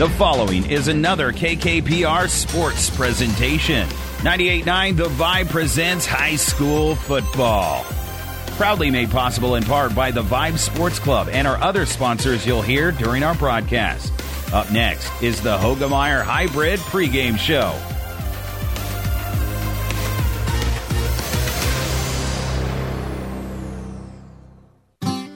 The following is another KKPR sports presentation. 98.9 The Vibe presents high school football. Proudly made possible in part by the Vibe Sports Club and our other sponsors you'll hear during our broadcast. Up next is the Hoegemeyer Hybrid pregame show.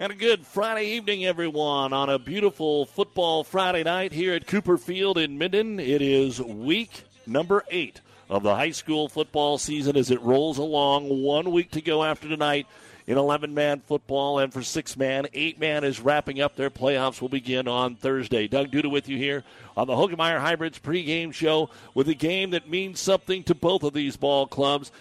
And a good Friday evening, everyone, on a beautiful football Friday night here at Cooper Field in Minden. It is week number eight of the high school football season as it rolls along. One week to go after tonight in 11 man football, and for six man, eight man is wrapping up. Their playoffs will begin on Thursday. Doug Duda with you here on the Hoegemeyer Hybrids pregame show with a game that means something to both of these ball clubs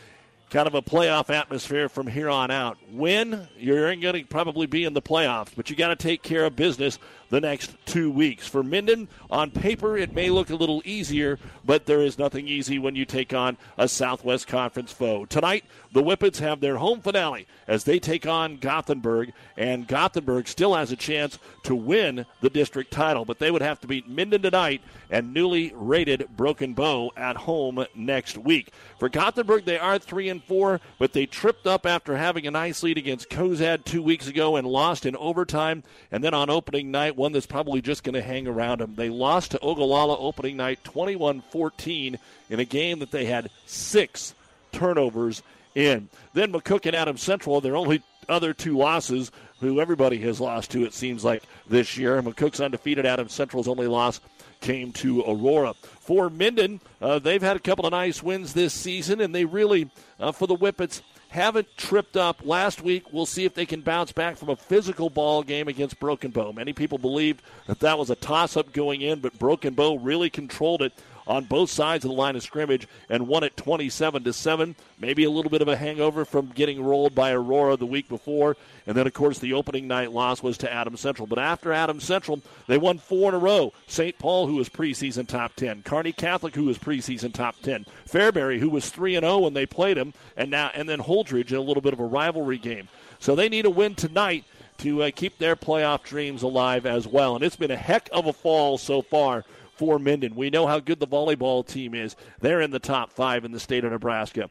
kind of a playoff atmosphere from here on out. Win, you're going to probably be in the playoffs, but you got to take care of business the next two weeks. For Minden, on paper, it may look a little easier, but there is nothing easy when you take on a Southwest Conference foe. Tonight, the Whippets have their home finale as they take on Gothenburg, and Gothenburg still has a chance to win the district title, but they would have to beat Minden tonight and newly rated Broken Bow at home next week. For Gothenburg, they are three and four, but they tripped up after having a nice lead against Cozad two weeks ago and lost in overtime, and then on opening night one that's probably just going to hang around them. They lost to Ogallala opening night 21 14 in a game that they had six turnovers in. Then McCook and Adams Central, their only other two losses, who everybody has lost to, it seems like, this year. McCook's undefeated. Adams Central's only loss came to Aurora. For Minden, uh, they've had a couple of nice wins this season, and they really, uh, for the Whippets, haven't tripped up last week. We'll see if they can bounce back from a physical ball game against Broken Bow. Many people believed that that was a toss up going in, but Broken Bow really controlled it on both sides of the line of scrimmage and won it 27 to 7. Maybe a little bit of a hangover from getting rolled by Aurora the week before. And then, of course, the opening night loss was to Adams Central. But after Adams Central, they won four in a row. St. Paul, who was preseason top 10. Kearney Catholic, who was preseason top 10. Fairbury, who was 3 and 0 when they played him. And now, and then Holdrege in a little bit of a rivalry game. So they need a win tonight to uh, keep their playoff dreams alive as well. And it's been a heck of a fall so far for Minden. We know how good the volleyball team is. They're in the top five in the state of Nebraska.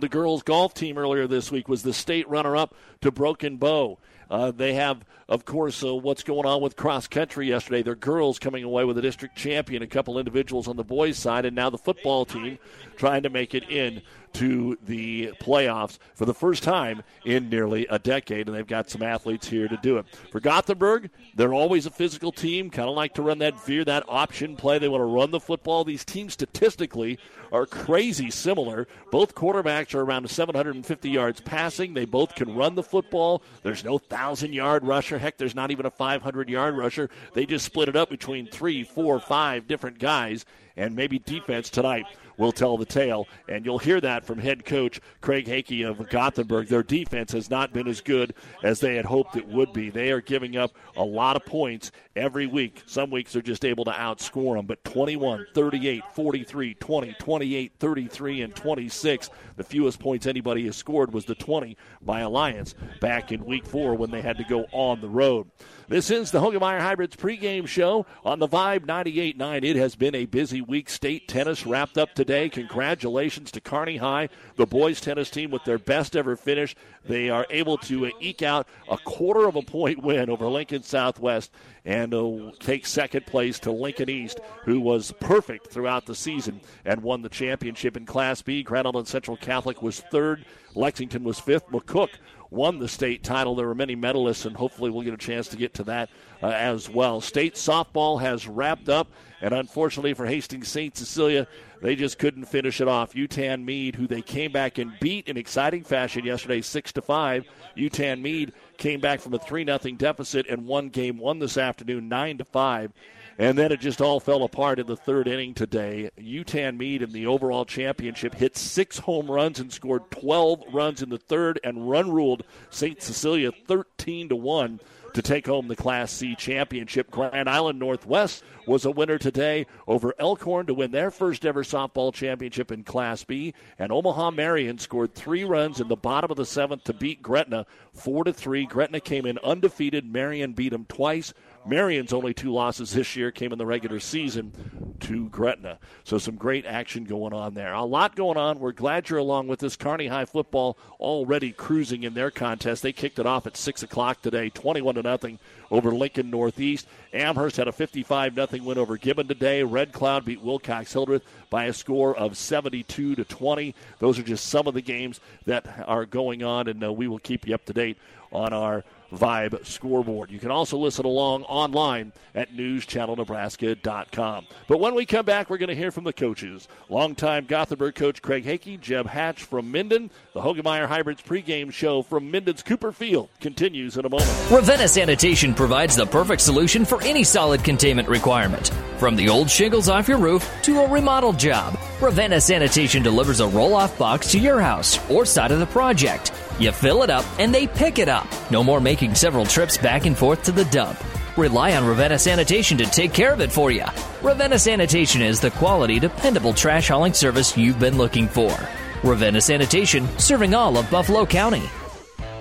The girls' golf team earlier this week was the state runner up to Broken Bow. Uh, they have, of course, uh, what's going on with cross country yesterday. Their girls coming away with a district champion, a couple individuals on the boys' side, and now the football team trying to make it in to the playoffs for the first time in nearly a decade, and they've got some athletes here to do it. For Gothenburg, they're always a physical team, kind of like to run that veer, that option play. They want to run the football. These teams statistically are crazy similar. Both quarterbacks are around 750 yards passing. They both can run the football. There's no thousand yard rusher. Heck, there's not even a 500 yard rusher. They just split it up between three, four, five different guys, and maybe defense tonight will tell the tale. And you'll hear that from head coach Craig Hakey of Gothenburg. Their defense has not been as good as they had hoped it would be. They are giving up a lot of points every week. Some weeks they're just able to outscore them, but 21, 38, 43, 20, 28, 33, and 26. The fewest points anybody has scored was the 20 by Alliance back in week four when they had to go on the road. This is the Hoegemeyer Hybrids pregame show on the Vibe 98.9. It has been a busy week. State tennis wrapped up today. Congratulations to Kearney High, the boys tennis team, with their best ever finish. They are able to eke out a quarter of a point win over Lincoln Southwest and uh, take second place to Lincoln East, who was perfect throughout the season and won the championship in Class B. Grand Island Central Catholic was third. Lexington was fifth. McCook won the state title. There were many medalists, and hopefully we'll get a chance to get to that uh, as well. State softball has wrapped up, and unfortunately for Hastings St. Cecilia, they just couldn't finish it off. Yutan Mead, who they came back and beat in exciting fashion yesterday, six to five. Yutan Mead came back from a 3 0 deficit and won game one this afternoon, 9 to 5. And then it just all fell apart in the third inning today. Yutan Mead in the overall championship hit six home runs and scored 12 runs in the third and run ruled St. Cecilia 13 to 1 to take home the Class C championship. Grand Island Northwest was a winner today over Elkhorn to win their first ever softball championship in Class B. And Omaha Marian scored three runs in the bottom of the seventh to beat Gretna four to three. Gretna came in undefeated. Marian beat them twice. Marian's only two losses this year came in the regular season to Gretna. So some great action going on there. A lot going on. We're glad you're along with us. Kearney High football already cruising in their contest. They kicked it off at six o'clock today, twenty-one to nothing over Lincoln Northeast. Amherst had a 55 0 win over Gibbon today. Red Cloud beat Wilcox Hildreth by a score of 72 to 20. Those are just some of the games that are going on, and uh, we will keep you up to date on our Vibe scoreboard. You can also listen along online at newschannelnebraska.com. But when we come back, we're going to hear from the coaches. Longtime Gothenburg coach Craig Hakey, Jeb Hatch from Minden. The Hoegemeyer Hybrids pregame show from Minden's Cooper Field continues in a moment. Ravenna Sanitation provides the perfect solution for any solid containment requirement. From the old shingles off your roof to a remodel job, Ravenna Sanitation delivers a roll off box to your house or side of the project. You fill it up and they pick it up. No more making several trips back and forth to the dump. Rely on Ravenna Sanitation to take care of it for you. Ravenna Sanitation is the quality, dependable trash hauling service you've been looking for. Ravenna Sanitation, serving all of Buffalo County.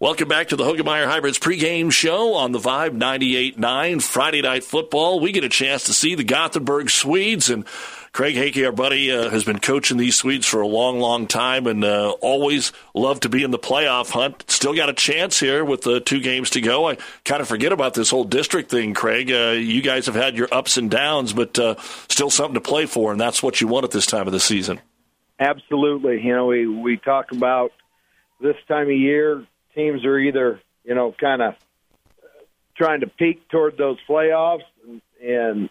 Welcome back to the Hoegemeyer Hybrids pregame show on the Vibe 98.9 Friday Night Football. We get a chance to see the Gothenburg Swedes and Craig Hakey, our buddy, uh, has been coaching these Swedes for a long, long time and uh, always loved to be in the playoff hunt. Still got a chance here with the two games to go. I kind of forget about this whole district thing, Craig. Uh, you guys have had your ups and downs, but uh, still something to play for, and that's what you want at this time of the season. Absolutely. You know, we, we talk about this time of year teams are either you know kind of trying to peak toward those playoffs and and,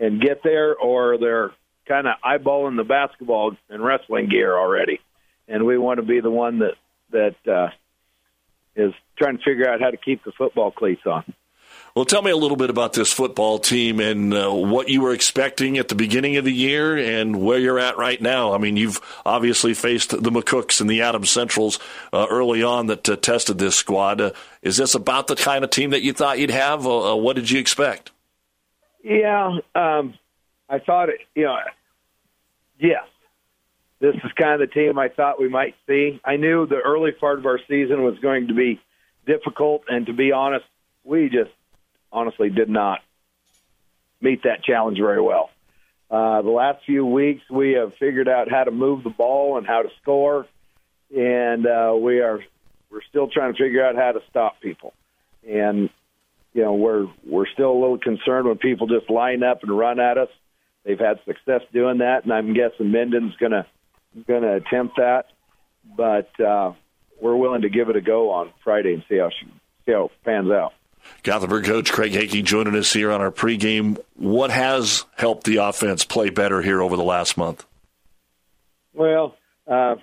and get there, or they're kind of eyeballing the basketball and wrestling gear already, and we want to be the one that that uh, is trying to figure out how to keep the football cleats on. Well, tell me a little bit about this football team and uh, what you were expecting at the beginning of the year and where you're at right now. I mean, you've obviously faced the McCooks and the Adams Centrals uh, early on that uh, tested this squad. Uh, is this about the kind of team that you thought you'd have? What did you expect? Yeah, um, I thought it. You know, yes, this is kind of the team I thought we might see. I knew the early part of our season was going to be difficult, and to be honest, we just honestly did not meet that challenge very well. Uh, the last few weeks, we have figured out how to move the ball and how to score, and uh, we are we're still trying to figure out how to stop people. And you know, we're we're still a little concerned when people just line up and run at us. They've had success doing that, and I'm guessing Minden's gonna gonna attempt that. But uh, we're willing to give it a go on Friday and see how she, see how it pans out. Gothenburg coach Craig Hakey joining us here on our pregame. What has helped the offense play better here over the last month? Well, uh,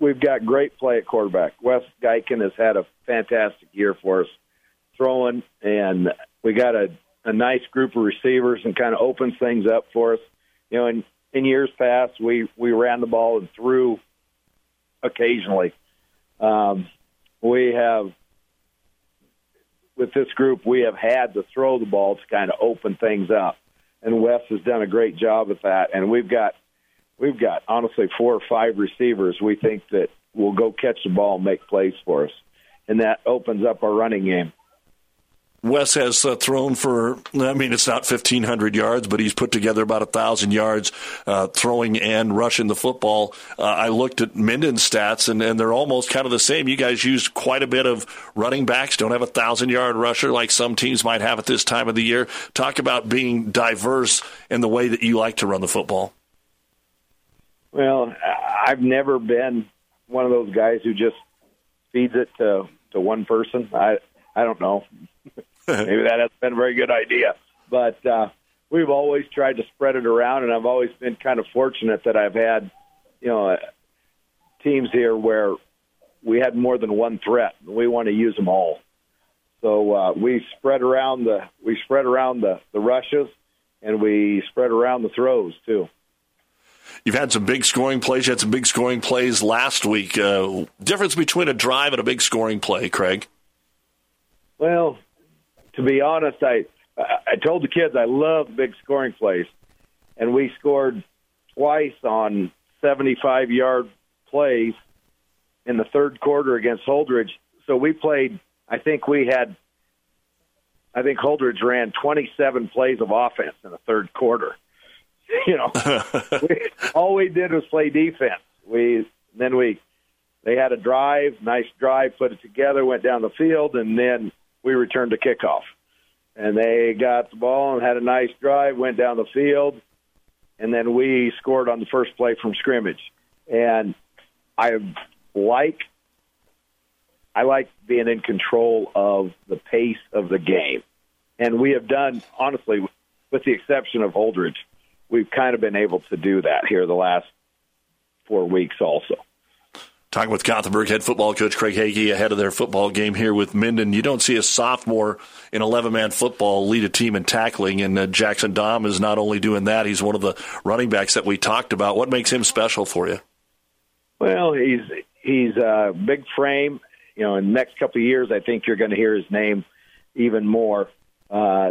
we've got great play at quarterback. Wes Geiken has had a fantastic year for us throwing, and we got a, a nice group of receivers and kind of opens things up for us. You know, in, in years past, we, we ran the ball and threw occasionally. Um, we have with this group, we have had to throw the ball to kind of open things up, and Wes has done a great job at that. And we've got we've got honestly four or five receivers we think that will go catch the ball and make plays for us, and that opens up our running game. Wes has uh, thrown for, I mean, it's not 1,500 yards, but he's put together about 1,000 yards uh, throwing and rushing the football. Uh, I looked at Minden's stats, and, and they're almost kind of the same. You guys use quite a bit of running backs, don't have a 1,000 yard rusher like some teams might have at this time of the year. Talk about being diverse in the way that you like to run the football. Well, I've never been one of those guys who just feeds it to, to one person. I I don't know. Maybe that hasn't been a very good idea. But uh, we've always tried to spread it around, and I've always been kind of fortunate that I've had, you know, uh, teams here where we had more than one threat. And we want to use them all. So uh, we spread around the we spread around the the rushes, and we spread around the throws too. You've had some big scoring plays. You had some big scoring plays last week. Uh, difference between a drive and a big scoring play, Craig? Well, to be honest, I I told the kids I love big scoring plays, and we scored twice on 75 yard plays in the third quarter against Holdrege. So we played. I think we had. I think Holdrege ran 27 plays of offense in the third quarter. You know, we, all we did was play defense. We then we they had a drive, nice drive, put it together, went down the field, and then we returned to kickoff and they got the ball and had a nice drive, went down the field, and then we scored on the first play from scrimmage. And I like I like being in control of the pace of the game. And we have done honestly with the exception of Holdrege, we've kind of been able to do that here the last 4 weeks also. Talking with Gothenburg head football coach Craig Hakey ahead of their football game here with Minden. You don't see a sophomore in 11 man football lead a team in tackling, and uh, Jackson Dom is not only doing that, he's one of the running backs that we talked about. What makes him special for you? Well, he's he's a big frame. You know, in the next couple of years, I think you're going to hear his name even more. Uh,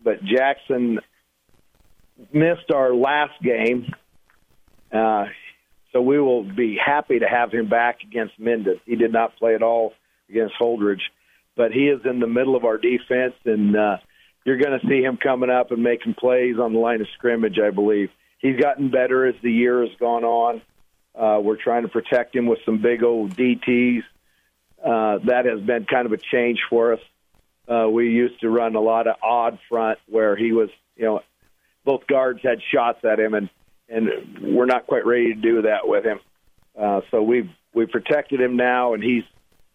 but Jackson missed our last game. Uh, so we will be happy to have him back against Minden. He did not play at all against Holdrege, but he is in the middle of our defense, and uh, you're going to see him coming up and making plays on the line of scrimmage. I believe he's gotten better as the year has gone on. Uh, we're trying to protect him with some big old DTs. Uh, that has been kind of a change for us. Uh, we used to run a lot of odd front where he was, you know, both guards had shots at him, and and we're not quite ready to do that with him. Uh, so we've we protected him now, and he's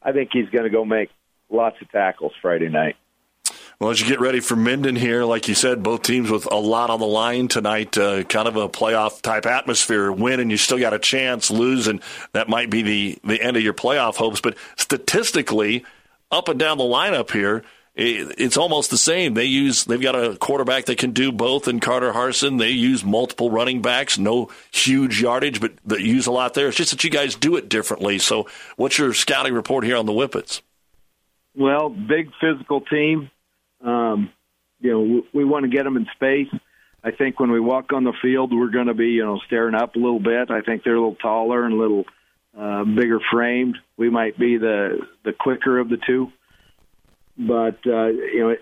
I think he's going to go make lots of tackles Friday night. Well, as you get ready for Minden here, like you said, both teams with a lot on the line tonight, uh, kind of a playoff type atmosphere. Win and you still got a chance. Lose and that might be the the end of your playoff hopes. But statistically, up and down the lineup here, it's almost the same. They use they've got a quarterback that can do both in Carter Harson. They use multiple running backs, no huge yardage, but they use a lot there. It's just that you guys do it differently. So, what's your scouting report here on the Whippets? Well, big physical team. Um, you know, we, we want to get them in space. I think when we walk on the field, we're going to be you know staring up a little bit. I think they're a little taller and a little uh, bigger framed. We might be the the quicker of the two. But uh, you know,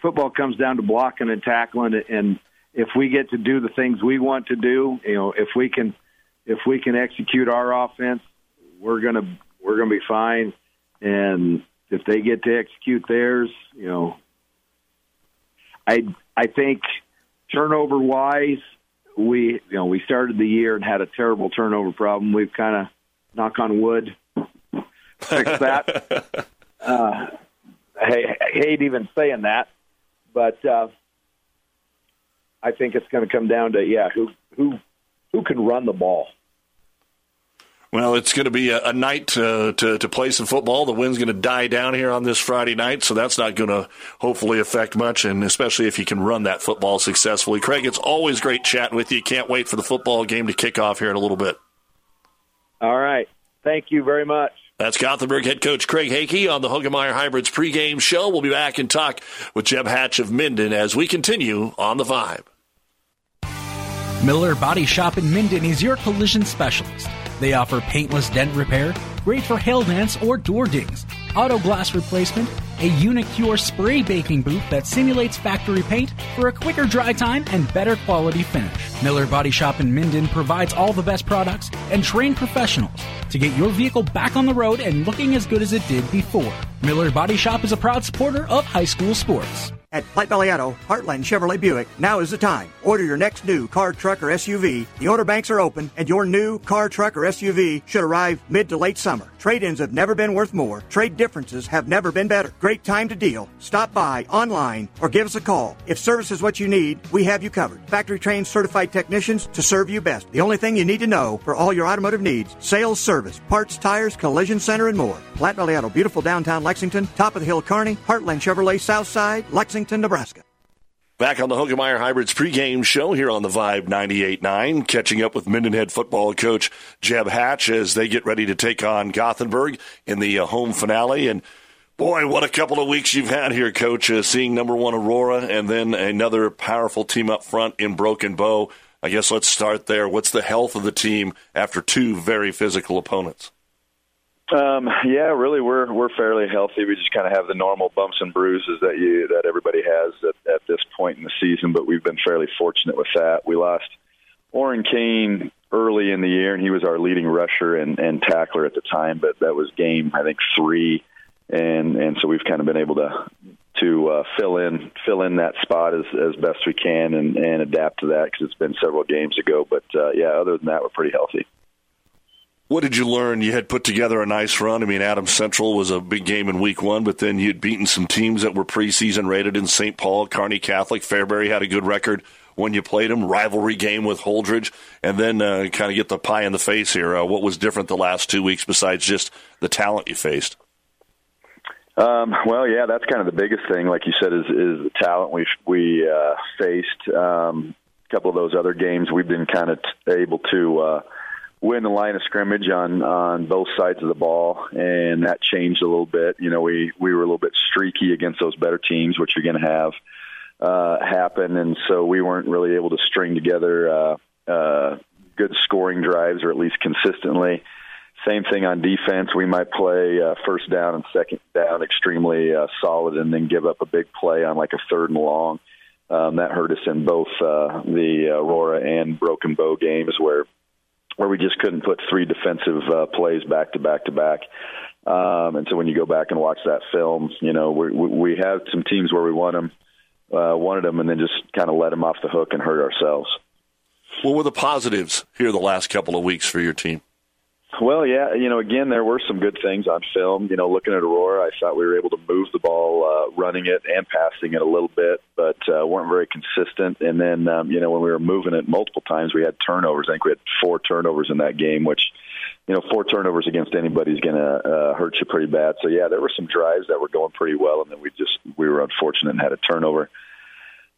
football comes down to blocking and tackling, and if we get to do the things we want to do, you know, if we can, if we can execute our offense, we're gonna we're gonna be fine. And if they get to execute theirs, you know, I I think turnover wise, we you know we started the year and had a terrible turnover problem. We've kind of knock on wood fixed that. uh, I, hate even saying that, but uh, I think it's going to come down to yeah, who who who can run the ball. Well, it's going to be a, a night uh, to to play some football. The wind's going to die down here on this Friday night, so that's not going to hopefully affect much, and especially if you can run that football successfully. Craig, it's always great chatting with you. Can't wait for the football game to kick off here in a little bit. All right. Thank you very much. That's Gothenburg head coach Craig Hakey on the Hoegemeyer Hybrids pregame show. We'll be back and talk with Jeb Hatch of Minden as we continue on the Vibe. Miller Body Shop in Minden is your collision specialist. They offer paintless dent repair, great for hail dents or door dings, auto glass replacement, a Unicure spray baking booth that simulates factory paint for a quicker dry time and better quality finish. Miller Body Shop in Minden provides all the best products and trained professionals to get your vehicle back on the road and looking as good as it did before. Miller Body Shop is a proud supporter of high school sports. At Valley Auto, Heartland Chevrolet Buick, now is the time. Order your next new car, truck, or SUV. The order banks are open, and your new car, truck, or SUV should arrive mid to late summer. Trade ins have never been worth more. Trade differences have never been better. Great time to deal. Stop by online or give us a call. If service is what you need, we have you covered. Factory trained certified technicians to serve you best. The only thing you need to know for all your automotive needs sales, service, parts, tires, collision center, and more. Platte Valley Auto, beautiful downtown Lexington, top of the hill Kearney, Heartland Chevrolet, Southside, Lexington, Nebraska. Back on the Hoegemeyer Hybrids pregame show here on the Vibe 98.9, catching up with Minden head football coach Jeb Hatch as they get ready to take on Gothenburg in the uh, home finale. And boy, what a couple of weeks you've had here, coach, uh, seeing number one Aurora and then another powerful team up front in Broken Bow. I guess let's start there. What's the health of the team after two very physical opponents? Um, yeah, really, we're we're fairly healthy. We just kind of have the normal bumps and bruises that you that everybody has at, at this point in the season, but we've been fairly fortunate with that. We lost Orrin Kane early in the year, and he was our leading rusher and, and tackler at the time. But that was game, I think, three, and and so we've kind of been able to to uh, fill in fill in that spot as as best we can and and adapt to that because it's been several games ago. But uh, yeah, other than that, we're pretty healthy. What did you learn? You had put together a nice run. I mean, Adams Central was a big game in week one, but then you'd beaten some teams that were preseason rated in St. Paul, Kearney Catholic. Fairbury had a good record when you played them. Rivalry game with Holdrege, and then uh, kind of get the pie in the face here. Uh, what was different the last two weeks besides just the talent you faced? Um, well, yeah, that's kind of the biggest thing, like you said, is, is the talent we we uh, faced. Um, a couple of those other games, we've been kind of t- able to. Uh, win the line of scrimmage on on both sides of the ball, and that changed a little bit. You know, we we were a little bit streaky against those better teams, which you're going to have uh, happen, and so we weren't really able to string together uh, uh, good scoring drives, or at least consistently. Same thing on defense. We might play uh, first down and second down extremely uh, solid, and then give up a big play on like a third and long. Um, that hurt us in both uh, the Aurora and Broken Bow games, where where we just couldn't put three defensive uh, plays back to back to back. Um, and so when you go back and watch that film, you know we we have some teams where we won them, uh, wanted them, and then just kind of let them off the hook and hurt ourselves. What were the positives here the last couple of weeks for your team? Well, yeah, you know, again, there were some good things on film. You know, looking at Aurora, I thought we were able to move the ball, uh, running it and passing it a little bit, but uh, weren't very consistent. And then, um, you know, when we were moving it multiple times, we had turnovers. I think we had four turnovers in that game, which, you know, four turnovers against anybody is going to uh, hurt you pretty bad. So, yeah, there were some drives that were going pretty well, and then we just we were unfortunate and had a turnover.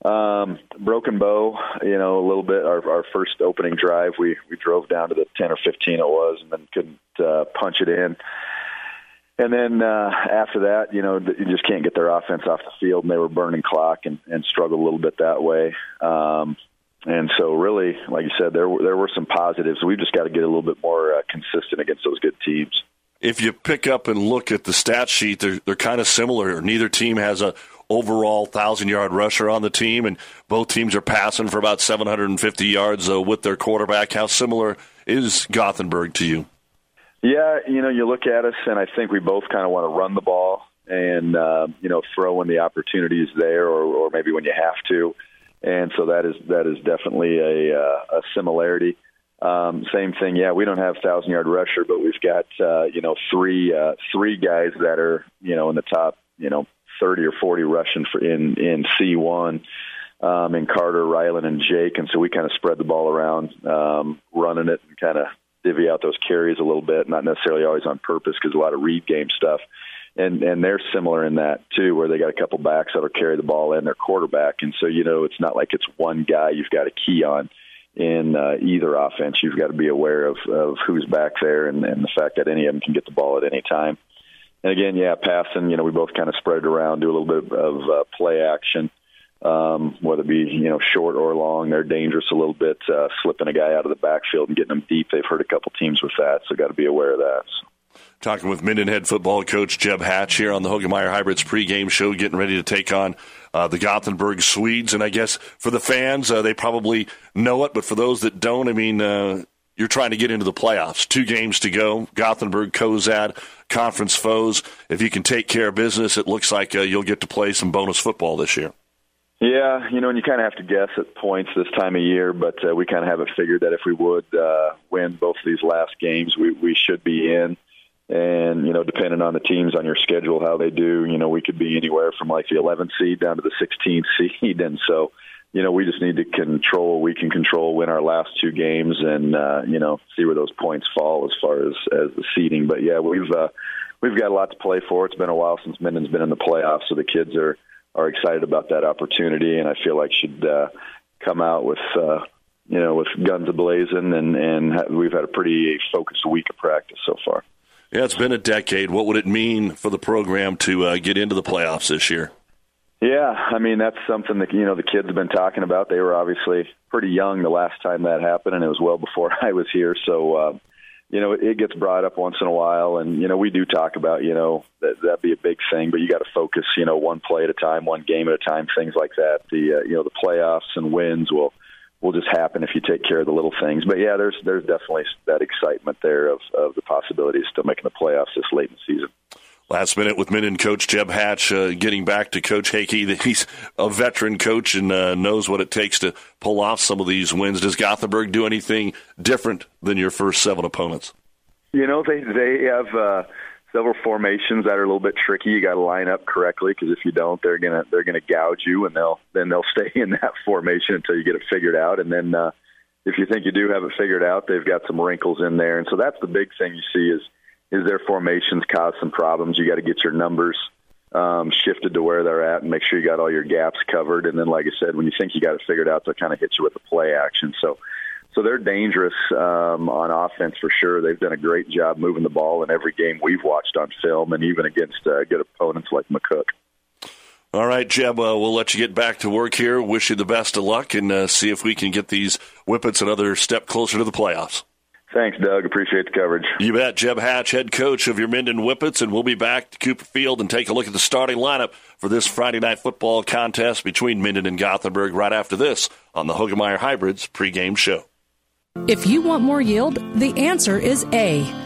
Um, broken bow, you know, a little bit. Our, our first opening drive, we we drove down to the ten or fifteen it was, and then couldn't uh, punch it in. And then uh, after that, you know, you just can't get their offense off the field, and they were burning clock and, and struggled a little bit that way. Um, and so, really, like you said, there there were some positives. We've just got to get a little bit more uh, consistent against those good teams. If you pick up and look at the stat sheet, they're they're kind of similar. Neither team has a overall thousand yard rusher on the team, and both teams are passing for about 750 yards uh, with their quarterback. How similar is Gothenburg to you? Yeah, you know, you look at us, and I think we both kind of want to run the ball and uh, you know throw when the opportunity is there, or, or maybe when you have to. And so that is that is definitely a, uh, a similarity. Um, same thing, yeah. We don't have thousand yard rusher, but we've got uh, you know three uh, three guys that are you know in the top you know 30 or 40 rushing for in in C1 um, in Carter, Ryland, and Jake, and so we kind of spread the ball around, um, running it and kind of divvy out those carries a little bit, not necessarily always on purpose because a lot of read game stuff. And and they're similar in that too, where they got a couple backs that'll carry the ball and their quarterback, and so you know it's not like it's one guy you've got a key on in uh, either offense. You've got to be aware of of who's back there and, and the fact that any of them can get the ball at any time. And again, yeah, passing. You know, we both kind of spread it around, do a little bit of uh, play action, um, whether it be you know short or long. They're dangerous a little bit, uh, slipping a guy out of the backfield and getting them deep. They've hurt a couple teams with that, so got to be aware of that. Talking with Minden head football coach Jeb Hatch here on the Hoegemeyer Hybrids pregame show, getting ready to take on uh, the Gothenburg Swedes. And I guess for the fans, uh, they probably know it, but for those that don't, I mean, uh, you're trying to get into the playoffs. Two games to go. Gothenburg, Cozad, conference foes. If you can take care of business, it looks like uh, you'll get to play some bonus football this year. Yeah, you know, and you kind of have to guess at points this time of year, but uh, we kind of have it figured that if we would uh, win both of these last games, we, we should be in. And, you know, depending on the teams on your schedule, how they do, you know, we could be anywhere from like the 11th seed down to the 16th seed. And so, you know, we just need to control, we can control, win our last two games and, uh, you know, see where those points fall as far as, as the seeding. But yeah, we've, uh, we've got a lot to play for. It's been a while since Minden's been in the playoffs, so the kids are, are excited about that opportunity and I feel like should, uh, come out with, uh, you know, with guns ablazing and, and we've had a pretty focused week of practice so far. Yeah, it's been a decade. What would it mean for the program to uh, get into the playoffs this year? Yeah, I mean that's something that you know the kids have been talking about. They were obviously pretty young the last time that happened, and it was well before I was here. So, uh, you know, it gets brought up once in a while, and you know we do talk about you know that that'd be a big thing, but you got to focus, you know, one play at a time, one game at a time, things like that. The uh, you know the playoffs and wins will will just happen if you take care of the little things. But yeah, there's there's definitely that excitement there of, of the possibility of still making the playoffs this late in the season. Last minute with Minden coach Jeb Hatch uh, getting back to Coach Hakey. He's a veteran coach and uh, knows what it takes to pull off some of these wins. Does Gothenburg do anything different than your first seven opponents? You know, they they have uh, several formations that are a little bit tricky. You got to line up correctly because if you don't, they're gonna they're gonna gouge you, and they'll then they'll stay in that formation until you get it figured out. And then uh, if you think you do have it figured out, they've got some wrinkles in there, and so that's the big thing you see is is their formations cause some problems. You got to get your numbers um, shifted to where they're at and make sure you got all your gaps covered. And then, like I said, when you think you got it figured out, they'll kind of hit you with a play action. So so they're dangerous um, on offense for sure. They've done a great job moving the ball in every game we've watched on film, and even against uh, good opponents like McCook. All right, Jeb, uh, we'll let you get back to work here. Wish you the best of luck and uh, see if we can get these Whippets another step closer to the playoffs. Thanks, Doug. Appreciate the coverage. You bet. Jeb Hatch, head coach of your Minden Whippets, and we'll be back to Cooper Field and take a look at the starting lineup for this Friday night football contest between Minden and Gothenburg right after this on the Hoegemeyer Hybrids pregame show. If you want more yield, the answer is A.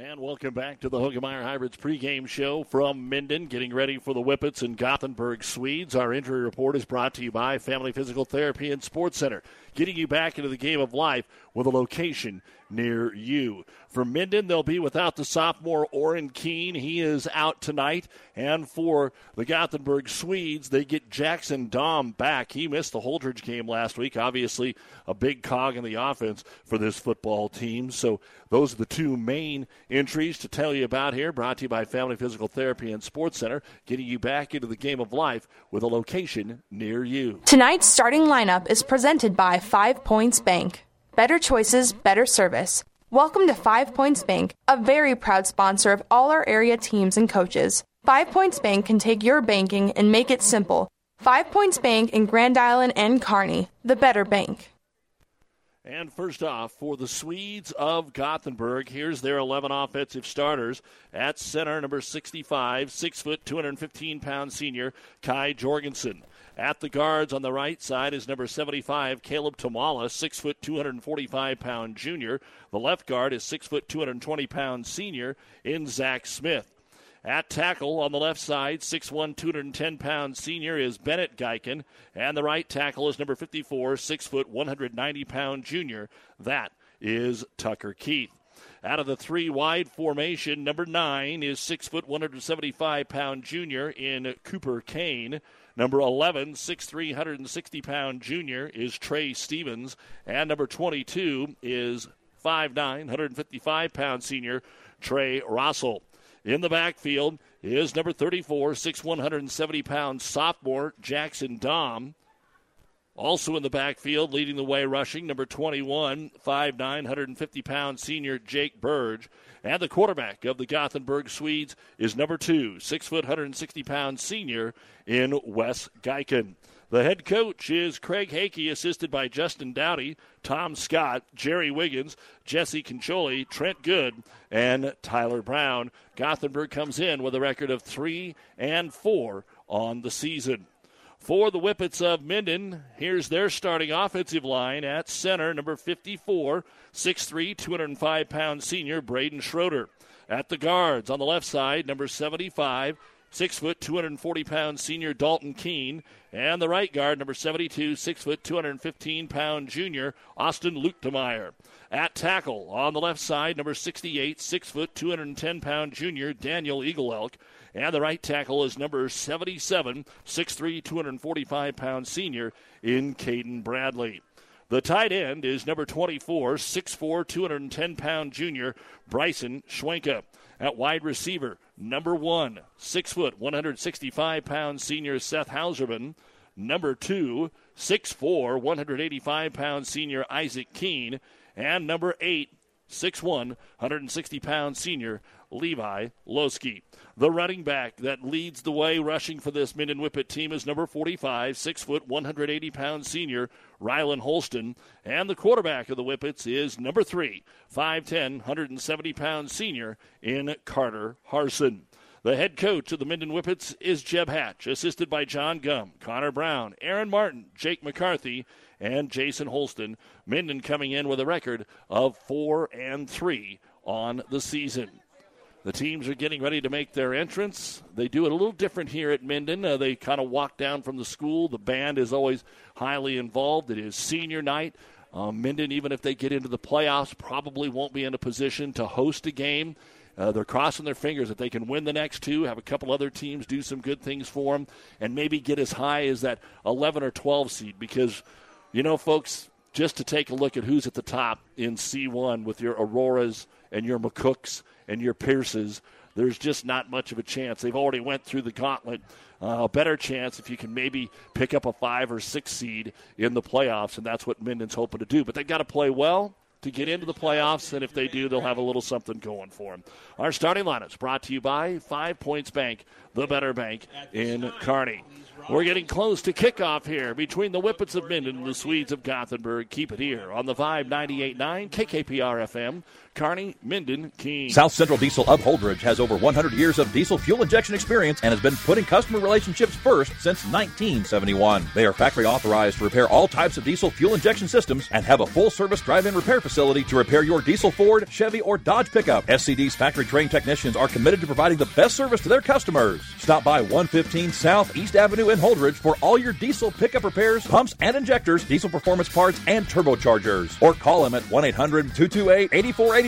And welcome back to the Hoegemeyer Hybrids pregame show from Minden, getting ready for the Whippets and Gothenburg Swedes. Our injury report is brought to you by Family Physical Therapy and Sports Center, getting you back into the game of life with a location near you. For Minden, they'll be without the sophomore Oren Keene. He is out tonight. And for the Gothenburg Swedes, they get Jackson Dom back. He missed the Holdrege game last week. Obviously, a big cog in the offense for this football team. So those are the two main entries to tell you about here. Brought to you by Family Physical Therapy and Sports Center, getting you back into the game of life with a location near you. Tonight's starting lineup is presented by Five Points Bank. Better choices, better service. Welcome to Five Points Bank, a very proud sponsor of all our area teams and coaches. Five Points Bank can take your banking and make it simple. Five Points Bank in Grand Island and Kearney, the better bank. And first off, for the Swedes of Gothenburg, here's their 11 offensive starters. At center, number 65, 6 foot, 215 pound senior, Kai Jorgensen. At the guards on the right side is number 75, Caleb Tamala, 6 foot 245 pound junior. The left guard is 6 foot 220 pound senior in Zach Smith. At tackle on the left side, 6'1, 210 pound senior is Bennett Geiken. And the right tackle is number 54, 6 foot, 190 pound junior. That is Tucker Keith. Out of the three wide formation, number nine is 6 foot, 175 pound junior in Cooper Kane. Number 11, 6'3, 160 pound junior is Trey Stevens. And number 22 is 5'9, 155 pound senior Trey Russell. In the backfield is number 34, 6'1, 170 pound sophomore Jackson Dom. Also in the backfield, leading the way rushing, number 21, 5'9, 150 pound senior Jake Burge. And the quarterback of the Gothenburg Swedes is number two, 6 foot, 160 pound senior in Wes Geiken. The head coach is Craig Hakey, assisted by Justin Dowdy, Tom Scott, Jerry Wiggins, Jesse Concholi, Trent Good, and Tyler Brown. Gothenburg comes in with a record of three and four on the season. For the Whippets of Minden, here's their starting offensive line at center, number 54, 6'3, 205 pound senior Braden Schroeder. At the guards on the left side, number 75, six foot, 240 pound senior Dalton Keene, and the right guard, number 72, six foot, 215 pound junior Austin Luchtemeier. At tackle on the left side, number 68, six foot, 210 pound junior Daniel Eagle And the right tackle is number 77, 6'3, 245 pound senior in Caden Bradley. The tight end is number 24, 6'4, 210 pound junior Bryson Schwenka. At wide receiver, number one, 6 foot, 165 pound senior Seth Hauserman. Number two, 6'4, 185 pound senior Isaac Keene. And number eight, 6'1, 160 pound senior Levi Loski. The running back that leads the way rushing for this Minden Whippet team is number 45, 6 foot, 180 pound senior Rylan Holston. And the quarterback of the Whippets is number 3, 5'10, 170 pound senior in Carter Harson. The head coach of the Minden Whippets is Jeb Hatch, assisted by John Gum, Connor Brown, Aaron Martin, Jake McCarthy, and Jason Holston. Minden coming in with a record of 4 and 3 on the season. The teams are getting ready to make their entrance. They do it a little different here at Minden. Uh, they kind of walk down from the school. The band is always highly involved. It is senior night. Uh, Minden, even if they get into the playoffs, probably won't be in a position to host a game. Uh, they're crossing their fingers that they can win the next two, have a couple other teams do some good things for them, and maybe get as high as that 11 or 12 seed. Because, you know, folks, just to take a look at who's at the top in C1 with your Auroras and your McCooks and your Pierces, there's just not much of a chance. They've already went through the gauntlet. Uh, a better chance if you can maybe pick up a five or six seed in the playoffs, and that's what Minden's hoping to do. But they've got to play well to get into the playoffs, and if they do, they'll have a little something going for them. Our starting lineups brought to you by Five Points Bank, the better bank in Kearney. We're getting close to kickoff here between the Whippets of Minden and the Swedes of Gothenburg. Keep it here on the 598.9 KKPR FM. Kearney, Minden, Keene. South Central Diesel of Holdrege has over 100 years of diesel fuel injection experience and has been putting customer relationships first since 1971. They are factory authorized to repair all types of diesel fuel injection systems and have a full service drive in repair facility to repair your diesel Ford, Chevy, or Dodge pickup. SCD's factory trained technicians are committed to providing the best service to their customers. Stop by 115 South East Avenue in Holdrege for all your diesel pickup repairs, pumps and injectors, diesel performance parts, and turbochargers. Or call them at 1 800 228 8480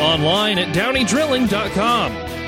Online at downeydrilling.com.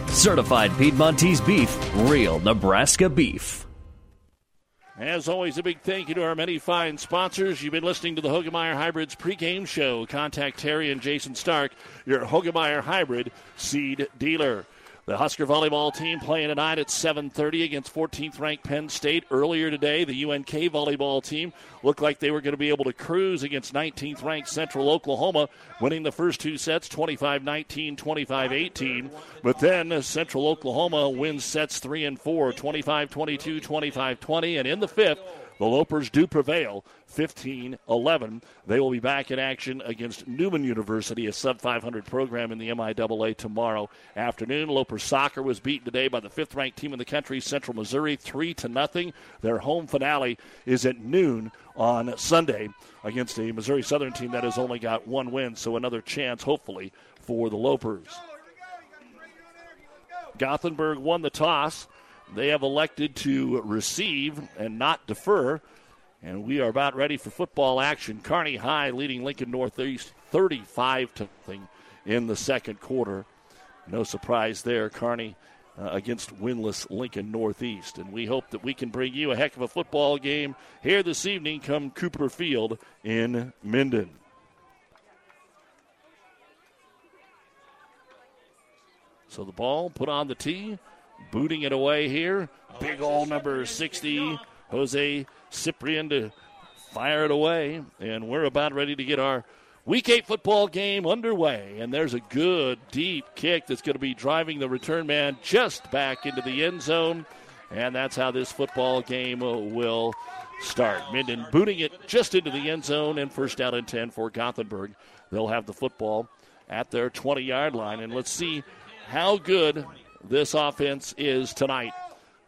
Certified Piedmontese beef, real Nebraska beef. As always, a big thank you to our many fine sponsors. You've been listening to the Hoegemeyer Hybrids pregame show. Contact Terry and Jason Stark, your Hoegemeyer Hybrid seed dealer. The Husker volleyball team playing tonight at 7:30 against 14th ranked Penn State. Earlier today, the UNK volleyball team looked like they were going to be able to cruise against 19th ranked Central Oklahoma, winning the first two sets 25-19, 25-18. But then Central Oklahoma wins sets 3 and 4, 25-22, 25-20, and in the fifth, the Lopers do prevail 15 11. They will be back in action against Newman University, a sub 500 program in the MIAA tomorrow afternoon. Lopers soccer was beaten today by the fifth ranked team in the country, Central Missouri, 3 to nothing. Their home finale is at noon on Sunday against a Missouri Southern team that has only got one win, so another chance, hopefully, for the Lopers. Gothenburg won the toss. They have elected to receive and not defer. And we are about ready for football action. Kearney High leading Lincoln Northeast 35 to nothing in the second quarter. No surprise there. Kearney uh, against winless Lincoln Northeast. And we hope that we can bring you a heck of a football game here this evening come Cooper Field in Minden. So the ball put on the tee booting it away here. Big old number 60, Jose Ciprian to fire it away. And we're about ready to get our Week 8 football game underway. And there's a good, deep kick that's going to be driving the return man just back into the end zone. And that's how this football game uh, will start. Minden booting it just into the end zone and first down and 10 for Gothenburg. They'll have the football at their 20 yard line. And let's see how good this offense is tonight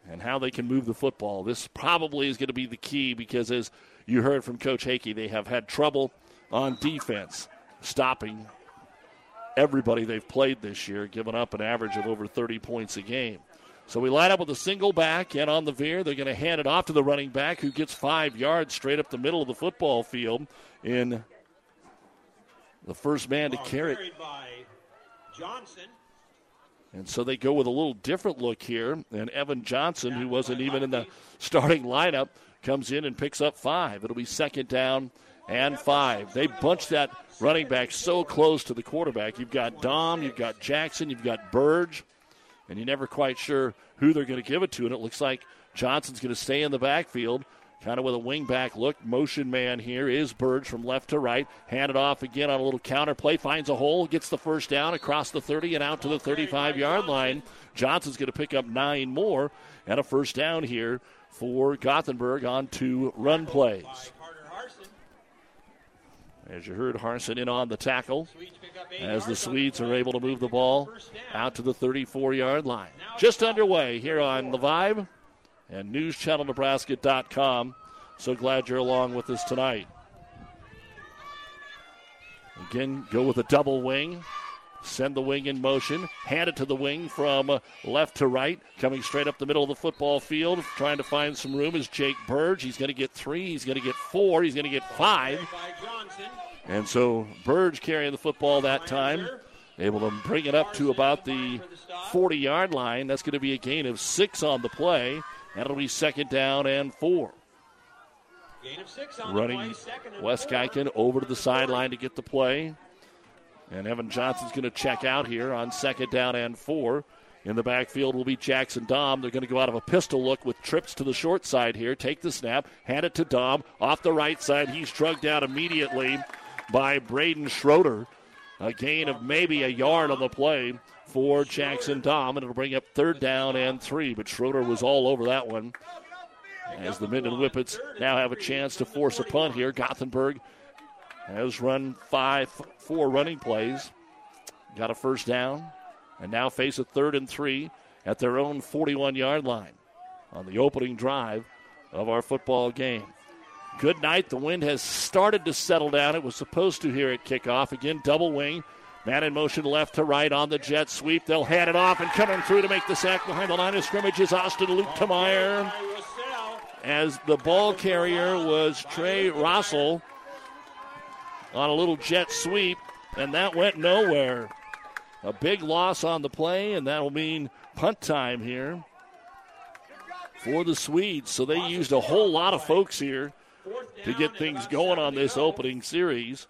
and how they can move the football. This probably is going to be the key because, as you heard from Coach Hakey, they have had trouble on defense stopping everybody they've played this year, giving up an average of over 30 points a game. So we line up with a single back and on the veer. They're going to hand it off to the running back who gets five yards straight up the middle of the football field in the first man to carry it. Johnson. And so they go with a little different look here. And Evan Johnson, who wasn't even in the starting lineup, comes in and picks up five. It'll be second down and five. They bunch that running back so close to the quarterback. You've got Dom, you've got Jackson, you've got Burge, and you're never quite sure who they're going to give it to. And it looks like Johnson's going to stay in the backfield kind of with a wing back look. Motion man here is Burge from left to right. Handed off again on a little counter play. Finds a hole, gets the first down across the 30 and out to the 35 yard line. Johnson's going to pick up nine more and a first down here for Gothenburg on two run plays. As you heard, Harson in on the tackle as the Swedes are able to move the ball out to the 34 yard line. Just underway here on the Vibe and newschannelnebraska.com. So glad you're along with us tonight. Again, go with a double wing. Send the wing in motion. Hand it to the wing from left to right. Coming straight up the middle of the football field. Trying to find some room is Jake Burge. He's going to get three. He's going to get four. He's going to get five. And so Burge carrying the football that time. Able to bring it up to about the 40 yard line. That's going to be a gain of six on the play. That'll be second down and four. Running Wes Geiken over to the sideline to get the play. And Evan Johnson's going to check out here on second down and four. In the backfield will be Jackson Dom. They're going to go out of a pistol look with trips to the short side here. Take the snap, hand it to Dom. Off the right side, he's drugged out immediately by Braden Schroeder. A gain of maybe a yard on the play for Jackson Dom, and it'll bring up third down and three. But Schroeder was all over that one. As the Minden Whippets now have a chance to force a punt here. Gothenburg has run five, four running plays, got a first down, and now face a third and three at their own 41 yard line on the opening drive of our football game. Good night. The wind has started to settle down. It was supposed to here at kickoff. Again, double wing. Man in motion left to right on the jet sweep. They'll hand it off and coming through to make the sack behind the line of scrimmage is Austin Luke Tameyer. As the ball carrier was Trey Rossell on a little jet sweep, and that went nowhere. A big loss on the play, and that'll mean punt time here for the Swedes. So they used a whole lot of folks here to get things going on this opening series.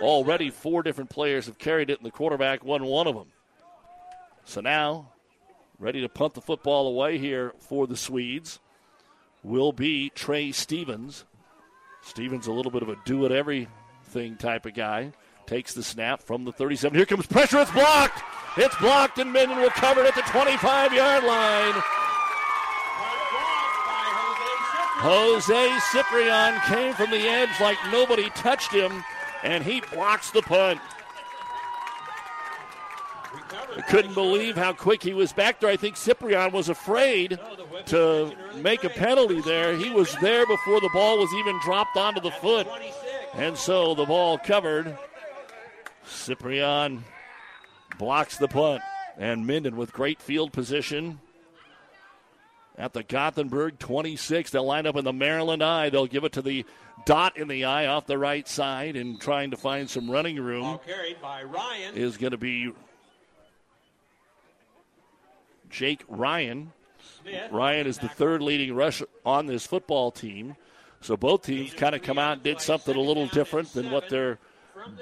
Already, four different players have carried it, and the quarterback won one of them. So now, ready to punt the football away here for the Swedes will be Trey Stevens. Stevens, a little bit of a do it everything type of guy. Takes the snap from the 37. Here comes pressure. It's blocked. It's blocked, and Minden will cover it at the 25 yard line. Jose Ciprian came from the edge like nobody touched him, and he blocks the punt. I couldn't believe how quick he was back there. I think Ciprian was afraid to make a penalty there. He was there before the ball was even dropped onto the foot. And so the ball covered. Ciprian blocks the punt. And Minden with great field position at the Gothenburg 26. They'll line up in the Maryland I. They'll give it to the dot in the eye off the right side and trying to find some running room. carried by Ryan. Is going to be Jake Ryan. Ryan is the third leading rusher on this football team. So both teams kind of come out and did something a little different than what their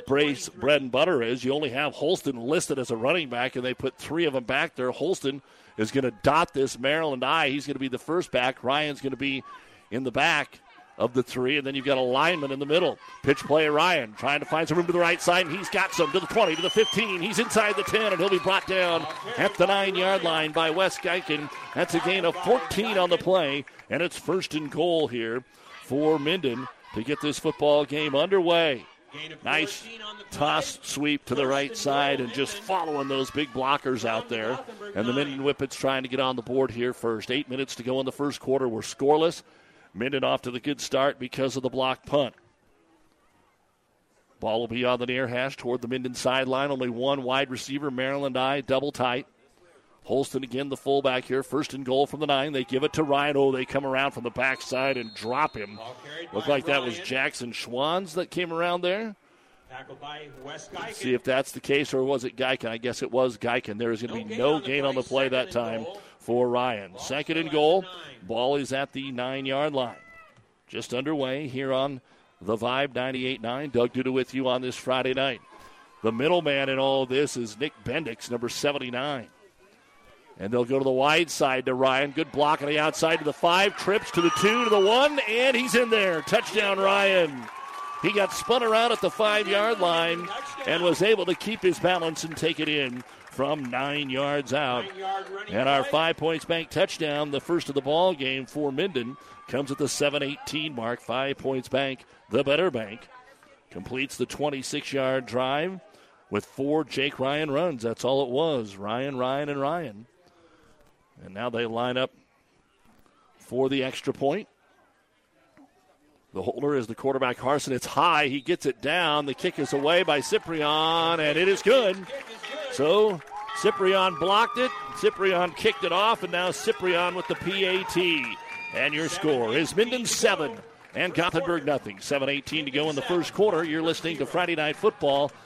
brace bread and butter is. You only have Holston listed as a running back, and they put three of them back there. Holston is going to dot this Maryland I. He's going to be the first back. Ryan's going to be in the back of the three, and then you've got a lineman in the middle. Pitch play Ryan trying to find some room to the right side, and he's got some to the 20, to the 15. He's inside the 10, and he'll be brought down at the nine yard line by Wes Geiken. That's a gain of 14 on the play, and it's first and goal here for Minden to get this football game underway. Nice toss sweep to the right side and just following those big blockers out there. And the Minden Whippets trying to get on the board here first. Eight minutes to go in the first quarter. We're scoreless. Minden off to the good start because of the block punt. Ball will be on the near hash toward the Minden sideline. Only one wide receiver, Maryland I, double tight. Holston again, the fullback here. First and goal from the nine. They give it to Ryan. Oh, they come around from the backside and drop him. Looked like that was Jackson Schwans that came around there. Tackled by Wes Geiken. See if that's the case, or was it Geiken? I guess it was Geiken. There is going to be no gain on the play that time for Ryan. Second and goal. Ball is at the nine yard line. Just underway here on the Vibe 98 9. Doug Duda with you on this Friday night. The middleman in all of this is Nick Bendix, number 79. And they'll go to the wide side to Ryan. Good block on the outside to the five. Trips to the two, to the one, and he's in there. Touchdown, Ryan. He got spun around at the five yard line and was able to keep his balance and take it in from nine yards out. And our five points bank touchdown, the first of the ball game for Minden, comes at the 7-18 mark. Five points bank, the better bank, completes the 26 yard drive with four Jake Ryan runs. That's all it was. Ryan, Ryan, and Ryan. And now they line up for the extra point. The holder is the quarterback Harson. It's high. He gets it down. The kick is away by Ciprian, and it is good. So Ciprian blocked it. Ciprian kicked it off, and now Ciprian with the PAT. And your score is Minden 7 and Gothenburg nothing. 7-18 to go in the first quarter. You're listening to Friday Night Football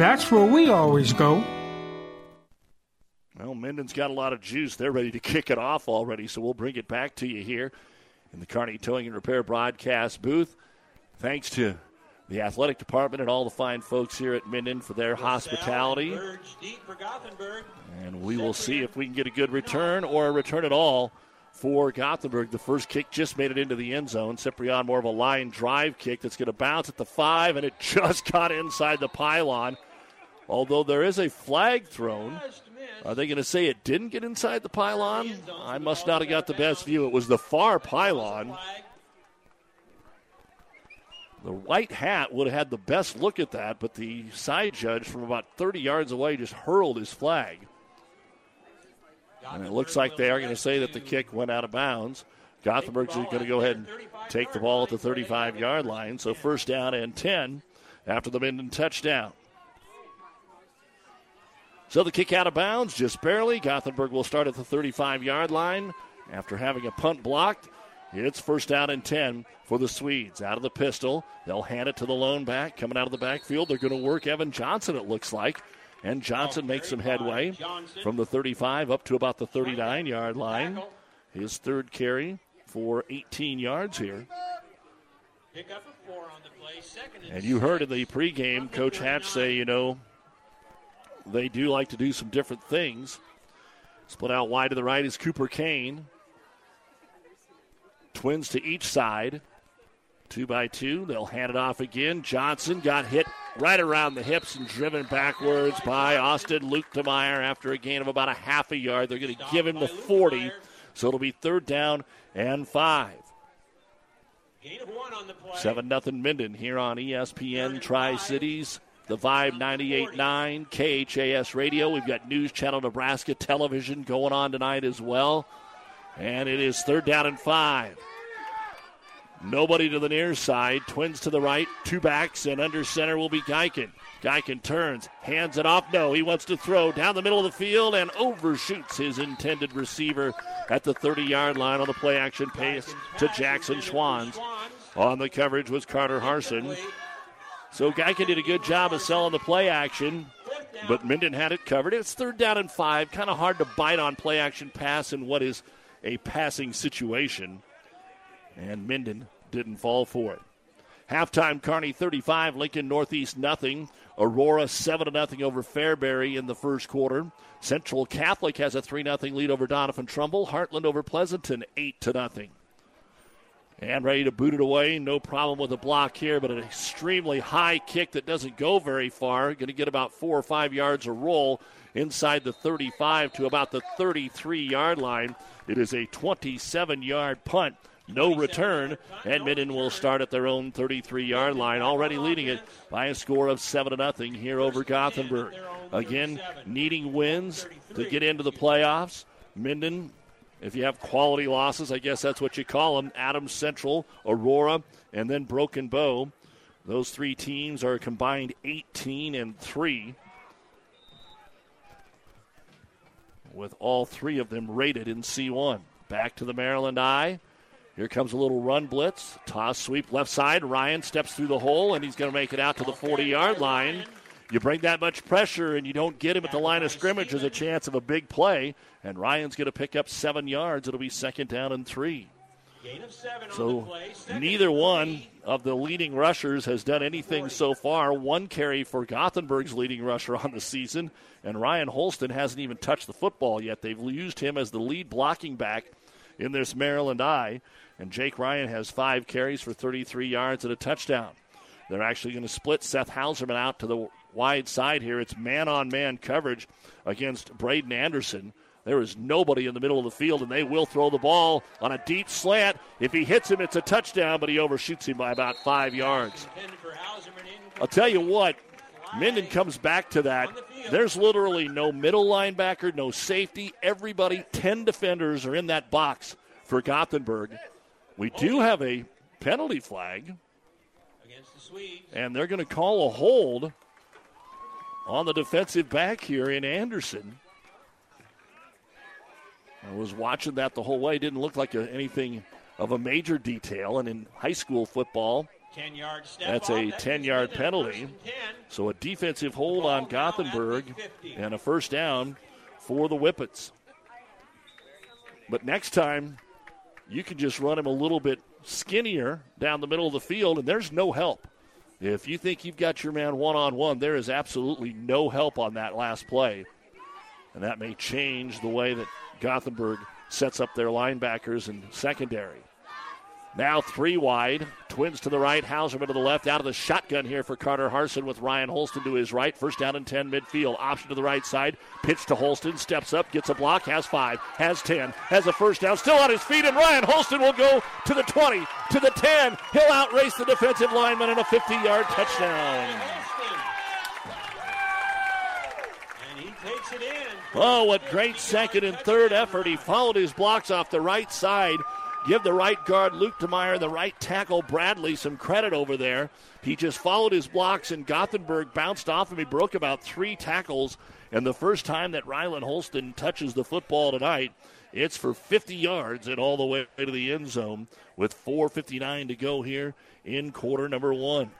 that's where we always go. Well, Minden's got a lot of juice. They're ready to kick it off already, so we'll bring it back to you here in the Kearney Towing and Repair broadcast booth. Thanks to the athletic department and all the fine folks here at Minden for their hospitality. And we will see if we can get a good return or a return at all for Gothenburg. The first kick just made it into the end zone. Ciprian more of a line drive kick that's going to bounce at the five, and it just got inside the pylon. Although there is a flag thrown. Are they going to say it didn't get inside the pylon? I must not have got the best view. It was the far pylon. The white hat would have had the best look at that, but the side judge from about 30 yards away just hurled his flag. And it looks like they are going to say that the kick went out of bounds. Gothenburg's going to go ahead and take the ball at the 35 yard line. So first down and 10 after the Minden touchdown. So the kick out of bounds, just barely. Gothenburg will start at the 35 yard line after having a punt blocked. It's first down and 10 for the Swedes. Out of the pistol, they'll hand it to the lone back. Coming out of the backfield, they're going to work Evan Johnson, it looks like. And Johnson makes some headway from the 35 up to about the 39 yard line. His third carry for 18 yards here. And you heard in the pregame, Coach Hatch say, you know, they do like to do some different things. Split out wide to the right is Cooper Kane. Twins to each side. Two by two. They'll hand it off again. Johnson got hit right around the hips and driven backwards by Austin Lukemeyer after a gain of about a half a yard. They're going to give him the 40. So it'll be third down and five. Gain of one on the play. Seven nothing Minden here on ESPN Tri Cities. The Vibe 98.9 KHAS Radio. We've got News Channel Nebraska television going on tonight as well. And it is third down and five. Nobody to the near side. Twins to the right. Two backs, and under center will be Geiken. Geiken turns, hands it off. No, he wants to throw down the middle of the field and overshoots his intended receiver at the 30 yard line on the play action pace to Jackson Schwans. On the coverage was Carter Harson. So Geiken did a good job of selling the play action, but Minden had it covered. It's third down and five. Kind of hard to bite on play action pass in what is a passing situation. And Minden didn't fall for it. Halftime, Kearney 35, Lincoln Northeast nothing. Aurora 7 0 over Fairbury in the first quarter. Central Catholic has a 3 0 lead over Doniphan Trumbull. Heartland over Pleasanton 8 0. And ready to boot it away. No problem with the block here, but an extremely high kick that doesn't go very far. Going to get about four or five yards a roll inside the 35 to about the 33 yard line. It is a 27 yard punt no return. and Minden will start at their own 33 yard line, already leading it by a score of 7 0 here over Gothenburg. Again, needing wins to get into the playoffs. Minden, if you have quality losses, I guess that's what you call them Adams Central, Aurora, and then Broken Bow. Those three teams are combined 18 and 3. With all three of them rated in C1. Back to the Maryland I. Here comes a little run blitz. Toss sweep left side. Ryan steps through the hole, and he's going to make it out to the 40 yard line. You bring that much pressure and you don't get him at the line of scrimmage, there's a chance of a big play. And Ryan's going to pick up seven yards. It'll be second down and three. So neither one of the leading rushers has done anything so far. One carry for Gothenburg's leading rusher on the season, and Ryan Holston hasn't even touched the football yet. They've used him as the lead blocking back in this Maryland I. And Jake Ryan has five carries for 33 yards and a touchdown. They're actually going to split Seth Hauserman out to the wide side here. It's man on man coverage against Braden Anderson. There is nobody in the middle of the field, and they will throw the ball on a deep slant. If he hits him, it's a touchdown, but he overshoots him by about five yards. I'll tell you what, Minden comes back to that. There's literally no middle linebacker, no safety. Everybody, 10 defenders are in that box for Gothenburg. We do have a penalty flag. And they're going to call a hold on the defensive back here in Anderson. I was watching that the whole way. Didn't look like a, anything of a major detail. And in high school football, that's a 10 yard penalty. So a defensive hold on Gothenburg and a first down for the Whippets. But next time, you can just run him a little bit skinnier down the middle of the field, and there's no help. If you think you've got your man one on one, there is absolutely no help on that last play. And that may change the way that Gothenburg sets up their linebackers and secondary. Now three wide. Twins to the right, Hauserman to the left. Out of the shotgun here for Carter Harson with Ryan Holston to his right. First down and 10 midfield. Option to the right side. Pitch to Holston. Steps up, gets a block, has five, has 10, has a first down. Still on his feet, and Ryan Holston will go to the 20, to the 10. He'll outrace the defensive lineman in a 50 yard touchdown. And he takes it in. Oh, what great second and third effort. He followed his blocks off the right side give the right guard Luke DeMeyer the right tackle Bradley some credit over there. He just followed his blocks, and Gothenburg bounced off him. He broke about three tackles. And the first time that Rylan Holston touches the football tonight, it's for 50 yards and all the way to the end zone with 4.59 to go here in quarter number one.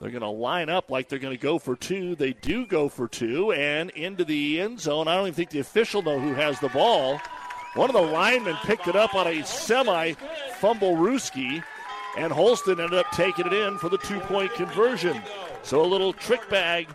They're going to line up like they're going to go for two. They do go for two and into the end zone. I don't even think the official know who has the ball. One of the linemen picked it up on a semi fumblerooski, and Holston ended up taking it in for the two point conversion. So a little trick bag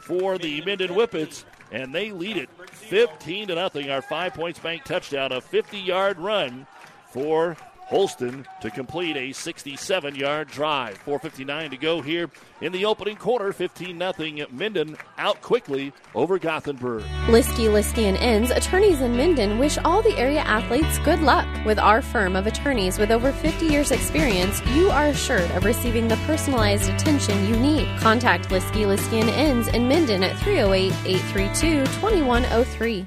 for the Minden Whippets, and they lead it 15 to nothing. Our five points bank touchdown, a 50 yard run for Holston to complete a 67 yard drive. 4.59 to go here in the opening quarter. 15 0. Minden out quickly over Gothenburg. Liskey, Liskey and Inns, attorneys in Minden, wish all the area athletes good luck. With our firm of attorneys with over 50 years' experience, you are assured of receiving the personalized attention you need. Contact Liskey, Liskey and Inns in Minden at 308 832 2103.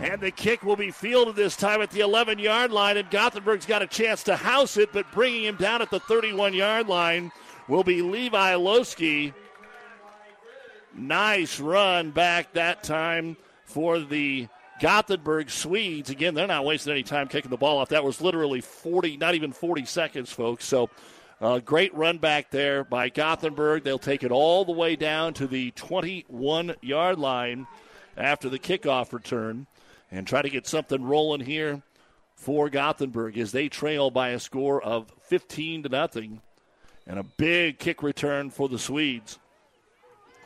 And the kick will be fielded this time at the 11 yard line, and Gothenburg's got a chance to house it, but bringing him down at the 31 yard line will be Levi Lowski. Nice run back that time for the Gothenburg Swedes. Again, they're not wasting any time kicking the ball off. That was literally 40, not even 40 seconds, folks. So, uh, great run back there by Gothenburg. They'll take it all the way down to the 21 yard line after the kickoff return and try to get something rolling here for Gothenburg as they trail by a score of 15 to nothing. And a big kick return for the Swedes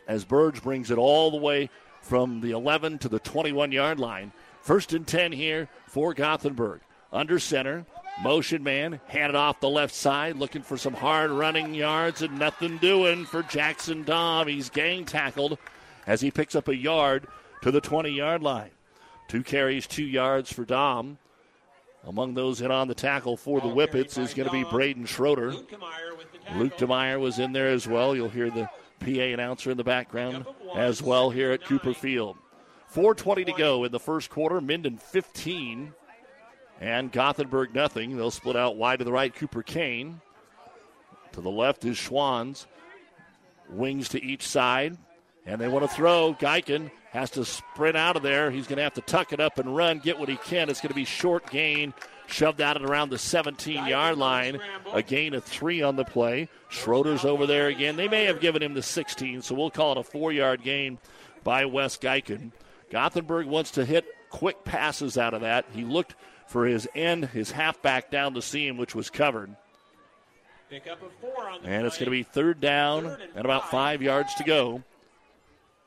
as Burge brings it all the way from the 11 to the 21 yard line. First and 10 here for Gothenburg. Under center, motion man, handed off the left side, looking for some hard running yards and nothing doing for Jackson Dom. He's gang tackled as he picks up a yard to the 20 yard line. Two carries, two yards for Dom. Among those in on the tackle for the Whippets is going to be Braden Schroeder. Luke DeMeyer was in there as well. You'll hear the PA announcer in the background as well here at Cooper Field. 4.20 to go in the first quarter. Minden 15 and Gothenburg nothing. They'll split out wide to the right. Cooper Kane. To the left is Schwans. Wings to each side. And they want to throw. Geiken has to sprint out of there. He's going to have to tuck it up and run, get what he can. It's going to be short gain, shoved out at around the 17 yard line. A gain of three on the play. Schroeder's over there again. They may have given him the 16, so we'll call it a four yard gain by Wes Geiken. Gothenburg wants to hit quick passes out of that. He looked for his end, his halfback down the seam, which was covered. And it's going to be third down and about five yards to go.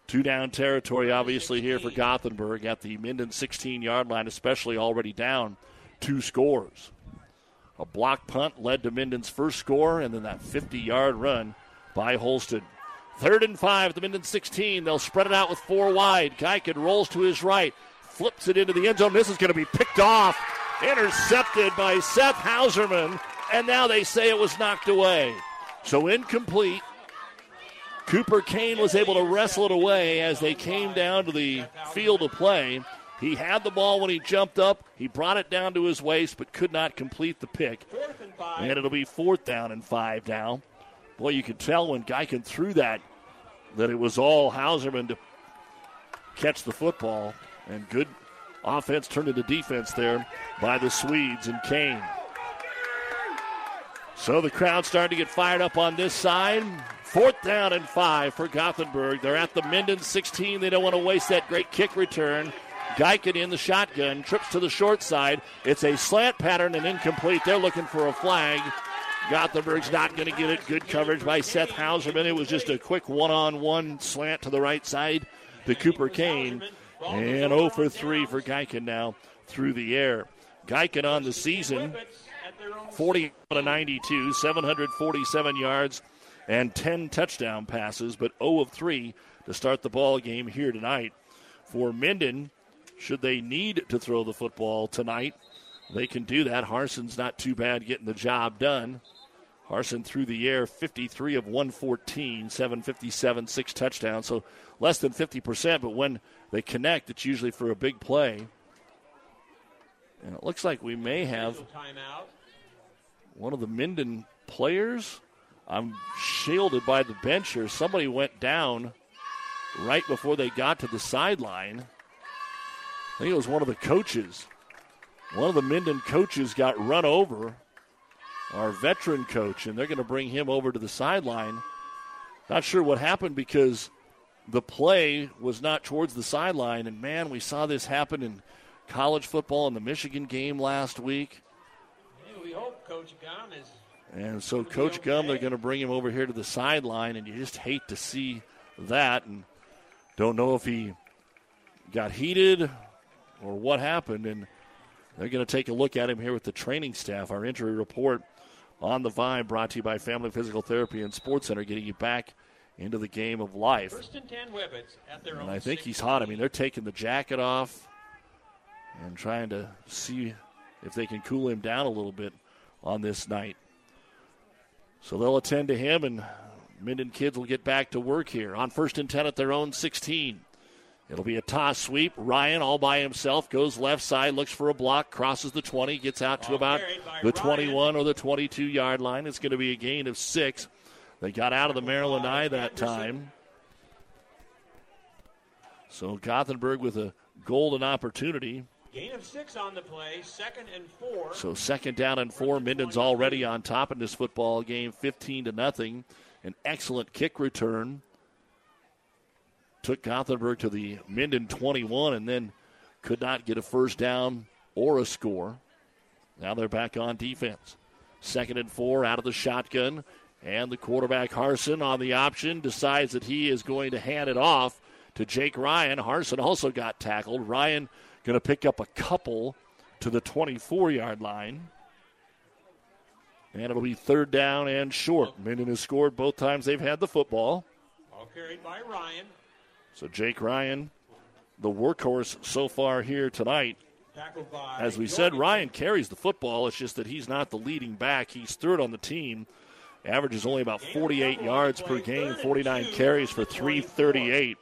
Two down territory, obviously, here for Gothenburg at the Minden 16 yard line, especially already down two scores. A block punt led to Minden's first score, and then that 50 yard run by Holston. Third and five at the Minden 16. They'll spread it out with four wide. Geiken rolls to his right, flips it into the end zone. This is going to be picked off, intercepted by Seth Hauserman, and now they say it was knocked away. So incomplete. Cooper Kane was able to wrestle it away as they came down to the field of play. He had the ball when he jumped up. He brought it down to his waist, but could not complete the pick. And it'll be fourth down and five now. Boy, you could tell when Geiken threw that that it was all Hauserman to catch the football. And good offense turned into defense there by the Swedes and Kane. So the crowd starting to get fired up on this side. Fourth down and five for Gothenburg. They're at the Minden 16. They don't want to waste that great kick return. Geiken in the shotgun, trips to the short side. It's a slant pattern and incomplete. They're looking for a flag. Gothenburg's not going to get it. Good coverage by Seth Hauserman. It was just a quick one on one slant to the right side to Cooper Kane. And 0 for 3 for Geiken now through the air. Geiken on the season 40 to 92, 747 yards, and 10 touchdown passes, but 0 of 3 to start the ball game here tonight. For Minden, should they need to throw the football tonight, they can do that. Harson's not too bad getting the job done. Harson through the air, 53 of 114, 757, six touchdowns. So less than 50%, but when they connect, it's usually for a big play. And it looks like we may have one of the Minden players. I'm shielded by the bench here. Somebody went down right before they got to the sideline. I think it was one of the coaches. One of the Minden coaches got run over our veteran coach, and they're going to bring him over to the sideline. Not sure what happened because the play was not towards the sideline, and man, we saw this happen in college football in the Michigan game last week. Hey, we hope Coach Gum is. And so, Coach. Gum, they're going to bring him over here to the sideline, and you just hate to see that, and don't know if he got heated or what happened. And they're going to take a look at him here with the training staff. Our injury report on the Vibe, brought to you by Family Physical Therapy and Sports Center, getting you back into the game of life. First and 10 at their and I think he's hot. I mean, they're taking the jacket off and trying to see if they can cool him down a little bit on this night. So they'll attend to him, and Minden kids will get back to work here on first and 10 at their own 16. It'll be a toss sweep. Ryan, all by himself, goes left side, looks for a block, crosses the 20, gets out to about the 21 or the 22 yard line. It's going to be a gain of six. They got out of the Maryland I that time. So Gothenburg with a golden opportunity. Gain of six on the play, second and four. So second down and four. Minden's already on top in this football game, 15 to nothing. An excellent kick return took Gothenburg to the Minden 21 and then could not get a first down or a score. Now they're back on defense. Second and four out of the shotgun. And the quarterback Harson on the option decides that he is going to hand it off to Jake Ryan. Harson also got tackled. Ryan going to pick up a couple to the 24 yard line. And it'll be third down and short. Minden has scored both times they've had the football. All carried by Ryan. So Jake Ryan, the workhorse so far here tonight. As we said, Ryan carries the football. It's just that he's not the leading back. He's third on the team. Averages only about 48 yards per game, 49 carries for 338.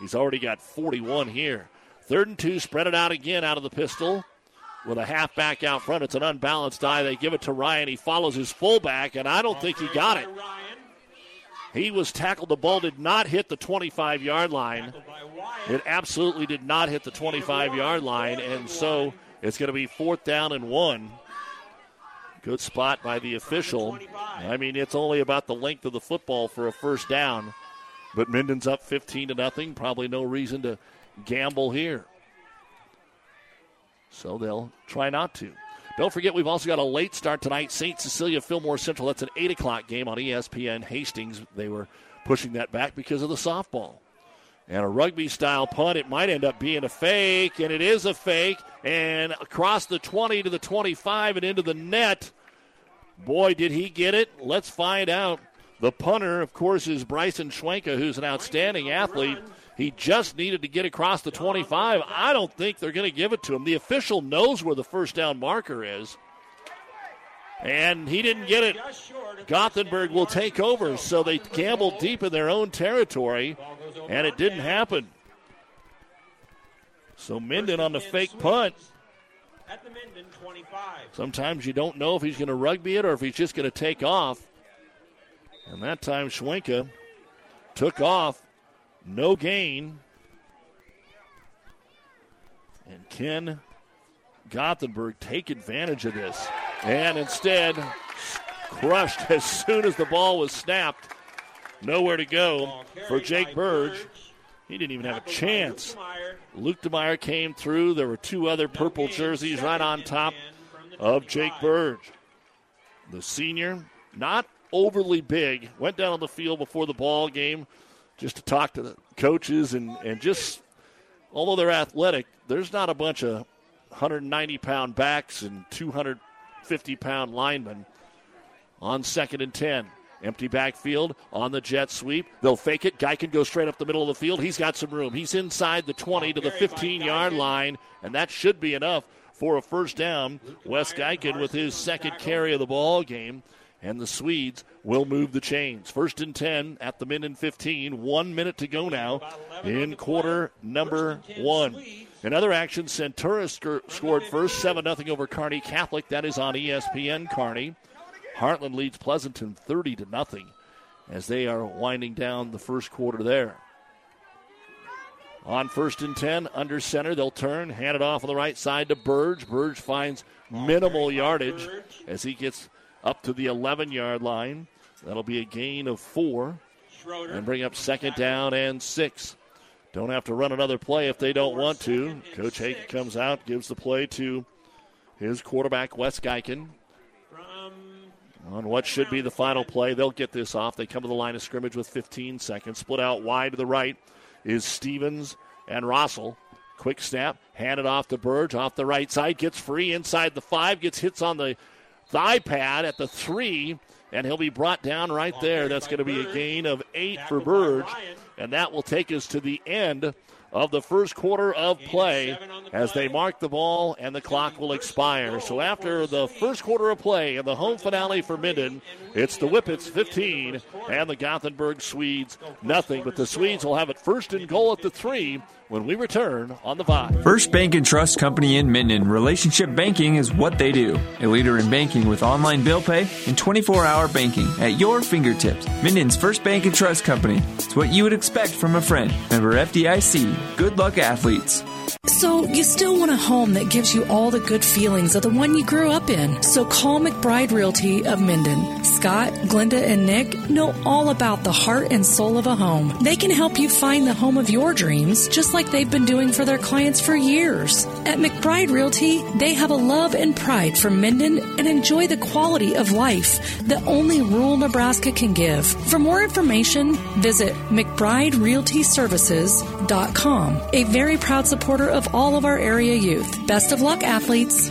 He's already got 41 here. Third and two, spread it out again out of the pistol with a halfback out front. It's an unbalanced die. They give it to Ryan. He follows his fullback, and I don't think he got it. He was tackled. The ball did not hit the 25 yard line. It absolutely did not hit the 25 yard line, and so it's going to be fourth down and one. Good spot by the official. I mean, it's only about the length of the football for a first down, but Minden's up 15 to nothing. Probably no reason to gamble here. So they'll try not to. Don't forget, we've also got a late start tonight. St. Cecilia Fillmore Central. That's an 8 o'clock game on ESPN Hastings. They were pushing that back because of the softball. And a rugby style punt. It might end up being a fake, and it is a fake. And across the 20 to the 25 and into the net. Boy, did he get it. Let's find out. The punter, of course, is Bryson Schwenka, who's an outstanding athlete. He just needed to get across the 25. I don't think they're going to give it to him. The official knows where the first down marker is. And he didn't get it. Gothenburg will take over. So they gambled deep in their own territory, and it didn't happen. So Minden on the fake punt. Sometimes you don't know if he's going to rugby it or if he's just going to take off. And that time Schwenka took off no gain. And Ken Gothenburg take advantage of this? And instead, crushed as soon as the ball was snapped. Nowhere to go for Jake Burge. He didn't even have a chance. Luke DeMeyer came through. There were two other purple jerseys right on top of Jake Burge. The senior, not overly big, went down on the field before the ball game just to talk to the coaches and, and just, although they're athletic, there's not a bunch of 190 pound backs and 250 pound linemen on second and 10. Empty backfield on the jet sweep. They'll fake it. Geiken go straight up the middle of the field. He's got some room. He's inside the 20 to the 15 yard line, and that should be enough for a first down. Wes Geiken with his second carry of the ball game, and the Swedes will move the chains. First and 10 at the Minden 15. One minute to go now in quarter number one. In other action, Centura sc- scored first, 7 0 over Kearney Catholic. That is on ESPN Kearney. Heartland leads Pleasanton 30 to nothing as they are winding down the first quarter there. On first and 10, under center, they'll turn, hand it off on the right side to Burge. Burge finds minimal yardage as he gets up to the 11 yard line. That'll be a gain of four and bring up second down and six. Don't have to run another play if they don't want to. Coach Hakey comes out, gives the play to his quarterback, Wes Geiken. On what should be the final play, they'll get this off. They come to the line of scrimmage with 15 seconds. Split out wide to the right is Stevens and Rossell. Quick snap, handed off to Burge off the right side, gets free inside the five, gets hits on the thigh pad at the three, and he'll be brought down right there. That's going to be a gain of eight for Burge, and that will take us to the end of the first quarter of play as they mark the ball and the clock will expire. So after the first quarter of play and the home finale for Minden, it's the Whippets 15 and the Gothenburg Swedes nothing. But the Swedes will have it first and goal at the three when we return on the Vibe. First Bank and Trust Company in Minden. Relationship banking is what they do. A leader in banking with online bill pay and 24 hour banking at your fingertips. Minden's First Bank and Trust Company. It's what you would expect from a friend. Member FDIC. Good luck, athletes. So, you still want a home that gives you all the good feelings of the one you grew up in. So, call McBride Realty of Minden. Scott, Glenda, and Nick know all about the heart and soul of a home. They can help you find the home of your dreams, just like they've been doing for their clients for years. At McBride Realty, they have a love and pride for Minden and enjoy the quality of life that only rural Nebraska can give. For more information, visit McBrideRealtyServices.com. A very proud supporter of all of our area youth. Best of luck, athletes.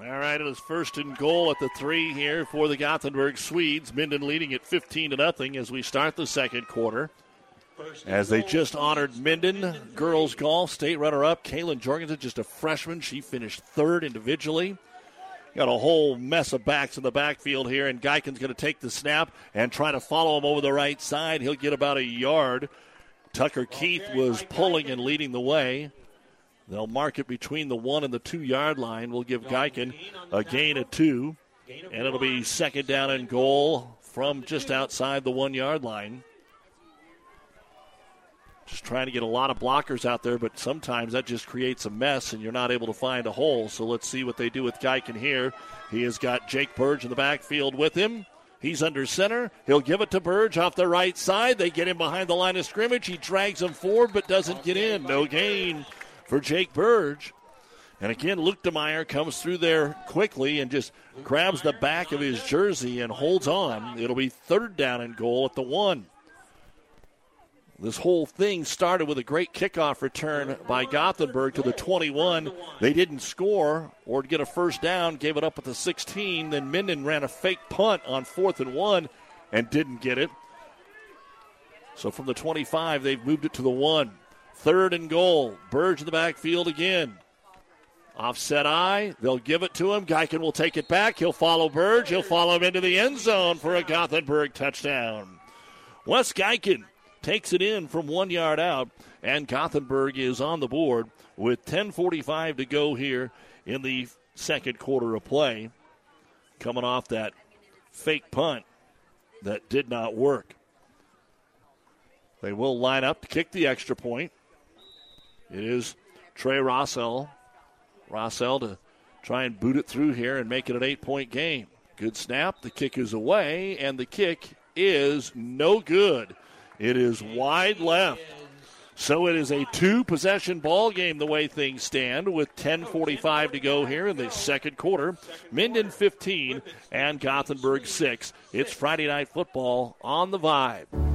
All right, it is first and goal at the three here for the Gothenburg Swedes. Minden leading at 15 to nothing as we start the second quarter. As they just honored Minden girls golf state runner-up Kaylin Jorgensen, just a freshman. She finished third individually. Got a whole mess of backs in the backfield here, and Geiken's going to take the snap and try to follow him over the right side. He'll get about a yard. Tucker Keith was pulling and leading the way. They'll mark it between the one and the two yard line. We'll give Geiken a gain of two, and it'll be second down and goal from just outside the one yard line. Just trying to get a lot of blockers out there, but sometimes that just creates a mess and you're not able to find a hole. So let's see what they do with Geiken here. He has got Jake Burge in the backfield with him. He's under center. He'll give it to Burge off the right side. They get him behind the line of scrimmage. He drags him forward but doesn't get in. No gain for Jake Burge. And again, Luke DeMeyer comes through there quickly and just grabs the back of his jersey and holds on. It'll be third down and goal at the one. This whole thing started with a great kickoff return by Gothenburg to the 21. They didn't score or get a first down, gave it up at the 16. Then Minden ran a fake punt on fourth and one and didn't get it. So from the 25, they've moved it to the one. Third and goal. Burge in the backfield again. Offset eye. They'll give it to him. Geiken will take it back. He'll follow Burge. He'll follow him into the end zone for a Gothenburg touchdown. Wes Geiken takes it in from one yard out, and Gothenburg is on the board with 10.45 to go here in the second quarter of play. Coming off that fake punt that did not work. They will line up to kick the extra point. It is Trey Rossell. Rossell to try and boot it through here and make it an eight point game. Good snap. The kick is away, and the kick is no good. It is wide left. So it is a two possession ball game the way things stand with 10:45 to go here in the second quarter. Minden 15 and Gothenburg 6. It's Friday night football on the Vibe.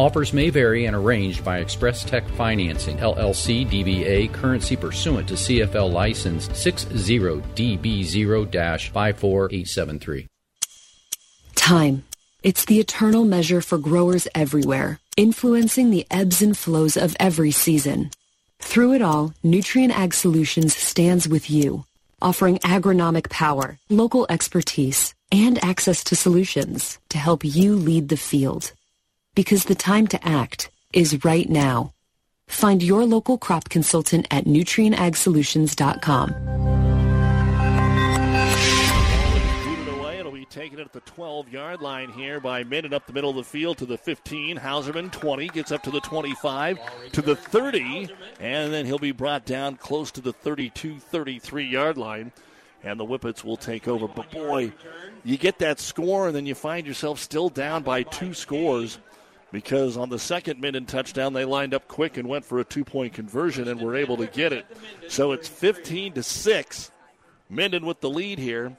Offers may vary and arranged by Express Tech Financing, LLC DBA, currency pursuant to CFL license 60DB0 54873. Time. It's the eternal measure for growers everywhere, influencing the ebbs and flows of every season. Through it all, Nutrien Ag Solutions stands with you, offering agronomic power, local expertise, and access to solutions to help you lead the field. Because the time to act is right now. Find your local crop consultant at nutrienagsolutions.com. taken it at the 12 yard line here by Minden up the middle of the field to the 15. Hauserman 20 gets up to the 25 to the 30, and then he'll be brought down close to the 32 33 yard line. And the Whippets will take over. But boy, you get that score, and then you find yourself still down by two scores because on the second Minden touchdown, they lined up quick and went for a two point conversion and were able to get it. So it's 15 to 6. Minden with the lead here,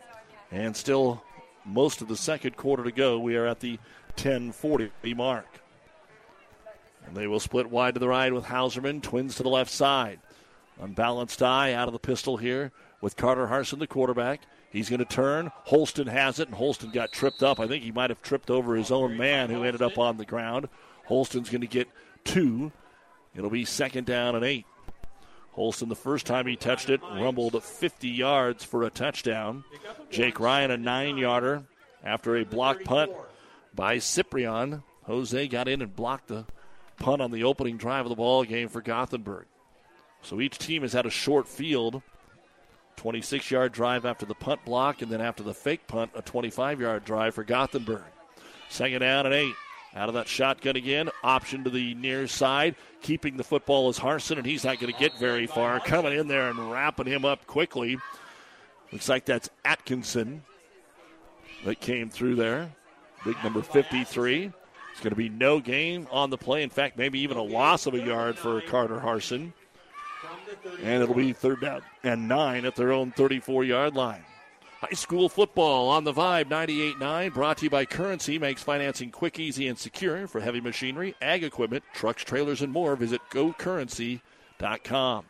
and still most of the second quarter to go. We are at the 10:40 mark. And they will split wide to the right with Hauserman, twins to the left side. Unbalanced eye out of the pistol here with Carter Harson, the quarterback. He's going to turn. Holston has it, and Holston got tripped up. I think he might have tripped over his own man who ended up on the ground. Holston's going to get two. It'll be second down and eight. Holston, the first time he touched it, rumbled 50 yards for a touchdown. Jake Ryan, a nine yarder after a block punt by Ciprian. Jose got in and blocked the punt on the opening drive of the ball game for Gothenburg. So each team has had a short field. 26 yard drive after the punt block, and then after the fake punt, a 25 yard drive for Gothenburg. Second down and eight. Out of that shotgun again. Option to the near side. Keeping the football is Harson, and he's not going to get very far. Coming in there and wrapping him up quickly. Looks like that's Atkinson that came through there. Big number 53. It's going to be no gain on the play. In fact, maybe even a loss of a yard for Carter Harson. And it'll be third down and nine at their own 34 yard line. High school football on the Vibe 98.9, brought to you by Currency, makes financing quick, easy, and secure for heavy machinery, ag equipment, trucks, trailers, and more. Visit gocurrency.com.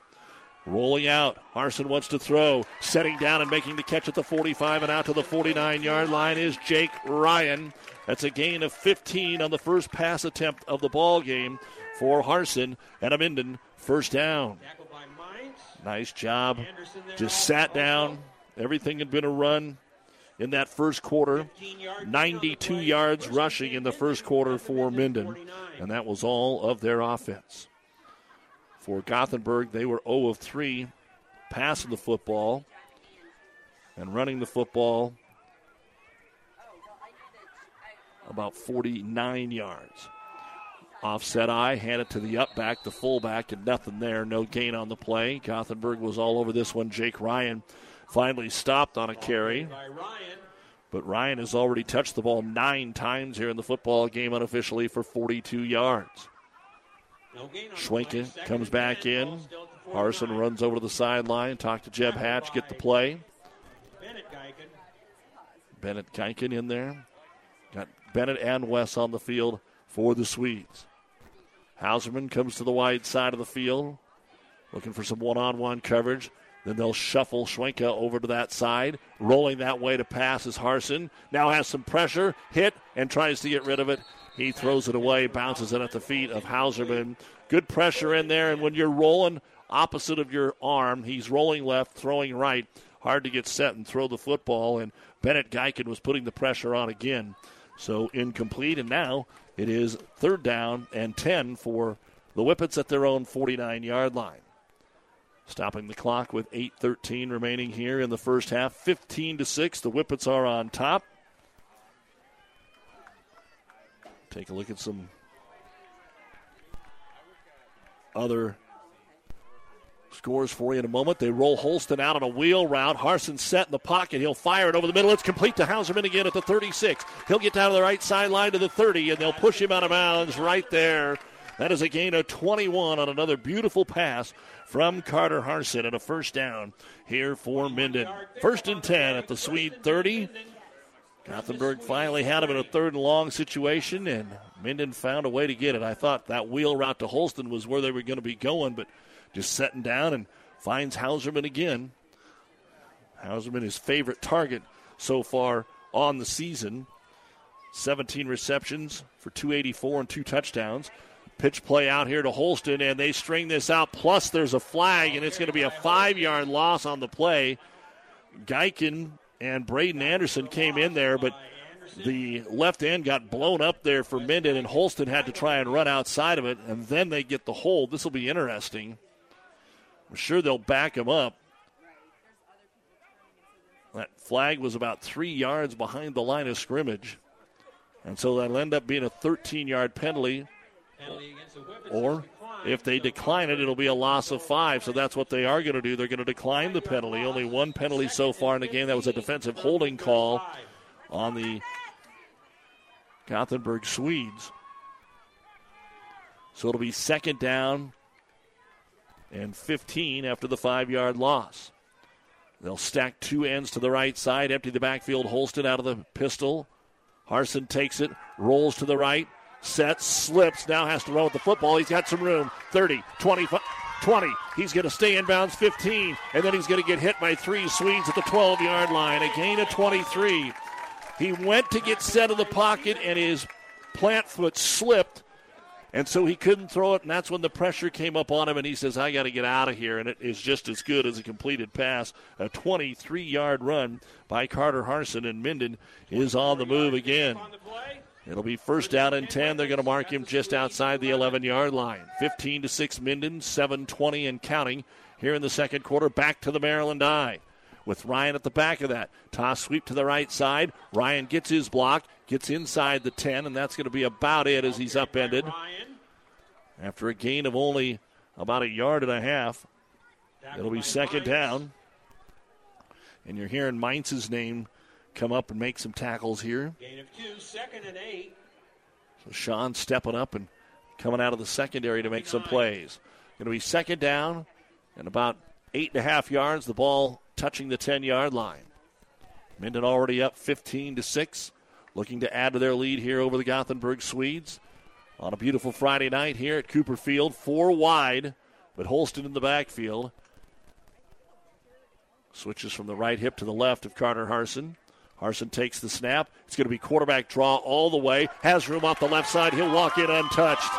Rolling out. Harson wants to throw. Setting down and making the catch at the 45 and out to the 49 yard line is Jake Ryan. That's a gain of 15 on the first pass attempt of the ball game for Harson and a Minden first down. Nice job. Just sat down. Everything had been a run in that first quarter. 92 yards rushing in the first quarter for Minden, and that was all of their offense. For Gothenburg, they were 0 of 3 passing the football and running the football about 49 yards. Offset eye, hand it to the up back, the fullback, and nothing there. No gain on the play. Gothenburg was all over this one. Jake Ryan finally stopped on a carry. But Ryan has already touched the ball nine times here in the football game unofficially for 42 yards. Schwenke comes back in. Harson runs over to the sideline, talk to Jeb Hatch, get the play. Bennett Geiken in there. Got Bennett and Wes on the field for the Swedes. Hauserman comes to the wide side of the field, looking for some one on one coverage. Then they'll shuffle Schwenka over to that side. Rolling that way to pass is Harson. Now has some pressure, hit, and tries to get rid of it. He throws it away, bounces it at the feet of Hauserman. Good pressure in there, and when you're rolling opposite of your arm, he's rolling left, throwing right. Hard to get set and throw the football, and Bennett Geiken was putting the pressure on again. So incomplete, and now it is third down and 10 for the Whippets at their own 49 yard line. Stopping the clock with 8:13 remaining here in the first half, 15 to six. The Whippets are on top. Take a look at some other scores for you in a moment. They roll Holston out on a wheel route. Harson set in the pocket. He'll fire it over the middle. It's complete to Hauserman again at the 36. He'll get down to the right sideline to the 30, and they'll push him out of bounds right there. That is a gain of 21 on another beautiful pass from Carter Harson and a first down here for Minden. First and 10 at the Swede 30. Gothenburg finally had him in a third and long situation, and Minden found a way to get it. I thought that wheel route to Holston was where they were going to be going, but just setting down and finds Hauserman again. Hauserman, his favorite target so far on the season. 17 receptions for 284 and two touchdowns. Pitch play out here to Holston, and they string this out. Plus, there's a flag, and it's going to be a five yard loss on the play. Geiken and Braden Anderson came in there, but the left end got blown up there for Minden, and Holston had to try and run outside of it, and then they get the hold. This will be interesting. I'm sure they'll back him up. That flag was about three yards behind the line of scrimmage. And so that'll end up being a 13 yard penalty. Or if they decline it, it'll be a loss of five. So that's what they are going to do. They're going to decline the penalty. Only one penalty so far in the game. That was a defensive holding call on the Gothenburg Swedes. So it'll be second down and 15 after the five yard loss. They'll stack two ends to the right side, empty the backfield. Holston out of the pistol. Harson takes it, rolls to the right, sets, slips, now has to run with the football. He's got some room. 30, 25. 20. He's going to stay in bounds 15, and then he's going to get hit by three Swedes at the 12 yard line. A gain of 23. He went to get set of the pocket, and his plant foot slipped, and so he couldn't throw it, and that's when the pressure came up on him, and he says, I got to get out of here. And it is just as good as a completed pass. A 23 yard run by Carter Harson, and Minden is on the move again. It'll be first down and 10. They're going to mark him just outside the 11 yard line. 15 to 6 Minden, 720 and counting here in the second quarter. Back to the Maryland I with Ryan at the back of that. Toss sweep to the right side. Ryan gets his block, gets inside the 10, and that's going to be about it as he's upended. After a gain of only about a yard and a half, it'll be second down. And you're hearing Mainz's name come up and make some tackles here. Gain of two, second and eight. So Sean stepping up and coming out of the secondary to make some plays. Going to be second down and about eight and a half yards. The ball touching the 10 yard line. Minden already up 15 to 6, looking to add to their lead here over the Gothenburg Swedes on a beautiful Friday night here at Cooper Field. Four wide, but Holston in the backfield. Switches from the right hip to the left of Carter Harson. Harson takes the snap. It's going to be quarterback draw all the way. Has room off the left side. He'll walk in untouched.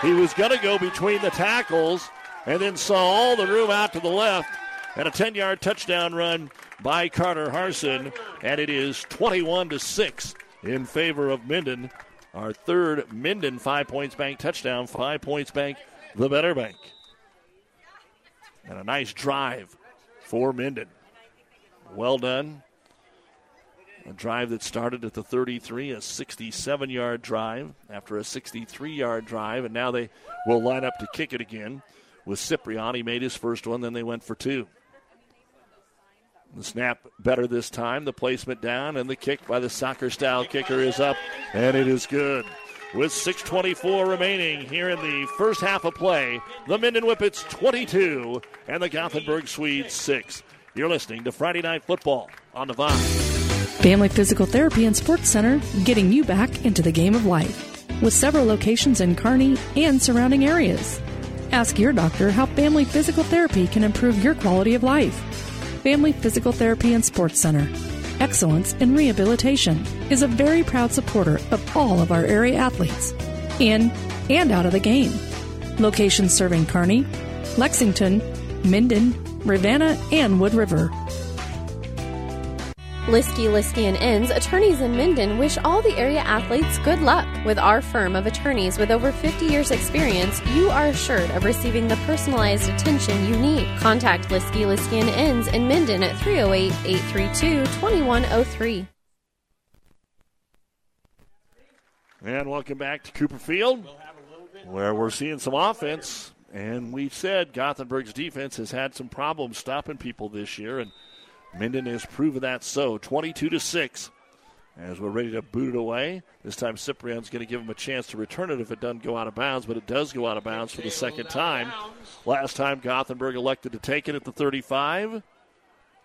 He was going to go between the tackles and then saw all the room out to the left. And a 10 yard touchdown run by Carter Harson. And it is 21 to 6 in favor of Minden. Our third Minden Five Points Bank touchdown. Five Points Bank, the better bank. And a nice drive for Minden. Well done. A drive that started at the 33, a 67 yard drive after a 63 yard drive, and now they will line up to kick it again with Cipriani. made his first one, then they went for two. The snap better this time, the placement down, and the kick by the soccer style kicker is up, and it is good. With 6.24 remaining here in the first half of play, the Minden Whippets 22 and the Gothenburg Swedes 6. You're listening to Friday Night Football on the Vibe. Family Physical Therapy and Sports Center, getting you back into the game of life. With several locations in Kearney and surrounding areas. Ask your doctor how Family Physical Therapy can improve your quality of life. Family Physical Therapy and Sports Center. Excellence in Rehabilitation is a very proud supporter of all of our area athletes, in and out of the game. Locations serving Kearney, Lexington, Minden, Ravenna, and Wood River. Liskey, Liskey and Inns, attorneys in Minden, wish all the area athletes good luck. With our firm of attorneys with over 50 years experience, you are assured of receiving the personalized attention you need. Contact Liskey, Liskey and Inns in Minden at 308-832-2103. And welcome back to Cooper Field, where we're seeing some offense. And we said Gothenburg's defense has had some problems stopping people this year, and Minden has proven that so. 22 to 6 as we're ready to boot it away. This time Ciprian's going to give him a chance to return it if it doesn't go out of bounds, but it does go out of bounds for the second time. Last time Gothenburg elected to take it at the 35.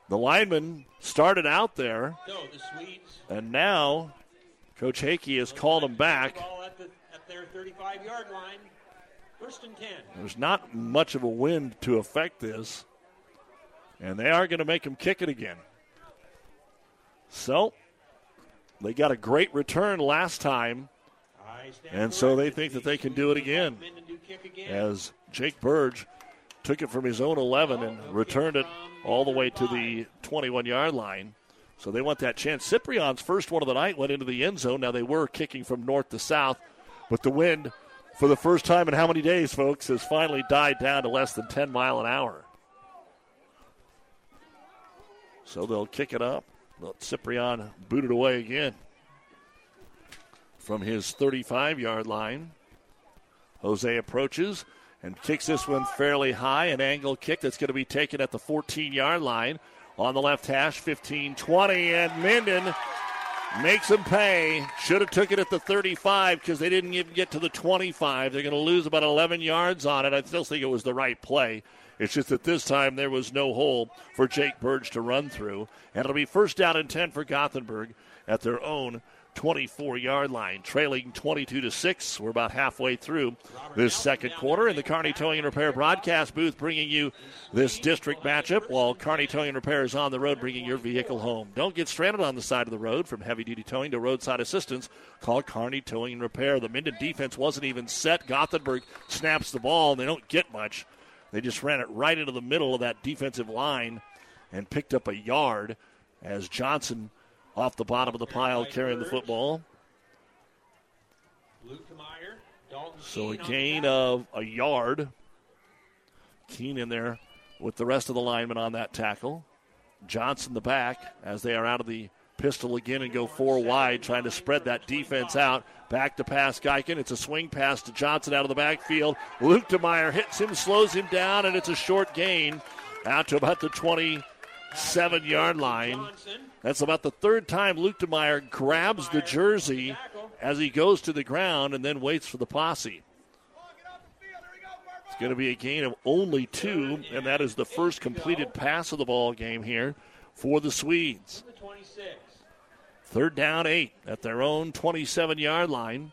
The lineman started out there, and now Coach Hakey has called him back. At their 35 yard line. First and 10. There's not much of a wind to affect this. And they are going to make him kick it again. So, they got a great return last time. And so they think that they can do it again. As Jake Burge took it from his own 11 and returned it all the way to the 21 yard line. So they want that chance. Ciprian's first one of the night went into the end zone. Now they were kicking from north to south, but the wind, for the first time in how many days, folks, has finally died down to less than 10 mile an hour. So they'll kick it up. Let Ciprian boot it away again from his 35 yard line. Jose approaches and kicks this one fairly high, an angle kick that's going to be taken at the 14 yard line on the left hash, 15 20, and Minden makes them pay. Should have took it at the 35 because they didn't even get to the 25. They're going to lose about 11 yards on it. I still think it was the right play. It's just that this time there was no hole for Jake Burge to run through. And it'll be first down and 10 for Gothenburg at their own 24 yard line, trailing 22 to 6. We're about halfway through this second quarter in the Kearney Towing and Repair broadcast booth, bringing you this district matchup while Kearney Towing and Repair is on the road, bringing your vehicle home. Don't get stranded on the side of the road from heavy duty towing to roadside assistance. Call Kearney Towing and Repair. The Minden defense wasn't even set. Gothenburg snaps the ball, and they don't get much. They just ran it right into the middle of that defensive line and picked up a yard as Johnson off the bottom of the pile carrying the football. So a gain of a yard. Keen in there with the rest of the linemen on that tackle. Johnson the back as they are out of the pistol again and go four wide, trying to spread that defense out. Back to pass Geiken. It's a swing pass to Johnson out of the backfield. Luke DeMeyer hits him, slows him down, and it's a short gain out to about the 27 yard line. That's about the third time Luke DeMeyer grabs the jersey as he goes to the ground and then waits for the posse. It's going to be a gain of only two, and that is the first completed pass of the ball game here for the Swedes. Third down, eight at their own 27 yard line.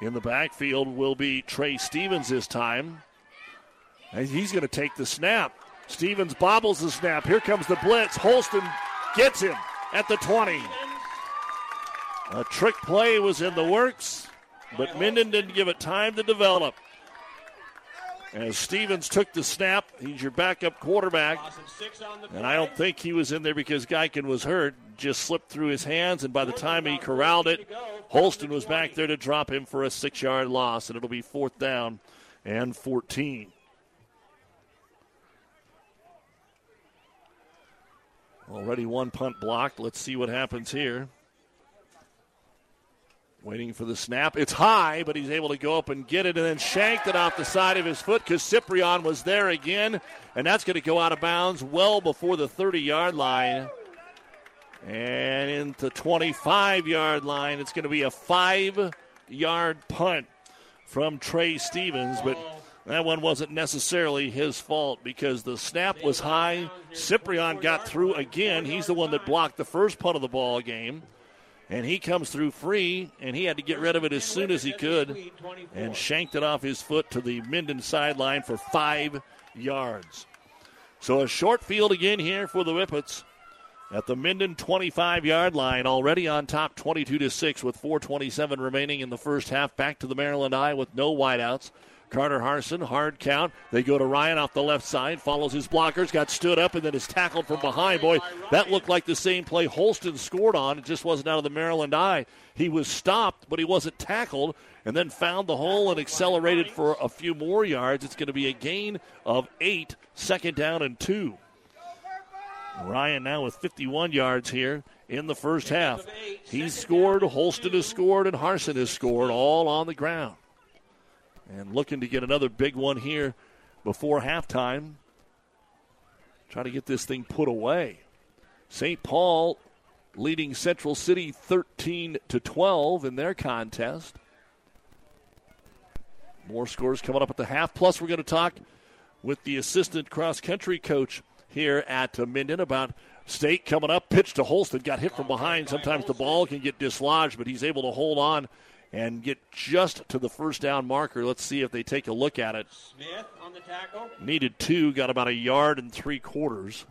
In the backfield will be Trey Stevens this time. And he's going to take the snap. Stevens bobbles the snap. Here comes the blitz. Holston gets him at the 20. A trick play was in the works, but Minden didn't give it time to develop. As Stevens took the snap, he's your backup quarterback. And I don't think he was in there because Geiken was hurt. Just slipped through his hands, and by the time he corralled it, Holston was back there to drop him for a six yard loss, and it'll be fourth down and 14. Already one punt blocked. Let's see what happens here. Waiting for the snap. It's high, but he's able to go up and get it and then shanked it off the side of his foot because Ciprian was there again. And that's going to go out of bounds well before the 30 yard line. And into 25 yard line. It's going to be a five yard punt from Trey Stevens. But that one wasn't necessarily his fault because the snap was high. Ciprian got through again. He's the one that blocked the first punt of the ball game. And he comes through free, and he had to get rid of it as soon as he could and shanked it off his foot to the Minden sideline for five yards. So a short field again here for the Whippets at the Minden 25 yard line, already on top 22 to 6 with 427 remaining in the first half. Back to the Maryland I with no wideouts. Carter Harson, hard count. They go to Ryan off the left side, follows his blockers, got stood up, and then is tackled from behind. Boy, that looked like the same play Holston scored on. It just wasn't out of the Maryland I. He was stopped, but he wasn't tackled, and then found the hole and accelerated for a few more yards. It's going to be a gain of eight, second down and two. Ryan now with 51 yards here in the first half. He's scored, Holston has scored, and Harson has scored, all on the ground. And looking to get another big one here before halftime. Try to get this thing put away. St. Paul leading Central City 13 to 12 in their contest. More scores coming up at the half. Plus, we're going to talk with the assistant cross country coach here at Minden about State coming up. Pitch to Holston. Got hit from behind. Sometimes the ball can get dislodged, but he's able to hold on and get just to the first down marker. Let's see if they take a look at it. Smith on the tackle. Needed two, got about a yard and three quarters.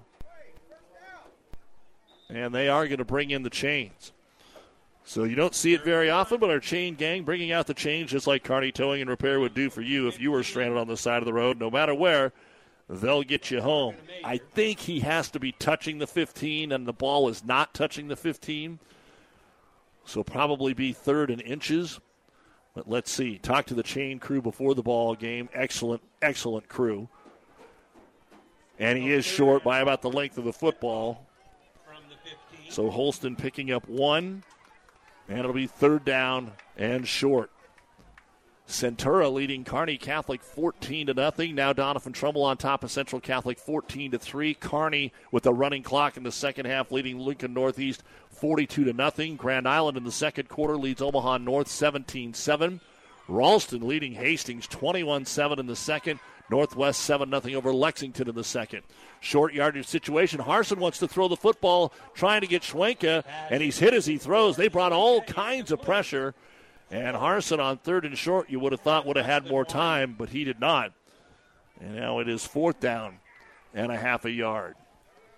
And they are going to bring in the chains. So you don't see it very often, but our chain gang bringing out the chains just like Kearney Towing and Repair would do for you if you were stranded on the side of the road, no matter where. They'll get you home. I think he has to be touching the 15, and the ball is not touching the 15. So probably be third in inches. But let's see. Talk to the chain crew before the ball game. Excellent, excellent crew. And he is short by about the length of the football. So Holston picking up one. And it'll be third down and short. Centura leading Kearney Catholic 14 to nothing. Now Doniphan Trumbull on top of Central Catholic 14 to 3. Kearney with a running clock in the second half leading Lincoln Northeast 42 to nothing. Grand Island in the second quarter leads Omaha North 17-7. Ralston leading Hastings 21-7 in the second. Northwest 7 0 over Lexington in the second. Short yardage situation. Harson wants to throw the football, trying to get Schwenka, and he's hit as he throws. They brought all kinds of pressure and Harson on third and short, you would have thought would have had more time, but he did not. And now it is fourth down and a half a yard.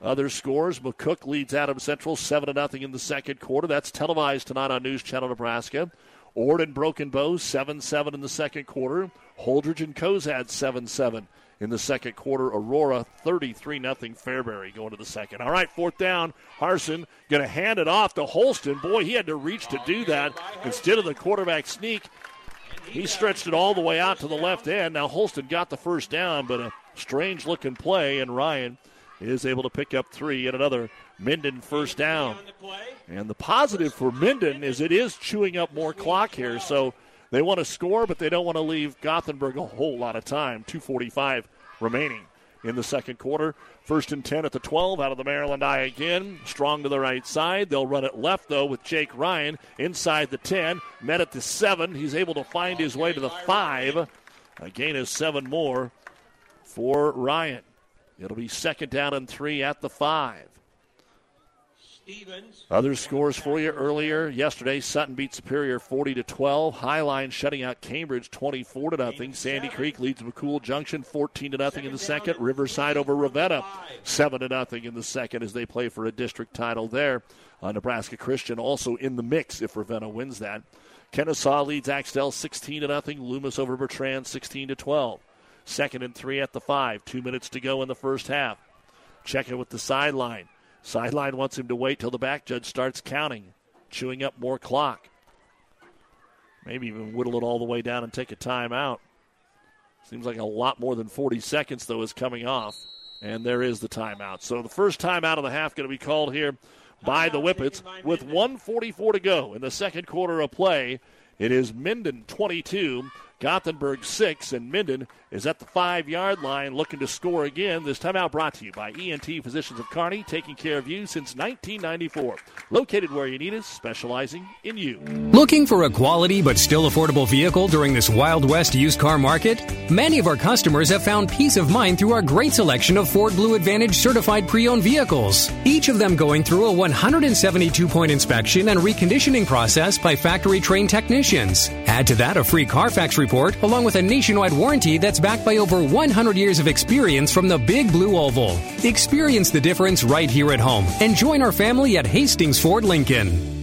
Other scores: McCook leads Adam Central seven to nothing in the second quarter. That's televised tonight on News Channel Nebraska. Ord and Broken Bow seven seven in the second quarter. Holdrege and Cozad seven seven in the second quarter. Aurora 33 0 Fairbury going to the second. All right, fourth down. Harson going to hand it off to Holston. Boy, he had to reach to do that instead of the quarterback sneak. He stretched it all the way out to the left end. Now Holston got the first down, but a strange looking play, and Ryan is able to pick up three and another Minden first down. And the positive for Minden is it is chewing up more clock here, so they want to score, but they don't want to leave Gothenburg a whole lot of time. 2.45 remaining in the second quarter. First and 10 at the 12 out of the Maryland I again. Strong to the right side. They'll run it left, though, with Jake Ryan inside the 10. Met at the 7. He's able to find his way to the 5. A gain of 7 more for Ryan. It'll be second down and 3 at the 5. Other scores for you earlier yesterday: Sutton beat Superior 40 to 12. Highline shutting out Cambridge 24 to nothing. Sandy Creek leads McCool Junction 14 to nothing in the second. Riverside over Ravenna 7 to nothing in the second as they play for a district title there. Uh, Nebraska Christian also in the mix if Ravenna wins that. Kenesaw leads Axtell 16 to nothing. Loomis over Bertrand 16 to 12. Second and three at the five. Two minutes to go in the first half. Check it with the sideline. Sideline wants him to wait till the back judge starts counting, chewing up more clock. Maybe even whittle it all the way down and take a timeout. Seems like a lot more than 40 seconds, though, is coming off. And there is the timeout. So the first timeout of the half going to be called here by the Whippets with 144 to go in the second quarter of play. It is Minden 22, Gothenburg 6, and Minden is at the five yard line looking to score again. This timeout brought to you by ENT Physicians of Kearney, taking care of you since 1994. Located where you need us, specializing in you. Looking for a quality but still affordable vehicle during this Wild West used car market? Many of our customers have found peace of mind through our great selection of Ford Blue Advantage certified pre owned vehicles, each of them going through a 172 point inspection and reconditioning process by factory trained technicians. Add to that a free Carfax report along with a nationwide warranty that's backed by over 100 years of experience from the Big Blue Oval. Experience the difference right here at home and join our family at Hastings Ford Lincoln.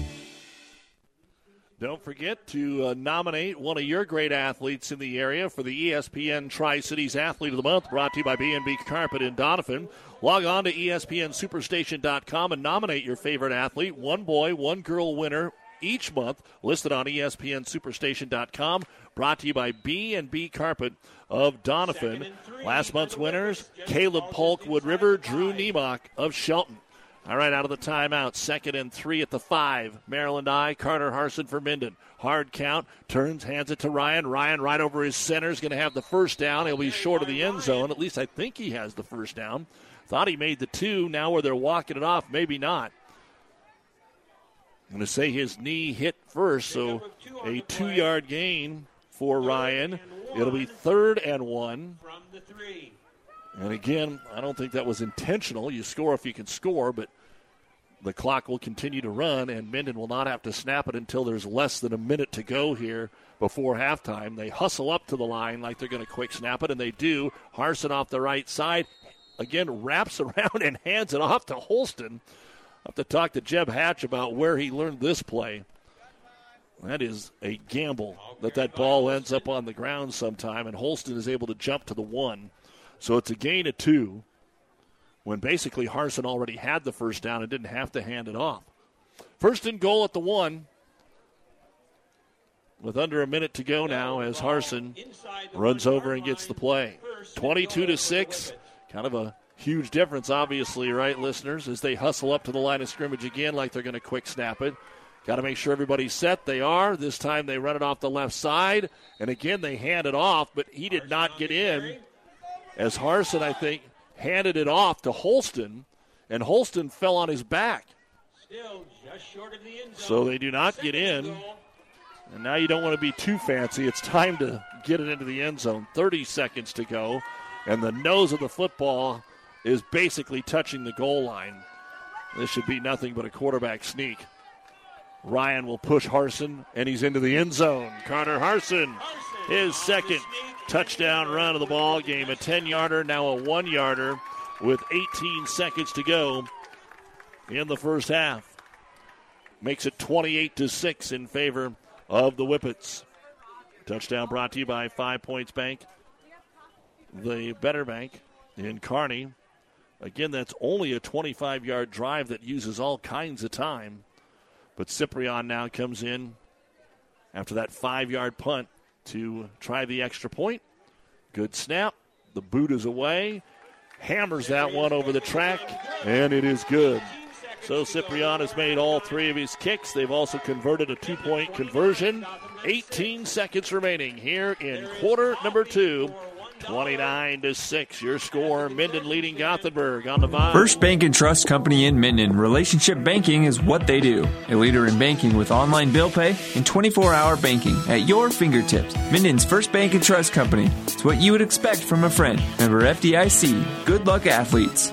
Don't forget to uh, nominate one of your great athletes in the area for the ESPN Tri Cities Athlete of the Month, brought to you by B&B Carpet in Doniphan. Log on to ESPNSuperstation.com and nominate your favorite athlete. One boy, one girl winner each month, listed on ESPNSuperstation.com. Brought to you by B&B Carpet of Doniphan. Last month's winners: Caleb Polk, Wood River, Drew Niemock of Shelton. All right, out of the timeout. Second and three at the five. Maryland I. Carter Harson for Minden. Hard count. Turns, hands it to Ryan. Ryan right over his center is going to have the first down. He'll be short of the end zone. At least I think he has the first down. Thought he made the two. Now where they're walking it off, maybe not. I'm going to say his knee hit first, so a two yard gain for Ryan. It'll be third and one. From the three. And again, I don't think that was intentional. You score if you can score, but the clock will continue to run, and Minden will not have to snap it until there's less than a minute to go here before halftime. They hustle up to the line like they're going to quick snap it, and they do. Harson off the right side, again, wraps around and hands it off to Holston. Have to talk to Jeb Hatch about where he learned this play. That is a gamble that that ball ends up on the ground sometime, and Holston is able to jump to the one. So it's a gain of two when basically Harson already had the first down and didn't have to hand it off. First and goal at the one. With under a minute to go now, as Harson runs over and gets the play. 22 to 6. Kind of a huge difference, obviously, right, listeners, as they hustle up to the line of scrimmage again like they're going to quick snap it. Got to make sure everybody's set. They are. This time they run it off the left side. And again, they hand it off, but he did not get in as Harson, I think, handed it off to Holston, and Holston fell on his back. So they do not get in. And now you don't want to be too fancy. It's time to get it into the end zone. 30 seconds to go. And the nose of the football is basically touching the goal line. This should be nothing but a quarterback sneak. Ryan will push Harson, and he's into the end zone. Carter Harson, his second touchdown run of the ball game. A 10 yarder, now a one yarder with 18 seconds to go in the first half. Makes it 28 to 6 in favor of the Whippets. Touchdown brought to you by Five Points Bank, the Better Bank in Kearney. Again, that's only a 25 yard drive that uses all kinds of time. But Ciprian now comes in after that five yard punt to try the extra point. Good snap. The boot is away. Hammers that one over the track, and it is good. So Ciprian has made all three of his kicks. They've also converted a two point conversion. 18 seconds remaining here in quarter number two. 29 to 6. Your score, Minden leading Gothenburg on the Vibe. First Bank and Trust Company in Minden. Relationship banking is what they do. A leader in banking with online bill pay and 24 hour banking at your fingertips. Minden's First Bank and Trust Company. It's what you would expect from a friend. Member FDIC. Good luck, athletes.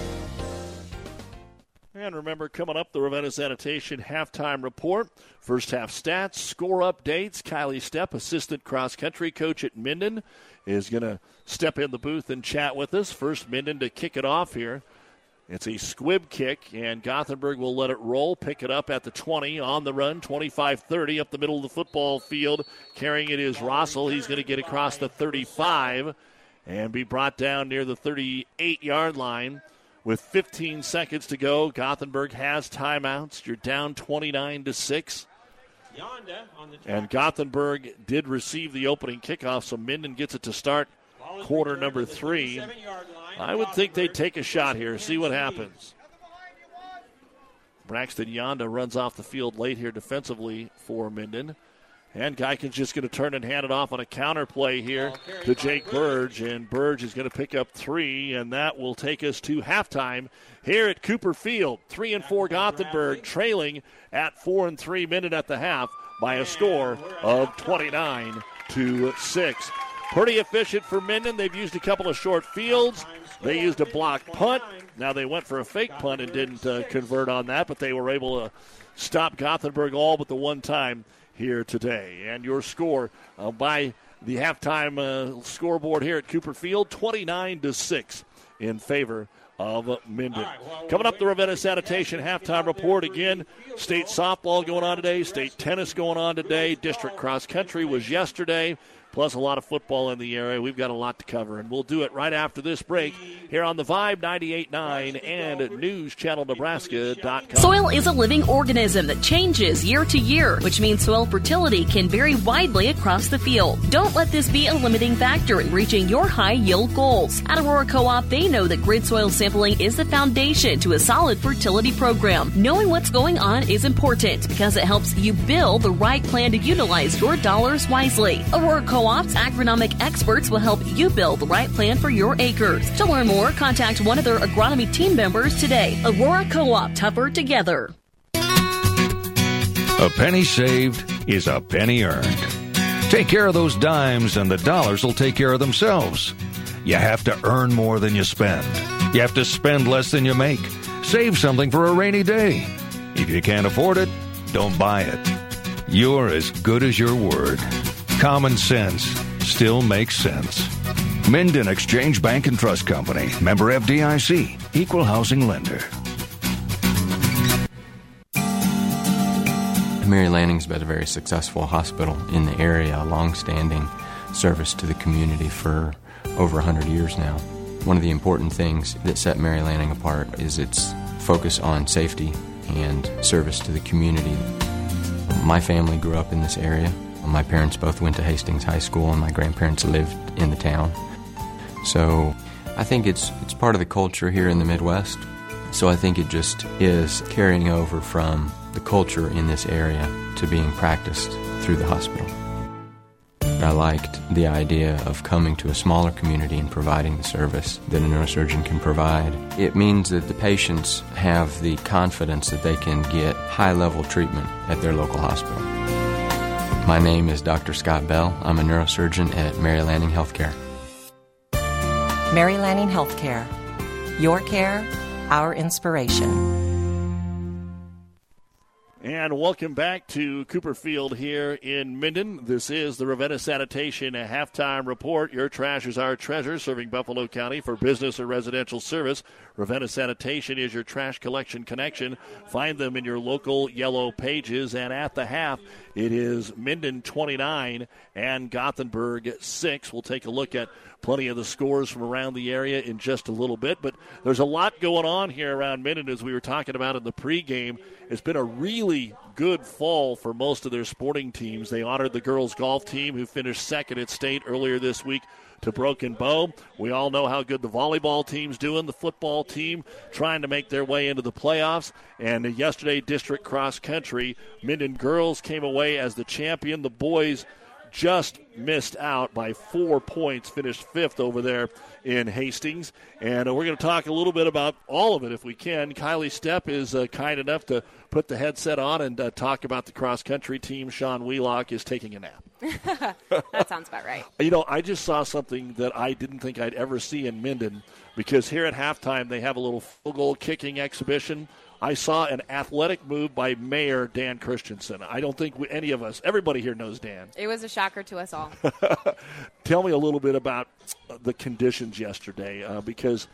And remember, coming up, the Ravenna Sanitation halftime report. First half stats, score updates. Kylie Stepp, assistant cross country coach at Minden, is going to step in the booth and chat with us. First, Minden to kick it off here. It's a squib kick, and Gothenburg will let it roll. Pick it up at the 20 on the run, 25 30 up the middle of the football field. Carrying it is Rossell. He's going to get across the 35 and be brought down near the 38 yard line. With 15 seconds to go, Gothenburg has timeouts. You're down 29 to 6. And Gothenburg did receive the opening kickoff, so Minden gets it to start quarter number three. I would think they'd take a shot here, see what happens. Braxton Yonda runs off the field late here defensively for Minden. And Geiken's just going to turn and hand it off on a counter play here to Jake Burge. And Burge is going to pick up three, and that will take us to halftime here at Cooper Field. Three and four Gothenburg trailing at four and three minute at the half by a score of 29 to 6. pretty efficient for Minden. They've used a couple of short fields. They used a block punt. Now they went for a fake punt and didn't uh, convert on that, but they were able to stop Gothenburg all but the one time here today. And your score uh, by the halftime uh, scoreboard here at Cooper Field 29 to 6 in favor of Minden. Coming up, the Ravenna Sanitation halftime report again. State softball going on today, state tennis going on today, district cross country was yesterday plus a lot of football in the area. We've got a lot to cover, and we'll do it right after this break here on the Vibe 98.9 and NewsChannelNebraska.com. Soil is a living organism that changes year to year, which means soil fertility can vary widely across the field. Don't let this be a limiting factor in reaching your high yield goals. At Aurora Co-op, they know that grid soil sampling is the foundation to a solid fertility program. Knowing what's going on is important because it helps you build the right plan to utilize your dollars wisely. Aurora Co Co-op's agronomic experts will help you build the right plan for your acres. To learn more, contact one of their agronomy team members today. Aurora Co-op, tougher together. A penny saved is a penny earned. Take care of those dimes and the dollars will take care of themselves. You have to earn more than you spend. You have to spend less than you make. Save something for a rainy day. If you can't afford it, don't buy it. You're as good as your word. Common sense still makes sense. Minden Exchange Bank and Trust Company, member FDIC, equal housing lender. Mary Lanning's been a very successful hospital in the area, a long-standing service to the community for over 100 years now. One of the important things that set Mary Lanning apart is its focus on safety and service to the community. My family grew up in this area. My parents both went to Hastings High School, and my grandparents lived in the town. So I think it's it's part of the culture here in the Midwest. So I think it just is carrying over from the culture in this area to being practiced through the hospital. I liked the idea of coming to a smaller community and providing the service that a neurosurgeon can provide. It means that the patients have the confidence that they can get high level treatment at their local hospital. My name is Dr. Scott Bell. I'm a neurosurgeon at Mary Lanning Healthcare. Mary Lanning Healthcare. Your care, our inspiration. And welcome back to Cooper Field here in Minden. This is the Ravenna Sanitation halftime report. Your trash is our treasure, serving Buffalo County for business or residential service. Ravenna Sanitation is your trash collection connection. Find them in your local yellow pages. And at the half, it is Minden 29 and Gothenburg 6. We'll take a look at plenty of the scores from around the area in just a little bit. But there's a lot going on here around Minden, as we were talking about in the pregame. It's been a really good fall for most of their sporting teams. They honored the girls' golf team, who finished second at state earlier this week to Broken Bow. We all know how good the volleyball team's doing, the football team trying to make their way into the playoffs. And yesterday, district cross country, Minden girls came away as the champion. The boys just missed out by four points, finished fifth over there in Hastings. And uh, we're going to talk a little bit about all of it if we can. Kylie Stepp is uh, kind enough to put the headset on and uh, talk about the cross country team. Sean Wheelock is taking a nap. that sounds about right. You know, I just saw something that I didn't think I'd ever see in Minden because here at halftime they have a little goal kicking exhibition I saw an athletic move by Mayor Dan Christensen. I don't think we, any of us, everybody here knows Dan. It was a shocker to us all. Tell me a little bit about the conditions yesterday uh, because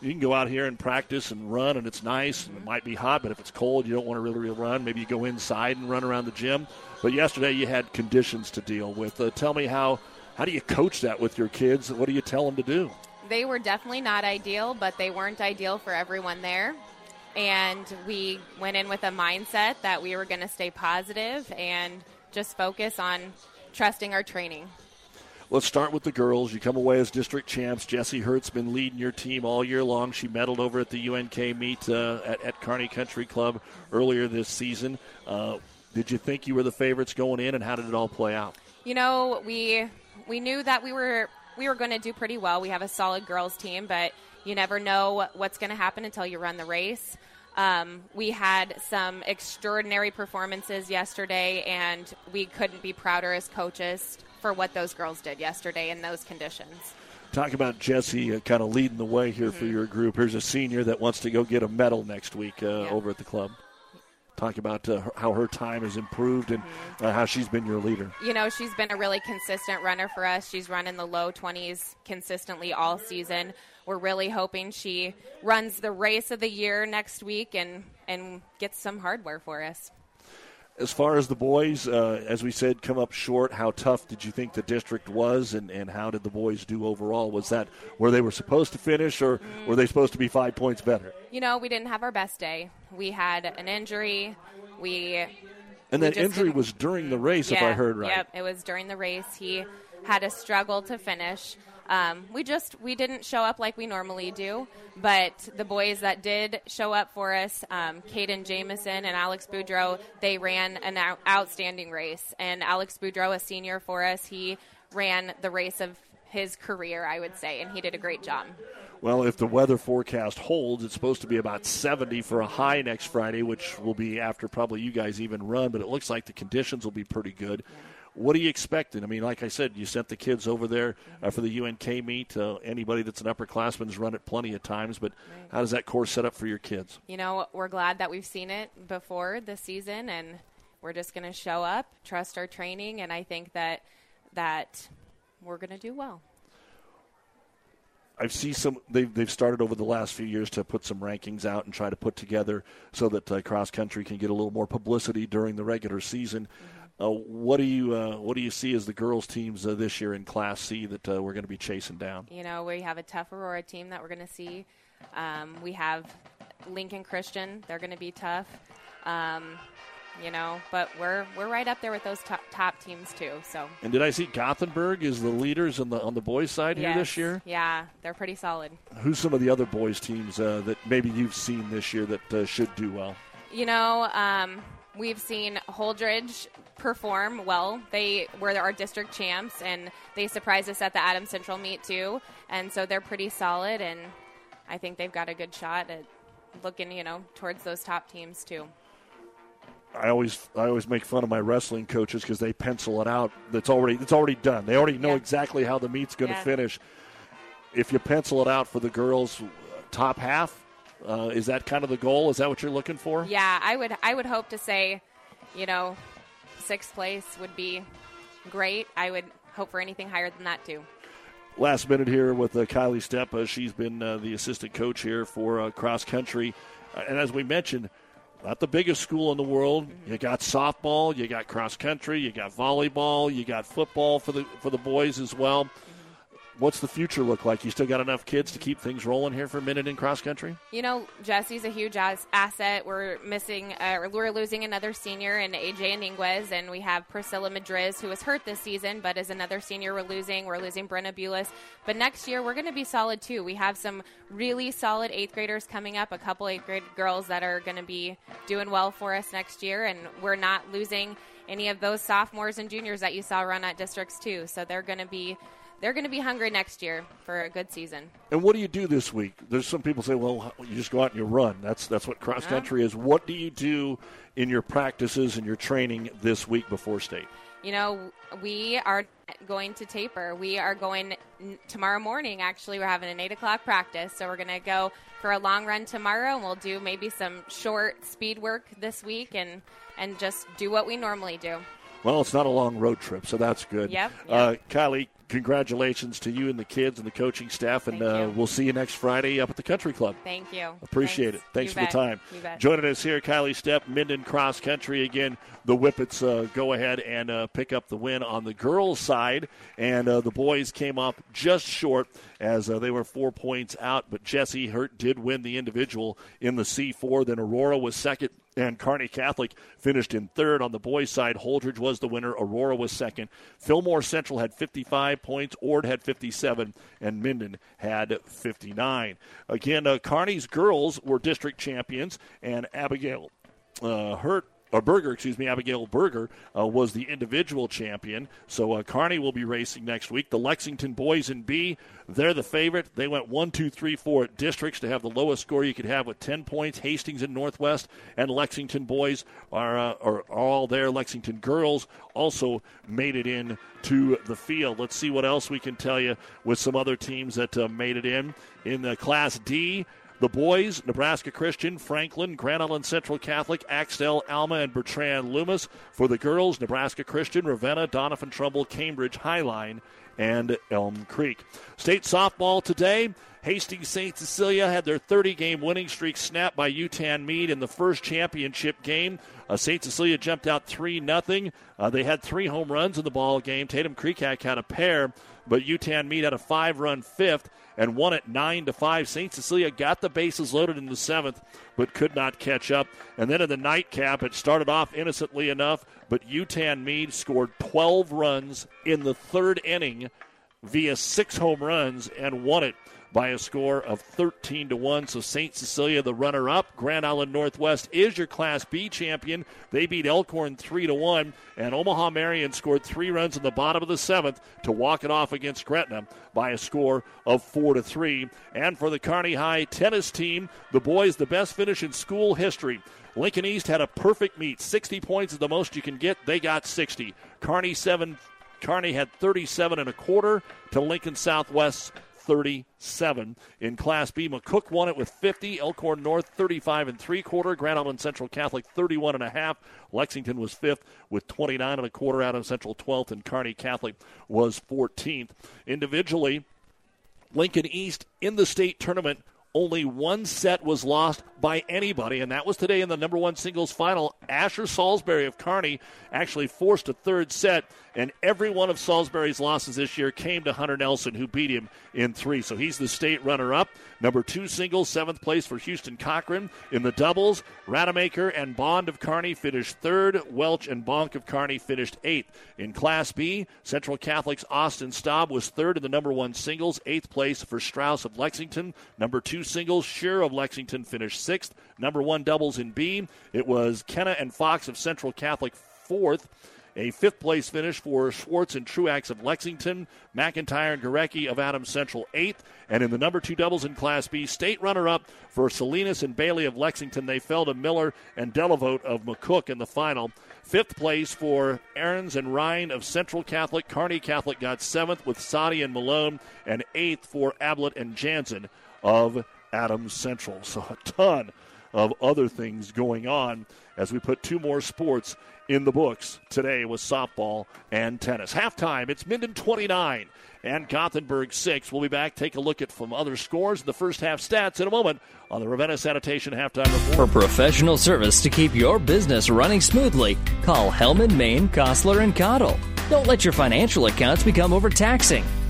you can go out here and practice and run, and it's nice, and it might be hot, but if it's cold, you don't want to really, really run. Maybe you go inside and run around the gym. But yesterday you had conditions to deal with. Uh, tell me how how do you coach that with your kids? What do you tell them to do? They were definitely not ideal, but they weren't ideal for everyone there and we went in with a mindset that we were going to stay positive and just focus on trusting our training. Let's start with the girls. You come away as district champs. Jesse Hurt's been leading your team all year long. She medaled over at the UNK meet uh, at, at Kearney Country Club earlier this season. Uh, did you think you were the favorites going in, and how did it all play out? You know, we we knew that we were we were going to do pretty well. We have a solid girls team, but you never know what's going to happen until you run the race. Um, we had some extraordinary performances yesterday, and we couldn't be prouder as coaches for what those girls did yesterday in those conditions. Talk about Jesse uh, kind of leading the way here Mm-hmm. for your group. Here's a senior that wants to go get a medal next week uh, over at the club. Talk about uh, how her time has improved and uh, how she's been your leader. You know, she's been a really consistent runner for us. She's run in the low 20s consistently all season. We're really hoping she runs the race of the year next week and, and gets some hardware for us. As far as the boys, uh, as we said, come up short. How tough did you think the district was, and, and how did the boys do overall? Was that where they were supposed to finish, or were they supposed to be five points better? You know, we didn't have our best day. We had an injury. We And we that injury was during the race, if I heard right. Yep, it was during the race. He had a struggle to finish. Um, we just we didn't show up like we normally do, but the boys that did show up for us, um, Caden Jameson and Alex Boudreau, they ran an out- outstanding race. And Alex Boudreau, a senior for us, he ran the race of his career, I would say, and he did a great job. Well, if the weather forecast holds, it's supposed to be about 70 for a high next Friday, which will be after probably you guys even run, but it looks like the conditions will be pretty good. What are you expecting? I mean, like I said, you sent the kids over there uh, for the UNK meet. Uh, anybody that's an upperclassman has run it plenty of times, but how does that course set up for your kids? You know, we're glad that we've seen it before this season, and we're just going to show up, trust our training, and I think that that we're going to do well. I've seen some. They've they've started over the last few years to put some rankings out and try to put together so that uh, cross country can get a little more publicity during the regular season. Uh, what do you uh, what do you see as the girls teams uh, this year in Class C that uh, we're going to be chasing down? You know, we have a tough Aurora team that we're going to see. Um, we have Lincoln Christian; they're going to be tough. Um, you know, but we're we're right up there with those top, top teams too. So And did I see Gothenburg is the leaders on the on the boys side here this year? Yeah, they're pretty solid. Who's some of the other boys teams uh, that maybe you've seen this year that uh, should do well? You know, um, we've seen Holdrege perform well. They were our district champs, and they surprised us at the Adams Central meet too. And so they're pretty solid, and I think they've got a good shot at looking, you know, towards those top teams too. I always I always make fun of my wrestling coaches because they pencil it out. That's already it's already done. They already know exactly how the meet's going to Yeah. finish. If you pencil it out for the girls, top half, uh, is that kind of the goal? Is that what you're looking for? Yeah, I would I would hope to say, you know, sixth place would be great. I would hope for anything higher than that too. Last minute here with uh, Kylie Stepp. Uh, she's been uh, the assistant coach here for uh, cross country, uh, and as we mentioned, not the biggest school in the world. You got softball, you got cross country, you got volleyball, you got football for the for the boys as well. What's the future look like? You still got enough kids to keep things rolling here for a minute in cross country? You know, Jesse's a huge as- asset. We're missing, uh, we're losing another senior in AJ Iniguez, and we have Priscilla Madriz, who was hurt this season, but is another senior we're losing. We're losing Brenna Bulis. But next year, we're going to be solid too. We have some really solid eighth graders coming up, a couple eighth grade girls that are going to be doing well for us next year, and we're not losing any of those sophomores and juniors that you saw run at districts too. So they're going to be. They're going to be hungry next year for a good season. And what do you do this week? There's some people say, well, you just go out and you run. That's that's what cross country is. What do you do in your practices and your training this week before state? You know, we are going to taper. We are going tomorrow morning. Actually, we're having an eight o'clock practice, so we're going to go for a long run tomorrow, and we'll do maybe some short speed work this week, and and just do what we normally do. Well, it's not a long road trip, so that's good. Yep, Uh, Kylie, congratulations to you and the kids and the coaching staff, and uh, we'll see you next Friday up at the Country Club. Thank you. Appreciate Thanks. it. Thanks You for bet. the time. Joining us here, Kylie Step, Minden Cross Country. Again, the Whippets uh, go ahead and uh, pick up the win on the girls' side, and uh, the boys came up just short as uh, they were four points out. But Jesse Hurt did win the individual in the C4. Then Aurora was second. And Kearney Catholic finished in third on the boys' side. Holdrege was the winner. Aurora was second. Fillmore Central had 55 points. Ord had 57. And Minden had 59. Again, uh, Kearney's girls were district champions. And Abigail uh, Hurt or Berger, excuse me, Abigail Berger uh, was the individual champion. So uh, Kearney will be racing next week. The Lexington boys in B, they're the favorite. They went one, two, three, four districts to have the lowest score you could have with 10 points. Hastings and Northwest and Lexington boys are, uh, are all there. Lexington girls also made it in to the field. Let's see what else we can tell you with some other teams that uh, made it in. In the Class D, the boys, Nebraska Christian, Franklin, Grand Island Central Catholic, Axtell, Alma, and Bertrand Loomis. For the girls, Nebraska Christian, Ravenna, Doniphan Trumbull, Cambridge Highline, and Elm Creek. State softball today. Hastings St. Cecilia had their 30 game winning streak snapped by Yutan Mead in the first championship game. Uh, St. Cecilia jumped out 3 0. Uh, they had three home runs in the ball game. Tatum Creekak had a pair, but Yutan Mead had a five run fifth and won it 9 to 5. St. Cecilia got the bases loaded in the seventh, but could not catch up. And then in the nightcap, it started off innocently enough, but Yutan Mead scored 12 runs in the third inning via six home runs and won it by a score of 13 to 1. So St. Cecilia, the runner up. Grand Island Northwest is your Class B champion. They beat Elkhorn 3 to 1. And Omaha Marian scored three runs in the bottom of the seventh to walk it off against Gretna by a score of 4 to 3. And for the Kearney High tennis team, the boys, the best finish in school history. Lincoln East had a perfect meet. 60 points is the most you can get. They got 60. Kearney 7 Kearney had 37 and a quarter to Lincoln Southwest 37. In Class B, McCook won it with 50. Elkhorn North 35 and three quarter. Grand Island Central Catholic 31 and a half. Lexington was fifth with 29 and a quarter. Adams Central 12th, and Kearney Catholic was 14th. Individually, Lincoln East in the state tournament only one set was lost by anybody, and that was today in the number one singles final. Asher Salisbury of Kearney actually forced a third set, and every one of Salisbury's losses this year came to Hunter Nelson, who beat him in three. So he's the state runner up. Number two singles, seventh place for Houston Cochran. In the doubles, Rademacher and Bond of Kearney finished third. Welch and Bonk of Kearney finished eighth. In Class B, Central Catholic's Austin Staub was third in the number one singles, eighth place for Strauss of Lexington. Number two singles, Shear of Lexington finished sixth. Number one doubles in B, it was Kenna and Fox of Central Catholic fourth. A fifth place finish for Schwartz and Truax of Lexington, McIntyre and Gorecki of Adams Central eighth. And in the number two doubles in Class B, state runner up for Salinas and Bailey of Lexington. They fell to Miller and Delavote of McCook in the final. Fifth place for Aarons and Ryan of Central Catholic. Kearney Catholic got seventh with Sadi and Malone, and eighth for Ablett and Jansen of Adams Central. So a ton of other things going on as we put two more sports in the books today with softball and tennis. Halftime, it's Minden 29 and Gothenburg 6. We'll be back, take a look at some other scores in the first half stats in a moment on the Ravenna Sanitation Halftime Report. For professional service to keep your business running smoothly, call Hellman, Maine, Kostler, and Cottle. Don't let your financial accounts become overtaxing.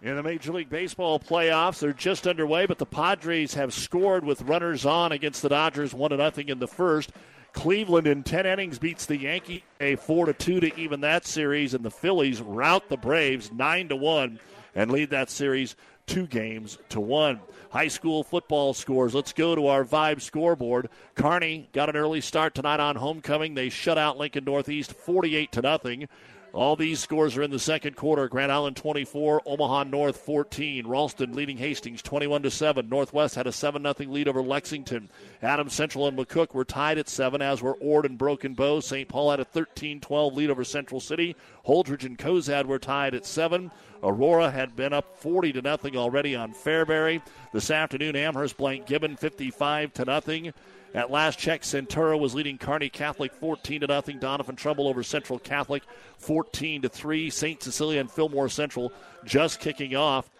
In the Major League Baseball playoffs, they're just underway, but the Padres have scored with runners on against the Dodgers, one to nothing in the first. Cleveland in 10 innings beats the Yankees a 4 to 2 to even that series, and the Phillies rout the Braves 9 to 1 and lead that series two games to one. High school football scores. Let's go to our Vibe scoreboard. Kearney got an early start tonight on homecoming. They shut out Lincoln Northeast 48 to nothing. All these scores are in the second quarter. Grand Island 24, Omaha North 14. Ralston leading Hastings 21 to 7. Northwest had a 7 0 lead over Lexington. Adams Central and McCook were tied at 7, as were Ord and Broken Bow. St. Paul had a 13 12 lead over Central City. Holdrege and Cozad were tied at 7. Aurora had been up 40 to nothing already on Fairbury. This afternoon, Amherst blank Gibbon 55 to nothing. At last check, Centura was leading Kearney Catholic 14 to nothing. Doniphan Trumbull over Central Catholic 14 to 3. St. Cecilia and Fillmore Central just kicking off.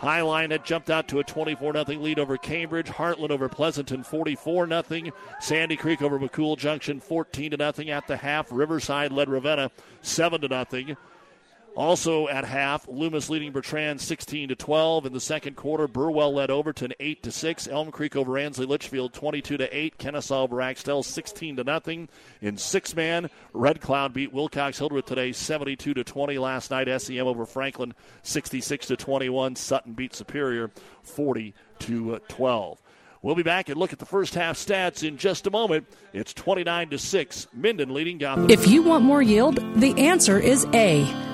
Highline had jumped out to a 24 0 lead over Cambridge. Heartland over Pleasanton 44 0. Sandy Creek over McCool Junction 14 0 at the half. Riverside led Ravenna 7 0. Also at half, Loomis leading Bertrand 16 to 12. In the second quarter, Burwell led Overton 8 to 6. Elm Creek over Ansley Litchfield 22 to 8. Kenesaw over Axtell 16 to nothing. In six man, Red Cloud beat Wilcox Hildreth today 72 to 20. Last night, SEM over Franklin 66 to 21. Sutton beat Superior 40 to 12. We'll be back and look at the first half stats in just a moment. It's 29 to 6. Minden leading Gotham. If you want more yield, the answer is A.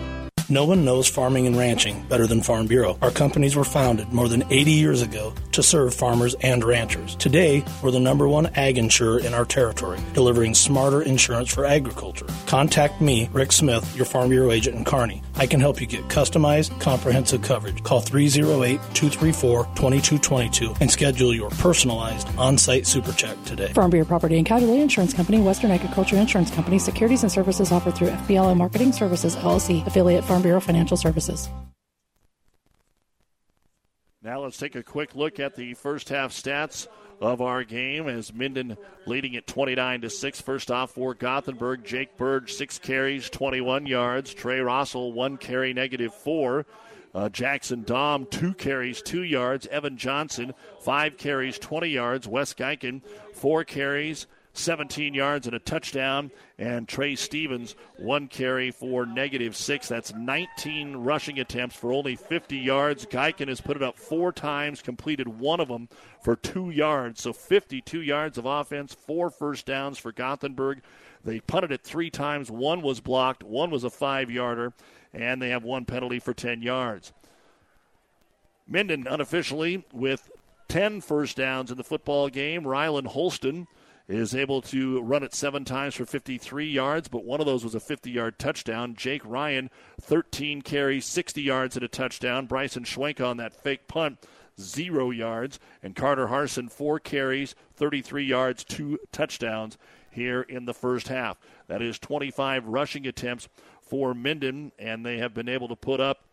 No one knows farming and ranching better than Farm Bureau. Our companies were founded more than 80 years ago to serve farmers and ranchers. Today, we're the number one ag insurer in our territory, delivering smarter insurance for agriculture. Contact me, Rick Smith, your Farm Bureau agent in Kearney. I can help you get customized, comprehensive coverage. Call 308 234 2222 and schedule your personalized on site super check today. Farm Bureau Property and Casualty Insurance Company, Western Agriculture Insurance Company, securities and services offered through FBLO Marketing Services, LLC, affiliate Farm Bureau Financial Services. Now let's take a quick look at the first half stats of our game as Minden leading at 29 to 6. First off for Gothenburg, Jake Burge, six carries, 21 yards. Trey Rossell, one carry, negative four. Uh, Jackson Dom, two carries, two yards. Evan Johnson, five carries, 20 yards. Wes Geiken, four carries, 17 yards and a touchdown. And Trey Stevens, one carry for negative six. That's 19 rushing attempts for only 50 yards. Geiken has put it up four times, completed one of them for two yards. So 52 yards of offense, four first downs for Gothenburg. They punted it three times. One was blocked, one was a five yarder, and they have one penalty for 10 yards. Minden unofficially with 10 first downs in the football game. Rylan Holston is able to run it seven times for 53 yards, but one of those was a 50 yard touchdown. Jake Ryan, 13 carries, 60 yards and a touchdown. Bryson Schwenk on that fake punt, zero yards. And Carter Harson, four carries, 33 yards, two touchdowns here in the first half. That is 25 rushing attempts for Minden, and they have been able to put up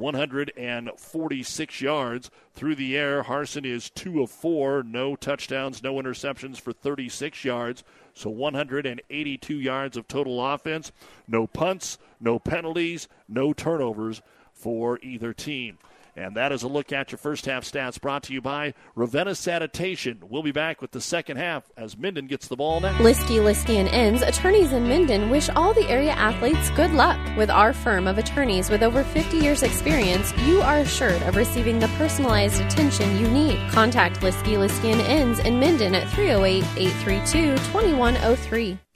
146 yards through the air. Harson is two of four, no touchdowns, no interceptions for 36 yards. So 182 yards of total offense. No punts, no penalties, no turnovers for either team. And that is a look at your first half stats brought to you by Ravenna Sanitation. We'll be back with the second half as Minden gets the ball next. Liskey, Liskey and Inns, attorneys in Minden wish all the area athletes good luck. With our firm of attorneys with over 50 years experience, you are assured of receiving the personalized attention you need. Contact Liskey, Liskey and Inns in Minden at 308-832-2103.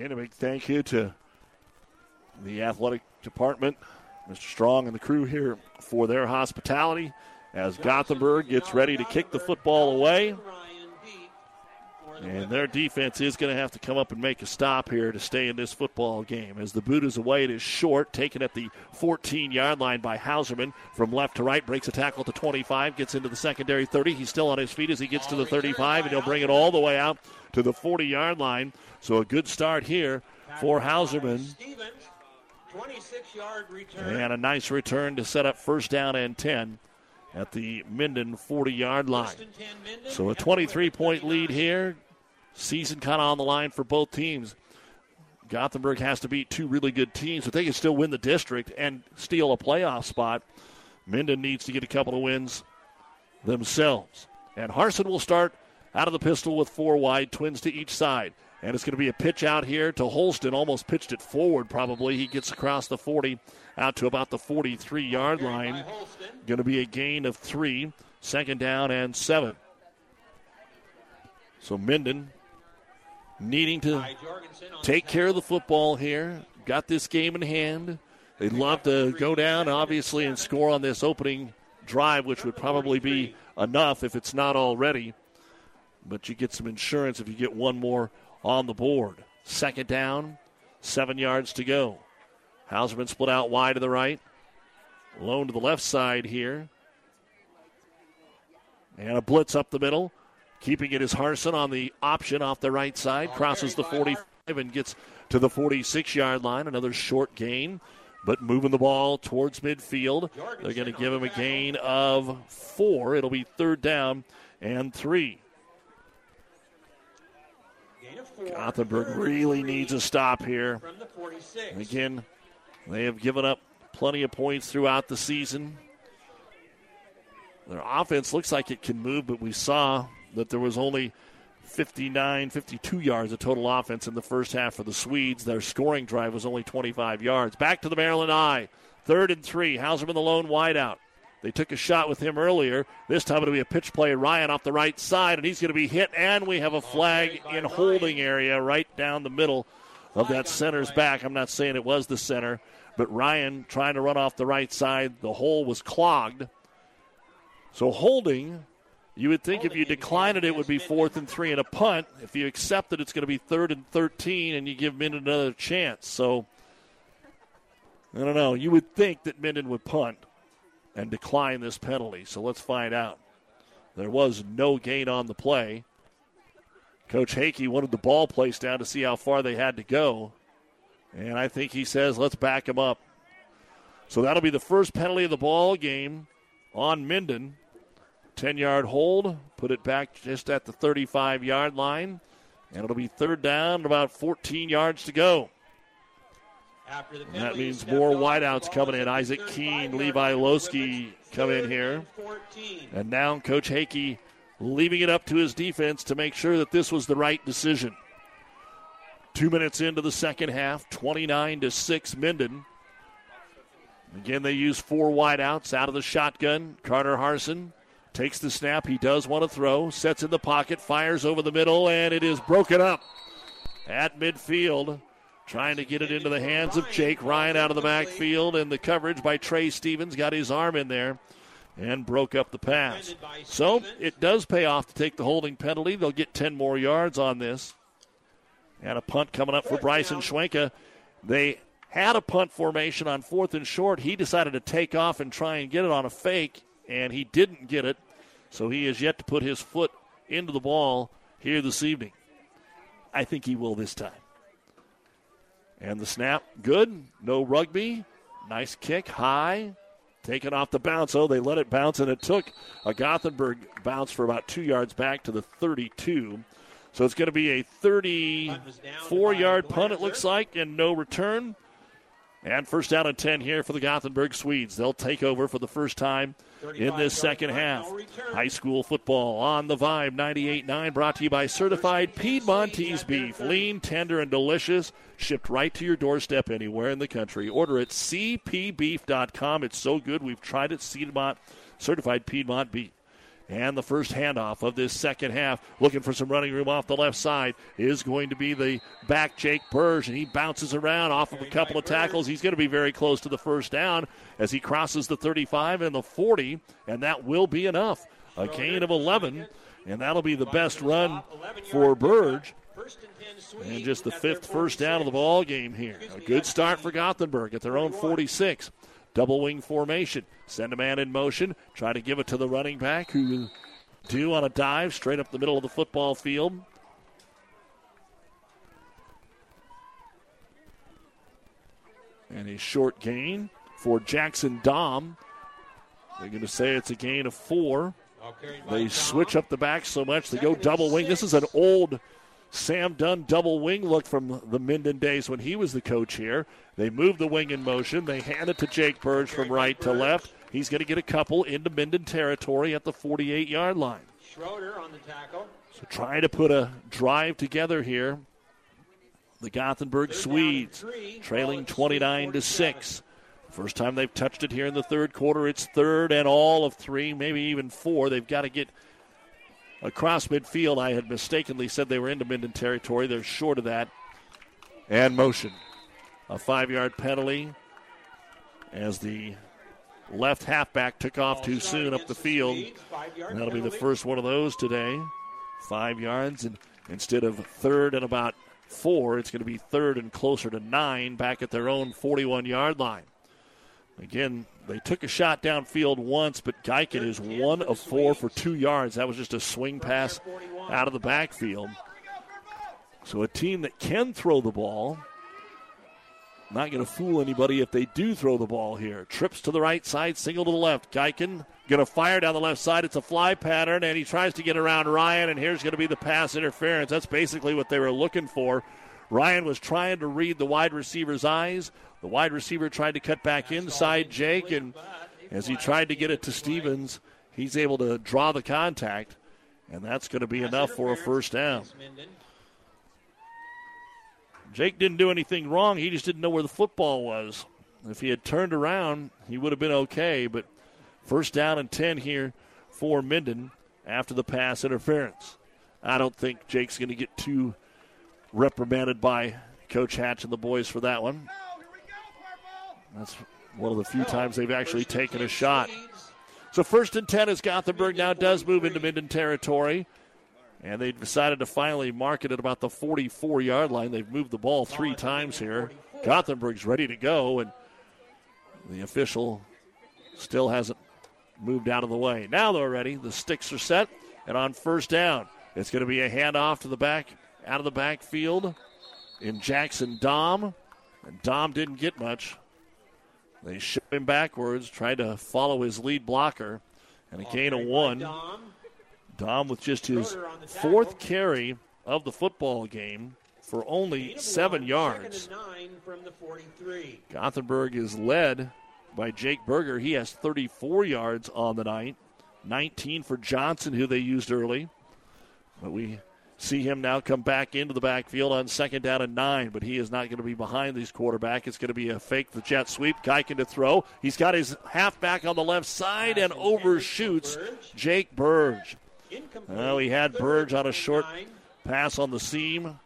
And again, a big thank you to the athletic department, Mr. Strong and the crew here for their hospitality as Gothenburg gets ready to kick the football away. And their defense is going to have to come up and make a stop here to stay in this football game. As the boot is away, it is short, taken at the 14 yard line by Hauserman from left to right, breaks a tackle to 25, gets into the secondary 30. He's still on his feet as he gets to the 35, and he'll bring it all the way out to the 40 yard line. So a good start here for Hauserman. 26 yard return. And a nice return to set up first down and 10 at the Minden 40 yard line. So a 23 point lead here. Season kind of on the line for both teams. Gothenburg has to beat two really good teams, but they can still win the district and steal a playoff spot. Minden needs to get a couple of wins themselves. And Harson will start out of the pistol with four wide, twins to each side. And it's going to be a pitch out here to Holston. Almost pitched it forward, probably. He gets across the 40 out to about the 43 yard line. Going to be a gain of three. Second down and seven. So Minden needing to take care of the football here. Got this game in hand. They'd love to go down, obviously, and score on this opening drive, which would probably be enough if it's not already. But you get some insurance if you get one more on the board. Second down, seven yards to go. Hauserman split out wide to the right. Lone to the left side here. And a blitz up the middle. Keeping it is Harson on the option off the right side. Crosses the 45 and gets to the 46 yard line. Another short gain, but moving the ball towards midfield. They're going to give him a gain of four. It'll be third down and three. Gothenburg really needs a stop here. Again, they have given up plenty of points throughout the season. Their offense looks like it can move, but we saw that there was only 59, 52 yards of total offense in the first half for the Swedes. Their scoring drive was only 25 yards. Back to the Maryland I. Third and three. Hauserman the lone wideout. They took a shot with him earlier. This time it'll be a pitch play. Ryan off the right side, and he's going to be hit. And we have a flag in holding area right down the middle of that center's back. I'm not saying it was the center, but Ryan trying to run off the right side. The hole was clogged. So holding, you would think if you decline it, it would be fourth and three and a punt. If you accept it, it's going to be third and 13, and you give Minden another chance. So I don't know. You would think that Minden would punt and decline this penalty. So let's find out. There was no gain on the play. Coach Hakey wanted the ball placed down to see how far they had to go. And I think he says, let's back him up. So that'll be the first penalty of the ball game on Minden. 10 yard hold, put it back just at the 35 yard line. And it'll be third down, about 14 yards to go. And that means more wideouts coming in. Isaac Keene, Levi Losky come in here. And now Coach Hakey leaving it up to his defense to make sure that this was the right decision. Two minutes into the second half, 29 to 6 Minden. Again, they use four wideouts out of the shotgun. Carter Harson takes the snap. He does want to throw, sets in the pocket, fires over the middle, and it is broken up at midfield. Trying to get it into the hands of Jake Ryan out of the backfield, and the coverage by Trey Stevens got his arm in there and broke up the pass. So it does pay off to take the holding penalty. They'll get 10 more yards on this. And a punt coming up for Bryson Schwenka. They had a punt formation on fourth and short. He decided to take off and try and get it on a fake, and he didn't get it. So he has yet to put his foot into the ball here this evening. I think he will this time. And the snap, good. No rugby. Nice kick, high. Taken off the bounce. Oh, they let it bounce, and it took a Gothenburg bounce for about two yards back to the 32. So it's going to be a 34 yard punt, it looks like, and no return. And first down and 10 here for the Gothenburg Swedes. They'll take over for the first time in this second half. High school football on the Vibe 98.9 brought to you by Certified Piedmontese Beef. Lean, tender, and delicious. Shipped right to your doorstep anywhere in the country. Order at cpbeef.com. It's so good. We've tried it. Piedmont, Certified Piedmont Beef. And the first handoff of this second half, looking for some running room off the left side, is going to be the back Jake Burge, and he bounces around off of a couple of tackles. He's going to be very close to the first down as he crosses the 35 and the 40, and that will be enough. A gain of 11 And that'll be the best run for Burge. And just the fifth first down of the ball game here. A good start for Gothenburg at their own 46. Double wing formation. Send a man in motion. Try to give it to the running back who do on a dive straight up the middle of the football field. And a short gain for Jackson Dom. They're going to say it's a gain of four. They switch up the back so much they go double wing. This is an old Sam Dunn double wing look from the Minden days when he was the coach here. They move the wing in motion. They hand it to Jake Burge from right to left. He's going to get a couple into Minden territory at the 48 yard line. Schroeder on the tackle. So trying to put a drive together here. The Gothenburg Swedes trailing 29 to 6. First time they've touched it here in the third quarter. It's third and all of three, maybe even four. They've got to get across midfield. I had mistakenly said they were into Minden territory. They're short of that. And motion. A five yard penalty as the left halfback took off too soon up the field. And that'll be the first one of those today. Five yards. And instead of third and about four, it's going to be third and closer to nine back at their own 41 yard line. Again, they took a shot downfield once, but Geiken is one of four for two yards. That was just a swing pass out of the backfield. So a team that can throw the ball, not going to fool anybody if they do throw the ball here. Trips to the right side, single to the left. Geiken going to fire down the left side. It's a fly pattern, and he tries to get around Ryan, and here's going to be the pass interference. That's basically what they were looking for. Ryan was trying to read the wide receiver's eyes. The wide receiver tried to cut back inside Jake, and as he tried to get it to Stevens, he's able to draw the contact, and that's going to be enough for a first down. Jake didn't do anything wrong. He just didn't know where the football was. If he had turned around, he would have been okay. But first down and 10 here for Minden after the pass interference. I don't think Jake's going to get too reprimanded by Coach Hatch and the boys for that one. That's one of the few times they've actually taken a shot. So first and 10 as Gothenburg now does move into Minden territory. And they decided to finally mark it at about the 44 yard line. They've moved the ball three times here. Gothenburg's ready to go, and the official still hasn't moved out of the way. Now they're ready. The sticks are set, and on first down, it's going to be a handoff to the back, out of the backfield in Jackson Dom. And Dom didn't get much. They ship him backwards, tried to follow his lead blocker, and a gain of one. Dom with just his fourth carry of the football game for only seven yards. Gothenburg is led by Jake Berger. He has 34 yards on the night, 19 for Johnson, who they used early. But we see him now come back into the backfield on second down and nine, but he is not going to be behind these quarterback. It's going to be a fake the jet sweep. Geiken to throw. He's got his halfback on the left side and overshoots Jake Burge. Well, he had Burge on a short pass on the seam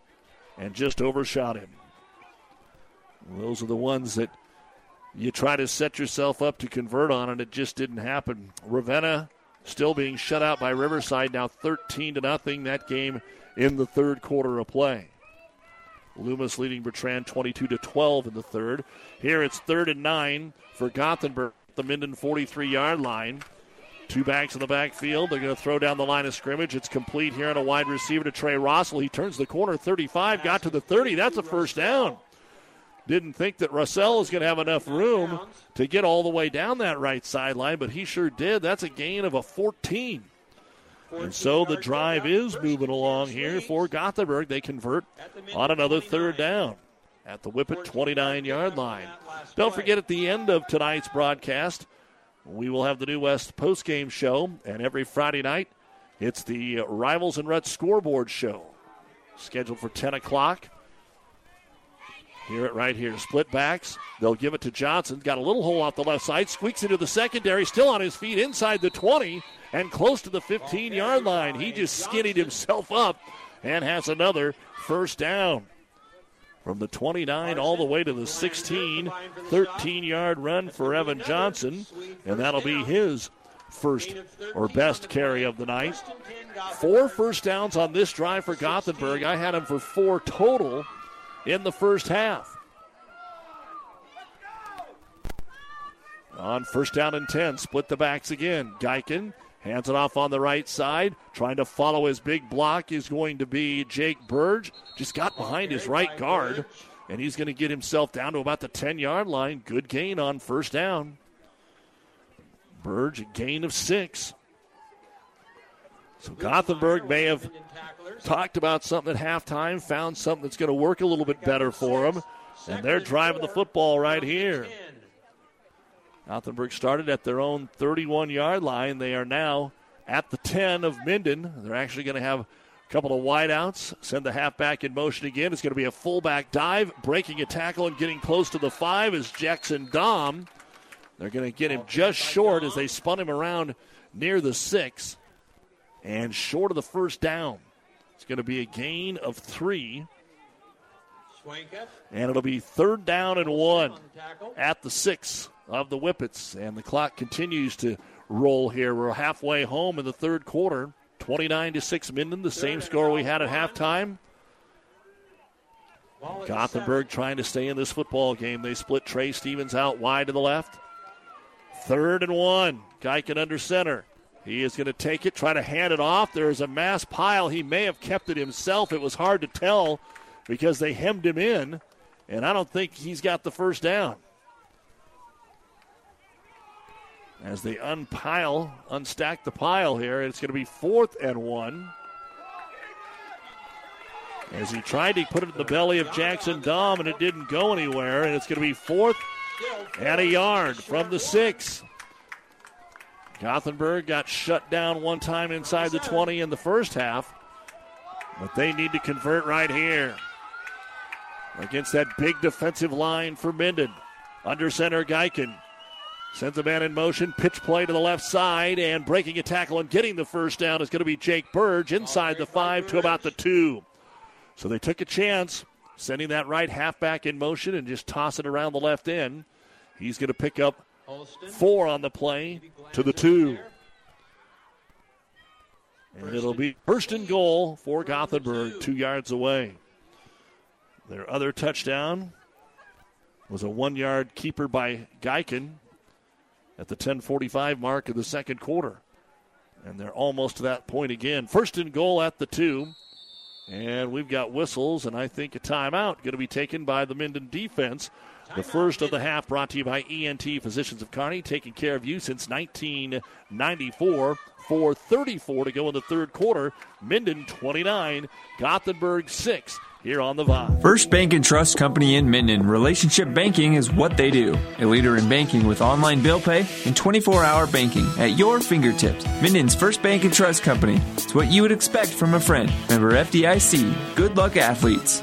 and just overshot him. Those are the ones that you try to set yourself up to convert on, and it just didn't happen. Ravenna still being shut out by Riverside now 13 to nothing. That game in the third quarter of play. Loomis leading Bertrand 22 to 12 in the third. Here it's third and nine for Gothenburg, at the Minden 43 yard line. Two backs in the backfield. They're going to throw down the line of scrimmage. It's complete here on a wide receiver to Trey Rossell. He turns the corner 35, got to the 30. That's a first down. Didn't think that Rossell was going to have enough room to get all the way down that right sideline, but he sure did. That's a gain of a 14. And so the drive is moving along here for Gothenburg. They convert on another third down at the Whippet 29 yard line. Don't forget at the end of tonight's broadcast, we will have the New West postgame show, and every Friday night, it's the Rivals and Ruts scoreboard show, scheduled for 10 o'clock. Hear it right here. Split backs. They'll give it to Johnson. Got a little hole off the left side. Squeaks into the secondary. Still on his feet inside the 20 and close to the 15 yard line. He just skinnied himself up and has another first down. From the 29 all the way to the 16, 13 yard run for Evan Johnson, and that'll be his first or best carry of the night. Four first downs on this drive for Gothenburg. I had him for four total in the first half. On first down and 10, split the backs again. Geiken hands it off on the right side. Trying to follow his big block is going to be Jake Burge. Just got behind his right guard, and he's going to get himself down to about the 10 yard line. Good gain on first down. Burge, a gain of six. So Gothenburg may have talked about something at halftime, found something that's going to work a little bit better for them, and they're driving the football right here. Gothenburg started at their own 31 yard line. They are now at the 10 of Minden. They're actually going to have a couple of wideouts, send the halfback in motion again. It's going to be a fullback dive, breaking a tackle and getting close to the five is Jackson Dom. They're going to get him just short as they spun him around near the six and short of the first down. It's going to be a gain of three. And it'll be third down and one at the six of the Whippets. And the clock continues to roll here. We're halfway home in the third quarter. 29 to 6 Minden, the same score we had at halftime. Gothenburg trying to stay in this football game. They split Trey Stevens out wide to the left. Third and one. Geiken under center. He is going to take it, try to hand it off. There is a mass pile. He may have kept it himself. It was hard to tell because they hemmed him in, and I don't think he's got the first down. As they unpile, unstack the pile here, it's going to be fourth and one. As he tried to put it in the belly of Jackson Dom, and it didn't go anywhere, and it's going to be fourth and a yard from the six. Gothenburg got shut down one time inside the 20 in the first half, but they need to convert right here against that big defensive line for Minden. Under center, Geiken sends a man in motion, pitch play to the left side, and breaking a tackle and getting the first down is going to be Jake Burge inside the five to about the two. So they took a chance, sending that right halfback in motion and just toss it around the left end. He's going to pick up four on the play to the two. And it'll be first and goal for Gothenburg, two yards away. Their other touchdown was a one yard keeper by Geiken at the 1045 mark of the second quarter. And they're almost to that point again. First and goal at the two. And we've got whistles, and I think a timeout going to be taken by the Minden defense. The first of the half brought to you by ENT Physicians of Kearney, taking care of you since 1994. 4.34 to go in the third quarter. Minden 29, Gothenburg 6 here on the Vibe. First Bank and Trust Company in Minden. Relationship banking is what they do. A leader in banking with online bill pay and 24 hour banking at your fingertips. Minden's First Bank and Trust Company. It's what you would expect from a friend. Member FDIC. Good luck, athletes.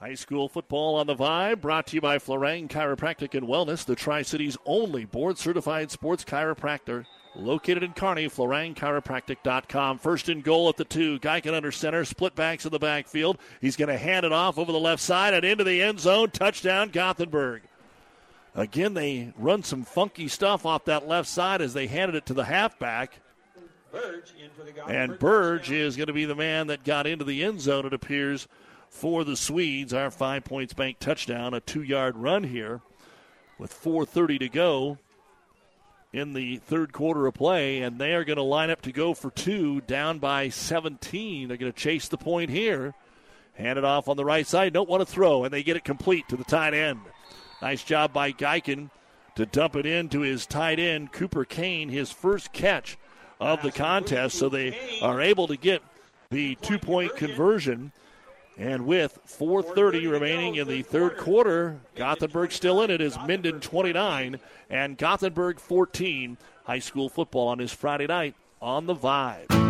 High school football on the Vibe, brought to you by Florang Chiropractic and Wellness, the Tri Cities only board certified sports chiropractor. Located in Kearney, FlorangChiropractic.com. First and goal at the two. Geiken under center, split backs in the backfield. He's going to hand it off over the left side and into the end zone. Touchdown, Gothenburg. Again, they run some funky stuff off that left side as they handed it to the halfback. Burge And Burge is going to be the man that got into the end zone, it appears, for the Swedes. Our five points bank touchdown, a two yard run here with 4.30 to go in the third quarter of play, and they are going to line up to go for two, down by 17. They're going to chase the point here. Hand it off on the right side. Don't want to throw, and they get it complete to the tight end. Nice job by Geiken to dump it into his tight end, Cooper Kane, his first catch of the contest. So they are able to get the two point conversion. And with 4.30 remaining in the third quarter, Gothenburg still in it is Minden 29 and Gothenburg 14. High school football on this Friday night on the Vibe.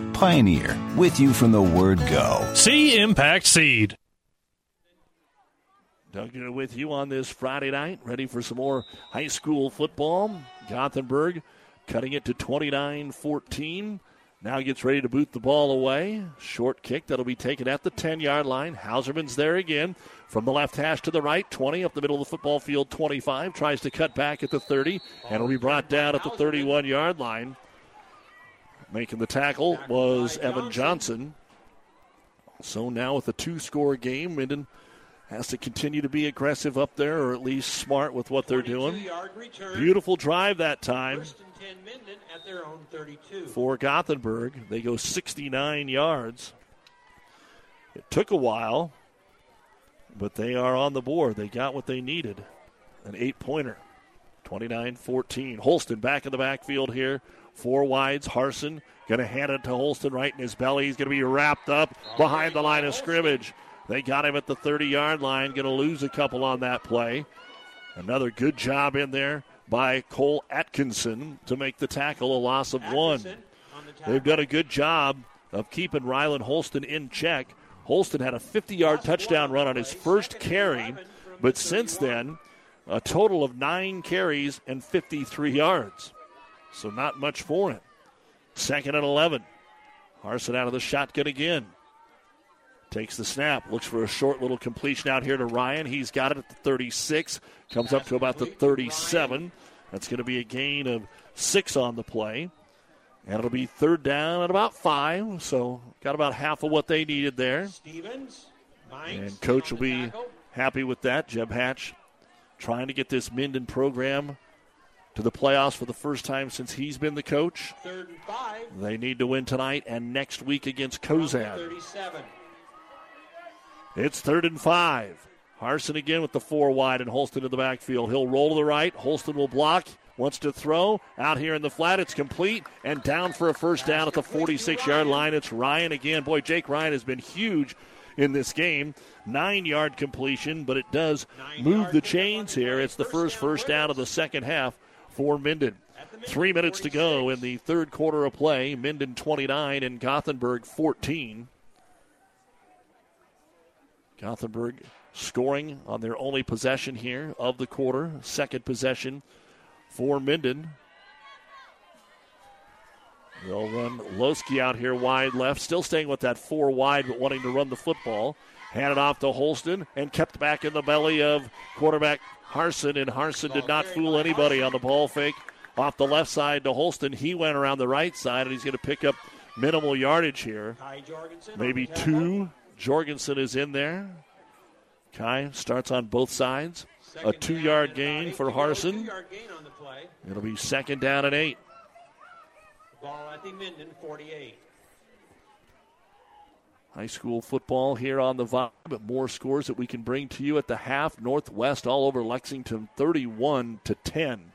Pioneer, with you from the word go. See Impact Seed. Doug with you on this Friday night, ready for some more high school football. Gothenburg cutting it to 29 14. Now gets ready to boot the ball away. Short kick that'll be taken at the 10 yard line. Hauserman's there again. From the left hash to the right, 20 up the middle of the football field, 25. Tries to cut back at the 30 and will be brought down at the 31 yard line. Making the tackle was Evan Johnson. So now with a two score game, Minden has to continue to be aggressive up there or at least smart with what they're doing. Beautiful drive that time for Gothenburg. They go 69 yards. It took a while, but they are on the board. They got what they needed an eight pointer. 29 14. Holston back in the backfield here. Four wides. Harson going to hand it to Holston right in his belly. He's going to be wrapped up behind the line of scrimmage. They got him at the 30 yard line. Going to lose a couple on that play. Another good job in there by Cole Atkinson to make the tackle a loss of one. They've done a good job of keeping Rylan Holston in check. Holston had a 50 yard touchdown run on his first carry, but since then, a total of nine carries and 53 yards. So not much for him. Second and 11. Harson out of the shotgun again. Takes the snap, looks for a short little completion out here to Ryan. He's got it at the 36, comes up to about the 37. That's going to be a gain of six on the play. And it'll be third down at about five, so got about half of what they needed there. Stevens, And coach will be happy with that. Jeb Hatch trying to get this Minden program to the playoffs for the first time since he's been the coach. They need to win tonight and next week against Cozad. It's third and five. Harson again with the four wide and Holston in the backfield. He'll roll to the right. Holston will block. Wants to throw. Out here in the flat. It's complete and down for a first down at the 46 yard line. It's Ryan again. Boy, Jake Ryan has been huge in this game. Nine yard completion, but it does move the chains here. It's the first first down of the second half for Minden. Three minutes to go in the third quarter of play. Minden 29 and Gothenburg 14. Gothenburg scoring on their only possession here of the quarter. Second possession for Minden. They'll run Lowski out here wide left, still staying with that four wide, but wanting to run the football. Handed off to Holston and kept back in the belly of quarterback Harson, and Harson did not fool anybody on the ball fake. Off the left side to Holston. He went around the right side, and he's going to pick up minimal yardage here. Maybe two. Jorgensen is in there. Kai starts on both sides. A two yard gain for Harson. It'll be second down and eight. Ball at the Minden 48. High school football here on the vibe, but more scores that we can bring to you at the half. Northwest all over Lexington, 31 to 10.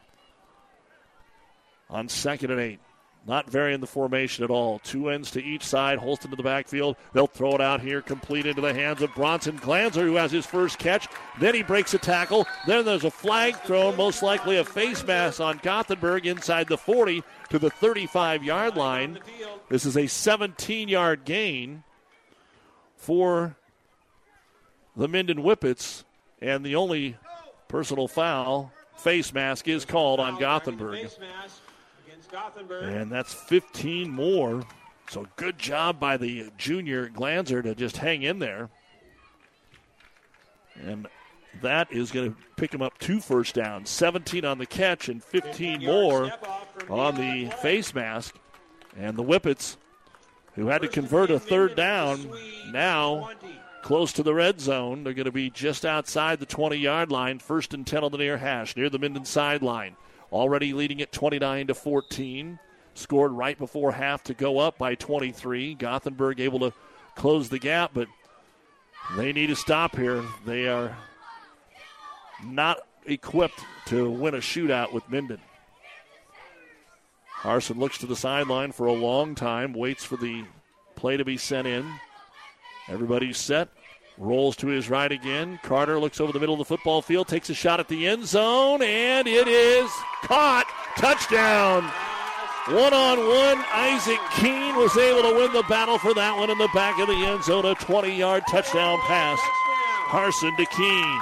On second and eight. Not varying the formation at all. Two ends to each side. Holston to the backfield. They'll throw it out here, complete into the hands of Bronson Glanzer, who has his first catch. Then he breaks a tackle. Then there's a flag thrown, most likely a face mask on Gothenburg inside the 40 to the 35 yard line. This is a 17 yard gain for the Minden Whippets, and the only personal foul, face mask, is called on Gothenburg. And that's 15 more. So good job by the junior Glanzer to just hang in there. And that is going to pick him up two first downs 17 on the catch and 15 more on the face mask. And the Whippets, who had to convert a third down, now close to the red zone. They're going to be just outside the 20 yard line, first and 10 on the near hash, near the Minden sideline already leading at 29 to 14. Scored right before half to go up by 23. Gothenburg able to close the gap, but they need to stop here. They are not equipped to win a shootout with Minden. Harson looks to the sideline for a long time, waits for the play to be sent in. Everybody's set. Rolls to his right again. Carter looks over the middle of the football field, takes a shot at the end zone, and it is caught. Touchdown. One on one, Isaac Keene was able to win the battle for that one in the back of the end zone. A 20 yard touchdown pass. Harson to Keene.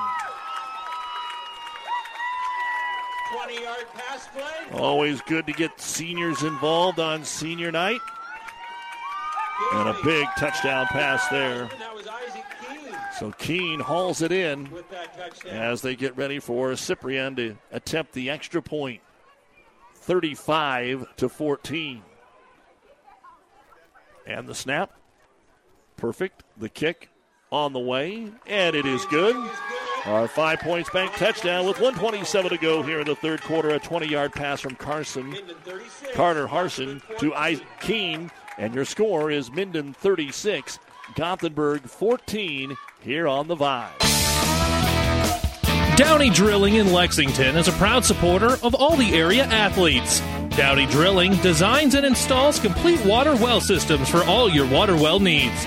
20 yard pass play. Always good to get seniors involved on senior night. And a big touchdown pass there. So Keene hauls it in as they get ready for Ciprian to attempt the extra point. 35 to 14. And the snap. Perfect. The kick on the way. And it is good. Our five points bank touchdown with 127 to go here in the third quarter. A 20 yard pass from Carson. Carter Harson to Keene. And your score is Minden 36, Gothenburg 14 here on the Vibe. Downey Drilling in Lexington is a proud supporter of all the area athletes. Downey Drilling designs and installs complete water well systems for all your water well needs.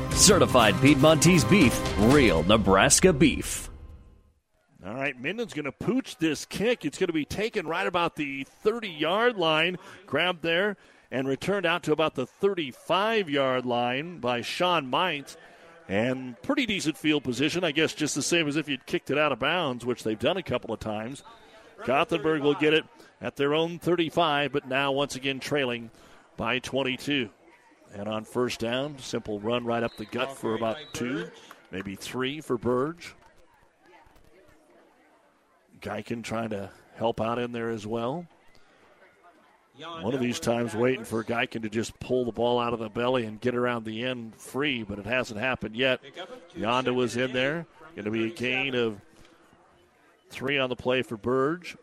Certified Piedmontese beef, real Nebraska beef. All right, Minden's going to pooch this kick. It's going to be taken right about the 30 yard line, grabbed there, and returned out to about the 35 yard line by Sean Mines. And pretty decent field position, I guess, just the same as if you'd kicked it out of bounds, which they've done a couple of times. Gothenburg will get it at their own 35, but now once again trailing by 22. And on first down, simple run right up the gut for about two, maybe three for Burge. Geiken trying to help out in there as well. One of these times waiting for Geiken to just pull the ball out of the belly and get around the end free, but it hasn't happened yet. Yonda was in there. Going to be a gain of three on the play for Burge.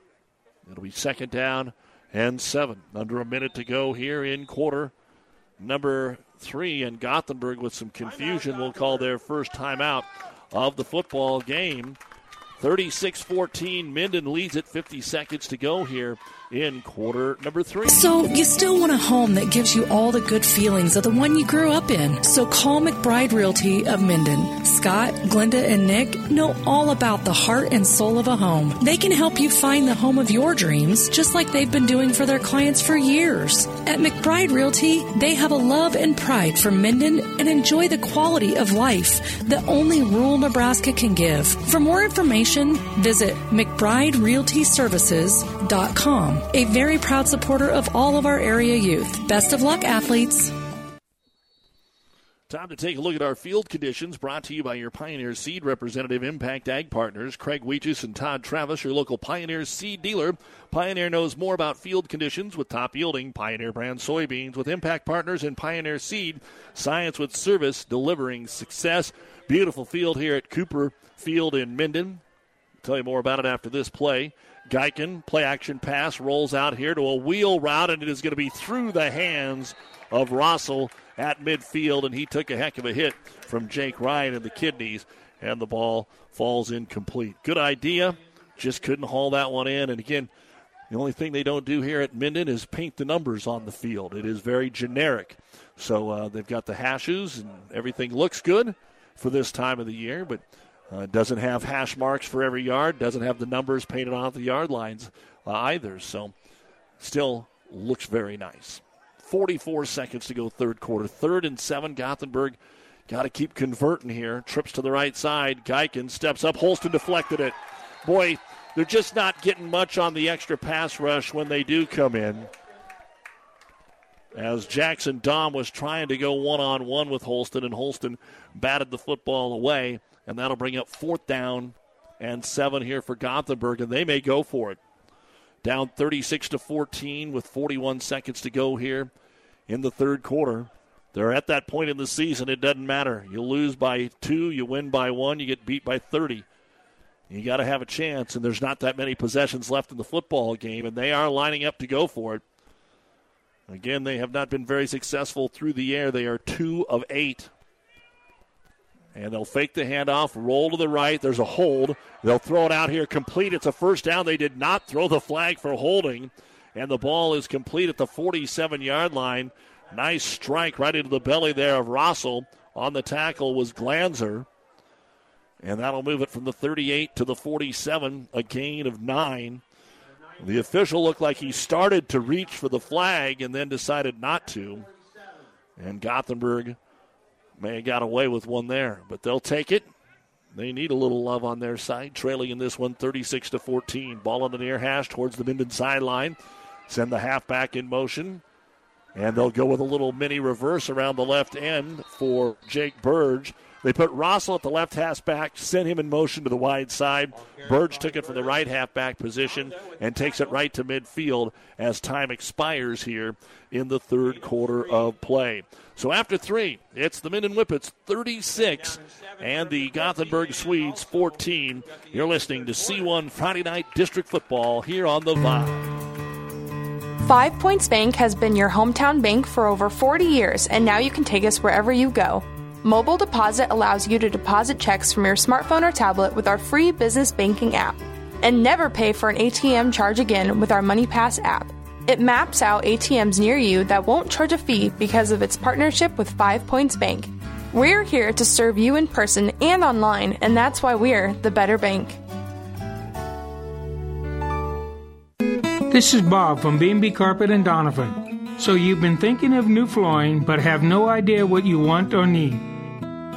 It'll be second down and seven. Under a minute to go here in quarter number three. And Gothenburg, with some confusion, will call their first timeout of the football game. 36 14. Minden leads it 50 seconds to go here in quarter number three. So, you still want a home that gives you all the good feelings of the one you grew up in. So, call McBride Realty of Minden. Scott, Glenda, and Nick know all about the heart and soul of a home. They can help you find the home of your dreams, just like they've been doing for their clients for years. At McBride Realty, they have a love and pride for Minden and enjoy the quality of life that only rural Nebraska can give. For more information, visit McBrideRealtyServices.com a very proud supporter of all of our area youth. Best of luck, athletes. Time to take a look at our field conditions brought to you by your Pioneer Seed representative Impact Ag Partners, Craig Weeches and Todd Travis, your local Pioneer Seed dealer. Pioneer knows more about field conditions with top yielding Pioneer brand soybeans with Impact Partners and Pioneer Seed. Science with service, delivering success. Beautiful field here at Cooper Field in Minden. Tell you more about it after this play. Geiken, play action pass, rolls out here to a wheel route, and it is going to be through the hands of Rossell at midfield, and he took a heck of a hit from Jake Ryan in the kidneys, and the ball falls incomplete. Good idea, just couldn't haul that one in. And again, the only thing they don't do here at Minden is paint the numbers on the field. It is very generic. So uh, they've got the hashes, and everything looks good for this time of the year, but uh, doesn't have hash marks for every yard, doesn't have the numbers painted on the yard lines uh, either. So still looks very nice. 44 seconds to go, third quarter. Third and seven. Gothenburg got to keep converting here. Trips to the right side. Geiken steps up. Holston deflected it. Boy, they're just not getting much on the extra pass rush when they do come in. As Jackson Dom was trying to go one on one with Holston, and Holston batted the football away, and that'll bring up fourth down and seven here for Gothenburg, and they may go for it. Down 36 to 14 with 41 seconds to go here in the third quarter. They're at that point in the season. It doesn't matter. You lose by two, you win by one, you get beat by 30. You got to have a chance, and there's not that many possessions left in the football game, and they are lining up to go for it. Again, they have not been very successful through the air. They are two of eight. And they'll fake the handoff, roll to the right. There's a hold. They'll throw it out here complete. It's a first down. They did not throw the flag for holding. And the ball is complete at the 47 yard line. Nice strike right into the belly there of Rossell. On the tackle was Glanzer. And that'll move it from the 38 to the 47, a gain of nine. The official looked like he started to reach for the flag and then decided not to. And Gothenburg may have got away with one there, but they'll take it. They need a little love on their side, trailing in this one 36 to 14. Ball on the near hash towards the Minden sideline. Send the halfback in motion. And they'll go with a little mini reverse around the left end for Jake Burge. They put Rossell at the left halfback, sent him in motion to the wide side. Burge took it from the right halfback position and takes it right to midfield as time expires here in the third quarter of play. So after three, it's the Minden Whippets 36 and the Gothenburg Swedes 14. You're listening to C1 Friday Night District Football here on the Vibe. Five Points Bank has been your hometown bank for over 40 years, and now you can take us wherever you go. Mobile Deposit allows you to deposit checks from your smartphone or tablet with our free business banking app. And never pay for an ATM charge again with our MoneyPass app. It maps out ATMs near you that won't charge a fee because of its partnership with Five Points Bank. We're here to serve you in person and online, and that's why we're the better bank. This is Bob from B&B Carpet and Doniphan. So you've been thinking of new flooring but have no idea what you want or need.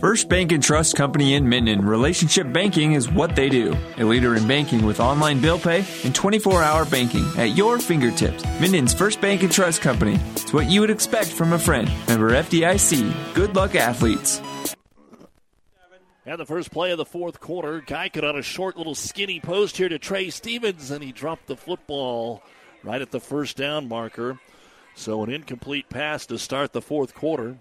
First Bank and Trust Company in Minden. Relationship banking is what they do. A leader in banking with online bill pay and 24 hour banking at your fingertips. Minden's First Bank and Trust Company. It's what you would expect from a friend. Member FDIC. Good luck, athletes. And the first play of the fourth quarter, Geiken on a short little skinny post here to Trey Stevens, and he dropped the football right at the first down marker. So an incomplete pass to start the fourth quarter.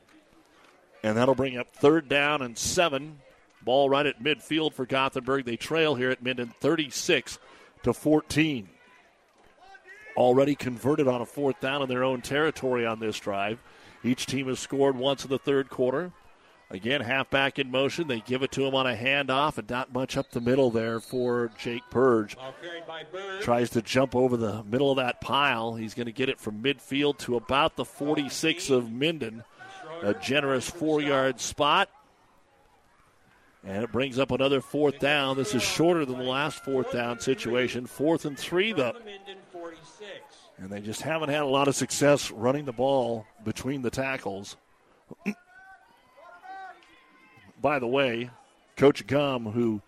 And that'll bring up third down and seven. Ball right at midfield for Gothenburg. They trail here at Minden 36 to 14. Already converted on a fourth down in their own territory on this drive. Each team has scored once in the third quarter. Again, halfback in motion. They give it to him on a handoff, and not much up the middle there for Jake Burge. Tries to jump over the middle of that pile. He's going to get it from midfield to about the 46 of Minden. A generous four yard spot. And it brings up another fourth down. This is shorter than the last fourth down situation. Fourth and three, though. And they just haven't had a lot of success running the ball between the tackles. By the way, Coach Gum, who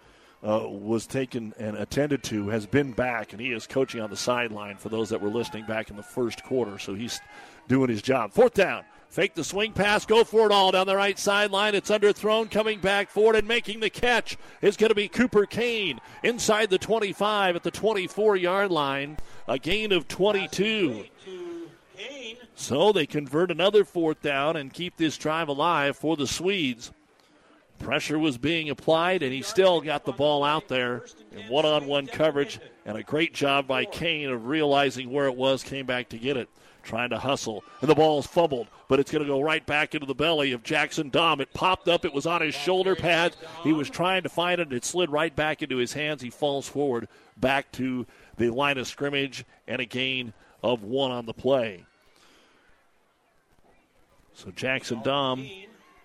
uh, was taken and attended to, has been back, and he is coaching on the sideline for those that were listening back in the first quarter. So he's doing his job. Fourth down. Fake the swing pass, go for it all down the right sideline. It's underthrown, coming back forward and making the catch is going to be Cooper Kane inside the 25 at the 24 yard line. A gain of 22. So they convert another fourth down and keep this drive alive for the Swedes. Pressure was being applied, and he still got the ball out there in one on one coverage, and a great job by Kane of realizing where it was, came back to get it. Trying to hustle. And the ball's fumbled, but it's going to go right back into the belly of Jackson Dom. It popped up. It was on his shoulder pads. He was trying to find it. It slid right back into his hands. He falls forward back to the line of scrimmage and a gain of one on the play. So Jackson Dom,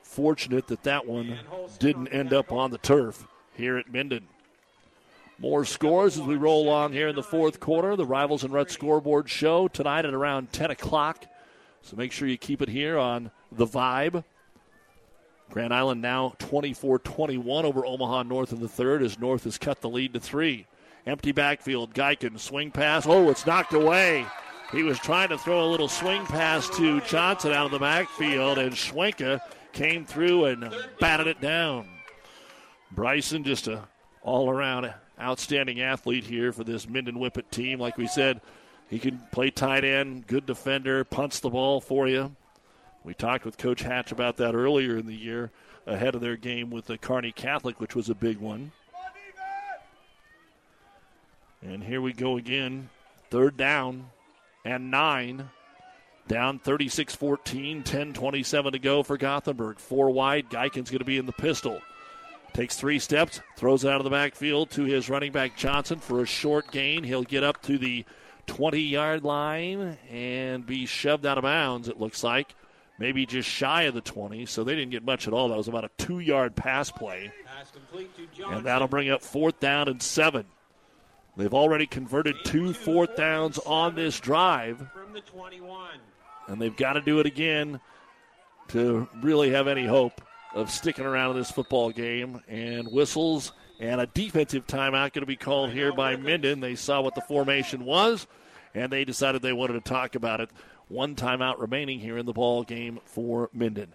fortunate that that one didn't end up on the turf here at Minden. More scores as we roll on here in the fourth quarter. The Rivals and Rut scoreboard show tonight at around 10 o'clock. So make sure you keep it here on The Vibe. Grand Island now 24 21 over Omaha North in the third as North has cut the lead to three. Empty backfield. Geiken swing pass. Oh, it's knocked away. He was trying to throw a little swing pass to Johnson out of the backfield, and Schwenka came through and batted it down. Bryson just a all around outstanding athlete here for this Minden Whippet team. Like we said, he can play tight end, good defender, punts the ball for you. We talked with Coach Hatch about that earlier in the year ahead of their game with the Kearney Catholic, which was a big one. And here we go again. Third down and nine. Down 36 14, 10 27 to go for Gothenburg. Four wide. Geiken's going to be in the pistol. Takes three steps, throws it out of the backfield to his running back Johnson for a short gain. He'll get up to the 20 yard line and be shoved out of bounds, it looks like. Maybe just shy of the 20, so they didn't get much at all. That was about a two yard pass play. And that'll bring up fourth down and seven. They've already converted two fourth downs on this drive. And they've got to do it again to really have any hope of sticking around in this football game. And whistles and a defensive timeout going to be called here by Minden. They saw what the formation was, and they decided they wanted to talk about it. One timeout remaining here in the ball game for Minden.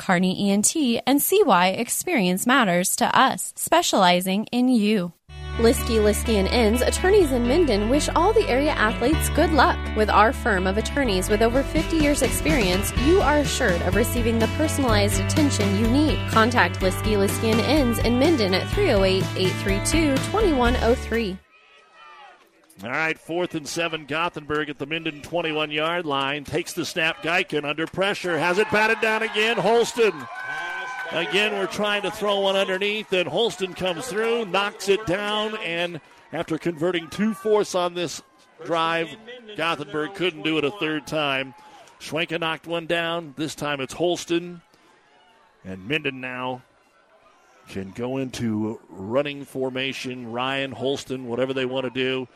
Kearney ENT and see why experience matters to us, specializing in you. Liskey, Liskey and Inns, attorneys in Minden, wish all the area athletes good luck. With our firm of attorneys with over 50 years' experience, you are assured of receiving the personalized attention you need. Contact Liskey, Liskey and Inns in Minden at 308 832 2103. All right, fourth and seven. Gothenburg at the Minden 21 yard line. Takes the snap. Geiken under pressure. Has it batted down again. Holston. Again, we're trying to throw one underneath, and Holston comes through, knocks it down, and after converting two fourths on this drive, Gothenburg couldn't do it a third time. Schwenka knocked one down. This time it's Holston. And Minden now can go into running formation. Ryan, Holston, whatever they want to do.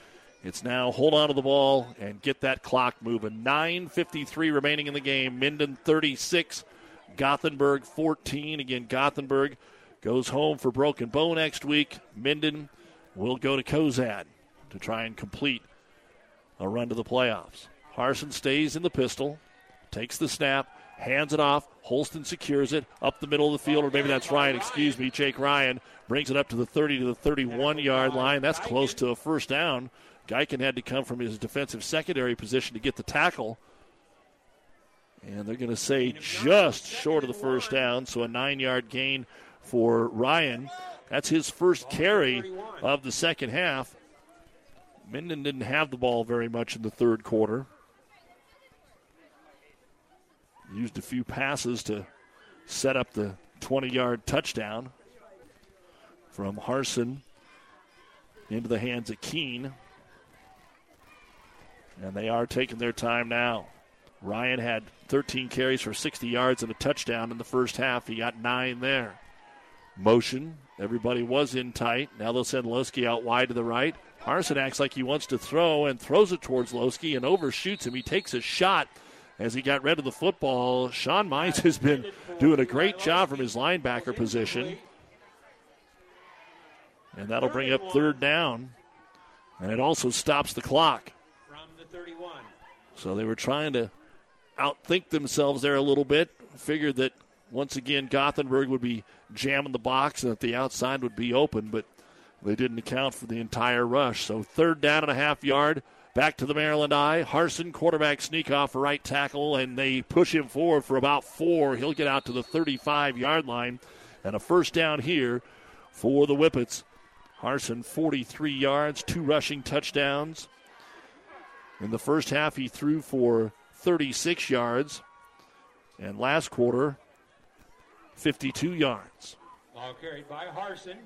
It's now hold on to the ball and get that clock moving. 9.53 remaining in the game. Minden 36, Gothenburg 14. Again, Gothenburg goes home for Broken Bow next week. Minden will go to Cozad to try and complete a run to the playoffs. Harson stays in the pistol, takes the snap, hands it off. Holston secures it up the middle of the field, or maybe that's Ryan, excuse me. Jake Ryan brings it up to the 30 to the 31 yard line. That's close to a first down. Geiken had to come from his defensive secondary position to get the tackle. And they're going to say just short of the first down, so a nine yard gain for Ryan. That's his first carry of the second half. Minden didn't have the ball very much in the third quarter. Used a few passes to set up the 20 yard touchdown from Harson into the hands of Keene. And they are taking their time now. Ryan had 13 carries for 60 yards and a touchdown in the first half. He got nine there. Motion. Everybody was in tight. Now they'll send Lowski out wide to the right. Harson acts like he wants to throw and throws it towards Lowski and overshoots him. He takes a shot as he got rid of the football. Sean Mines has been doing a great job from his linebacker position. And that'll bring up third down. And it also stops the clock. So they were trying to outthink themselves there a little bit. Figured that once again Gothenburg would be jamming the box and that the outside would be open, but they didn't account for the entire rush. So third down and a half yard. Back to the Maryland I. Harson, quarterback sneak off right tackle, and they push him forward for about four. He'll get out to the 35 yard line. And a first down here for the Whippets. Harson, 43 yards, two rushing touchdowns. In the first half, he threw for 36 yards. And last quarter, 52 yards. Ball carried by Harson.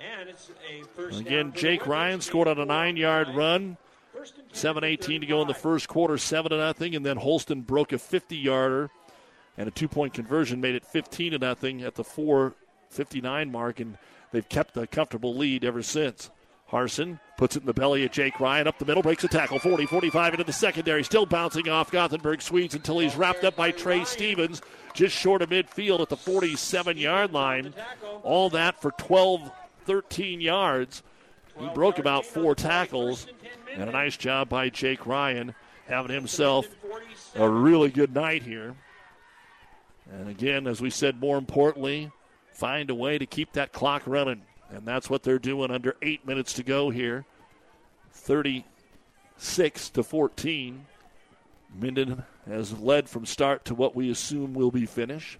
And it's a first Again, Jake Ryan scored on a nine yard run. 7.18 to go in the first quarter, 7 to nothing, and then Holston broke a 50 yarder and a two point conversion made it 15 to nothing at the 4:59 mark, and they've kept a comfortable lead ever since. Harson puts it in the belly of Jake Ryan up the middle, breaks a tackle, 40 45 into the secondary, still bouncing off Gothenburg Swedes until he's wrapped up by Trey Stevens just short of midfield at the 47 yard line. All that for 12 13 yards. He broke about four tackles, and a nice job by Jake Ryan having himself a really good night here. And again, as we said, more importantly, find a way to keep that clock running. And that's what they're doing under eight minutes to go here. 36 to 14. Minden has led from start to what we assume will be finish.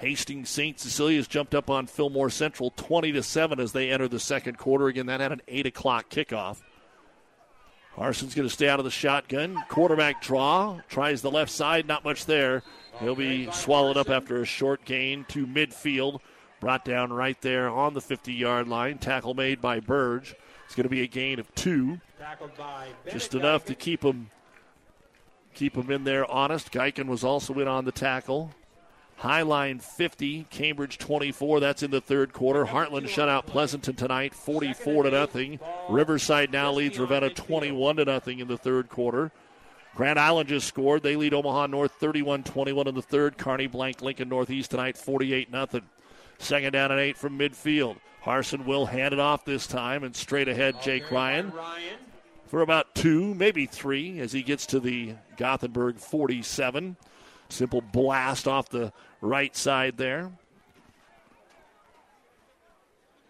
Hastings St. Cecilia's jumped up on Fillmore Central 20 to 7 as they enter the second quarter. Again, that had an 8 o'clock kickoff. Harson's going to stay out of the shotgun. Quarterback draw. Tries the left side. Not much there. He'll be swallowed up after a short gain to midfield. Brought down right there on the 50 yard line. Tackle made by Burge. It's going to be a gain of two. Just enough to keep him keep him in there honest. Geiken was also in on the tackle. Hi-Line 50, Cambridge 24. That's in the third quarter. Heartland shut out Pleasanton tonight, 44 to nothing. Riverside now leads Ravenna 21 to nothing in the third quarter. Grand Island just scored. They lead Omaha North 31-21 in the third. Kearney blank Lincoln Northeast tonight 48 nothing. Second down and eight from midfield. Harson will hand it off this time and straight ahead Jake Ryan for about two, maybe three, as he gets to the Gothenburg 47. Simple blast off the right side there.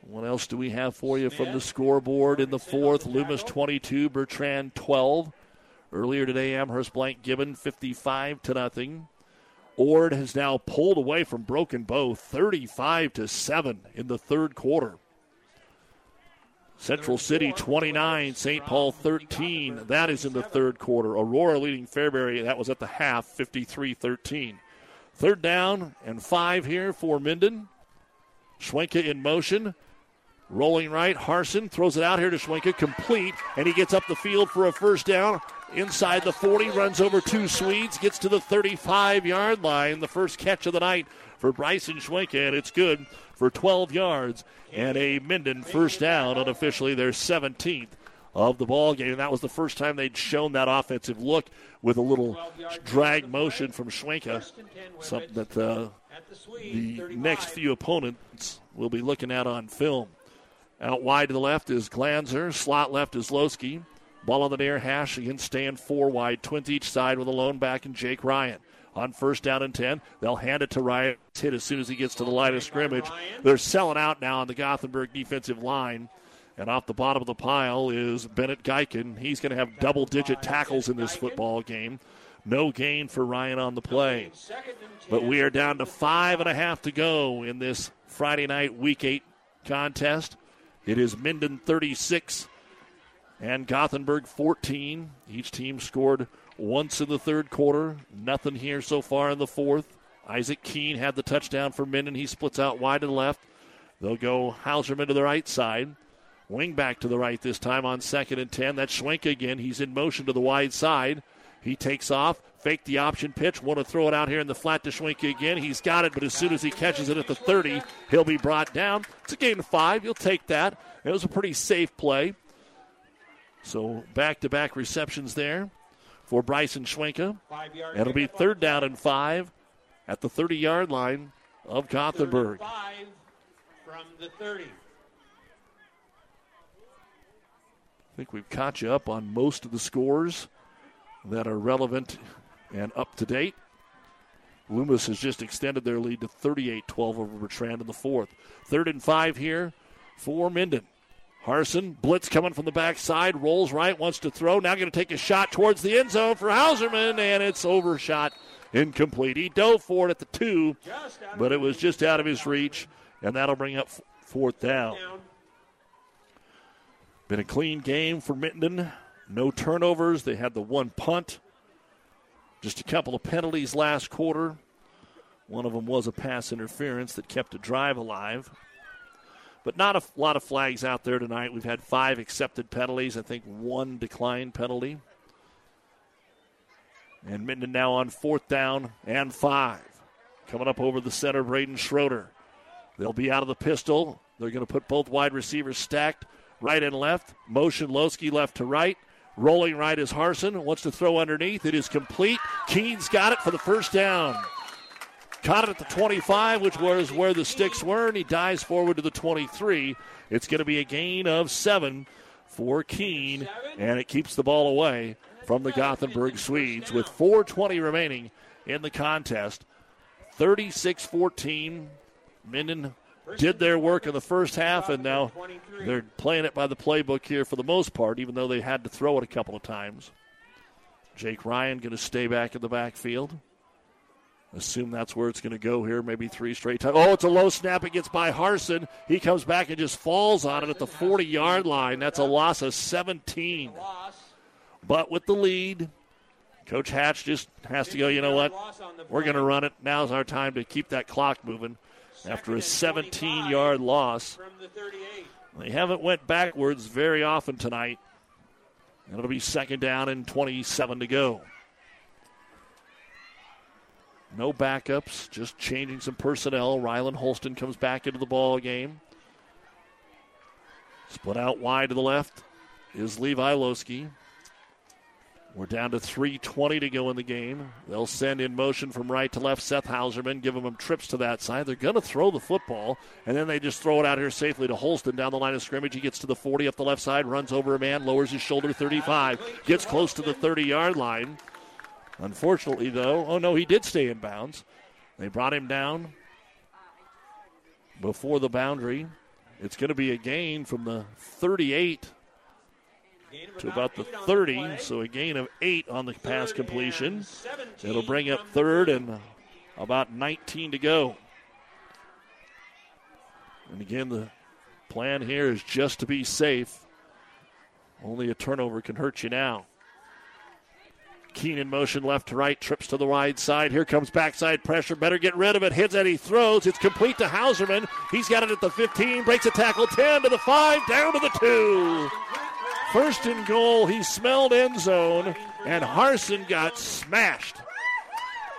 What else do we have for you from the scoreboard in the fourth? Loomis 22, Bertrand 12. Earlier today, Amherst blank Gibbon 55 to nothing. Ord has now pulled away from Broken Bow 35 to 7 in the third quarter. Central City 29, St. Paul 13. That is in the third quarter. Aurora leading Fairbury. That was at the half, 53 13. Third down and five here for Minden. Schwenka in motion. Rolling right. Harson throws it out here to Schwenka, Complete. And he gets up the field for a first down. Inside the 40. Runs over two Swedes. Gets to the 35 yard line. The first catch of the night for Bryson Schwenka. And it's good for 12 yards and a Minden first down, unofficially their 17th of the ball game. And that was the first time they'd shown that offensive look with a little drag motion from Schwenka, something that uh, the next few opponents will be looking at on film. Out wide to the left is Glanzer. Slot left is Lowski. Ball on the near hash again, staying four wide. Twins each side with a lone back and Jake Ryan on first down and 10. They'll hand it to Ryan. It's hit as soon as he gets to the line of scrimmage. They're selling out now on the Gothenburg defensive line. And off the bottom of the pile is Bennett Geiken. He's going to have double digit tackles in this football game. No gain for Ryan on the play. But we are down to five and a half to go in this Friday night Week 8 contest. It is Minden 36 and Gothenburg 14. Each team scored once in the third quarter. Nothing here so far in the fourth. Isaac Keene had the touchdown for Minden. He splits out wide the left. They'll go Hauserman to the right side. Wing back to the right this time on second and 10. That's Schwenk again. He's in motion to the wide side. He takes off, fake the option pitch, want to throw it out here in the flat to Schwenka again. He's got it, but as soon as he catches it at the 30, he'll be brought down. It's a game of five. You'll take that. It was a pretty safe play. So back to back receptions there for Bryson Schwenka. It'll be third down and five at the 30 yard line of Gothenburg. Five from the 30. I think we've caught you up on most of the scores that are relevant and up to date. Loomis has just extended their lead to 38 12 over Bertrand in the fourth. Third and five here for Minden. Harson, blitz coming from the backside, rolls right, wants to throw. Now going to take a shot towards the end zone for Hauserman, and it's overshot, incomplete. He dove for it at the two, but it was just out of his reach, and that'll bring up fourth down. Been a clean game for Minden. No turnovers. They had the one punt. Just a couple of penalties last quarter. One of them was a pass interference that kept a drive alive. But not a lot of flags out there tonight. We've had five accepted penalties, I think one declined penalty. And Minden now on fourth down and five. Coming up over the center, Braden Schroeder. They'll be out of the pistol. They're going to put both wide receivers stacked right and left. Motion Lowski left to right. Rolling right is Harson. Wants to throw underneath. It is complete. Keene's got it for the first down. Caught it at the 25, which was where the sticks were, and he dives forward to the 23. It's going to be a gain of seven for Keene, and it keeps the ball away from the Gothenburg Swedes with 4.20 remaining in the contest. 36 14. Minden did their work in the first half, and now they're playing it by the playbook here for the most part, even though they had to throw it a couple of times. Jake Ryan going to stay back in the backfield. Assume that's where it's going to go here. Maybe three straight times. Oh, it's a low snap. It gets by Harson. He comes back and just falls on it at the 40 yard line. That's a loss of 17. But with the lead, Coach Hatch just has to go, you know what? We're going to run it. Now's our time to keep that clock moving after a 17 yard loss. They haven't went backwards very often tonight. And it'll be second down and 27 to go. No backups, just changing some personnel. Rylan Holston comes back into the ball game. Split out wide to the left is Levi Lowski. We're down to 3.20 to go in the game. They'll send in motion from right to left Seth Hauserman, giving them trips to that side. They're going to throw the football, and then they just throw it out here safely to Holston down the line of scrimmage. He gets to the 40 up the left side, runs over a man, lowers his shoulder 35, gets close to the 30 yard line. Unfortunately, though, oh no, he did stay in bounds. They brought him down before the boundary. It's going to be a gain from the 38 to about the 30, so a gain of eight on the pass completion. It'll bring up third and about 19 to go. And again, the plan here is just to be safe. Only a turnover can hurt you now. Keene in motion left to right, trips to the wide side. Here comes backside pressure. Better get rid of it. Hits and he throws. It's complete to Hauserman. He's got it at the 15, breaks a tackle 10 to the 5, down to the 2. First and goal, he smelled end zone, and Harson got smashed.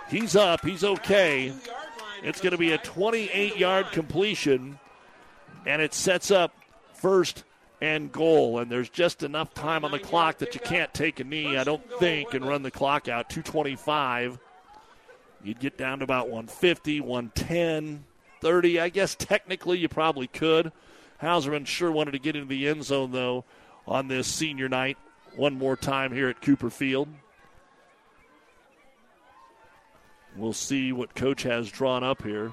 He's up, he's okay. It's going to be a 28 yard completion, and it sets up first and goal. And there's just enough time on the clock that you can't take a knee, I don't think, and run the clock out. 225. You'd get down to about 150, 110, 30. I guess technically you probably could. Hauserman sure wanted to get into the end zone, though, on this senior night one more time here at Cooper Field. We'll see what coach has drawn up here.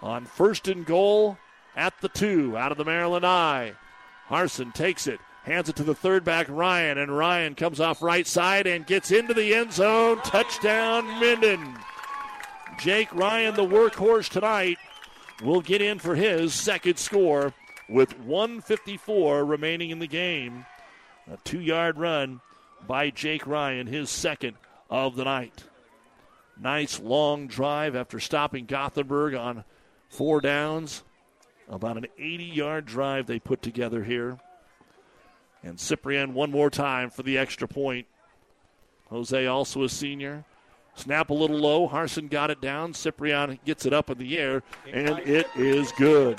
On first and goal at the two, out of the Maryland I. Harson takes it, hands it to the third back, Ryan, and Ryan comes off right side and gets into the end zone. Touchdown, Minden. Jake Ryan, the workhorse tonight, will get in for his second score with 154 remaining in the game. A two yard run by Jake Ryan, his second of the night. Nice long drive after stopping Gothenburg on four downs. About an 80 yard drive they put together here. And Ciprian one more time for the extra point. Jose also a senior. Snap a little low. Harson got it down. Ciprian gets it up in the air, and it is good.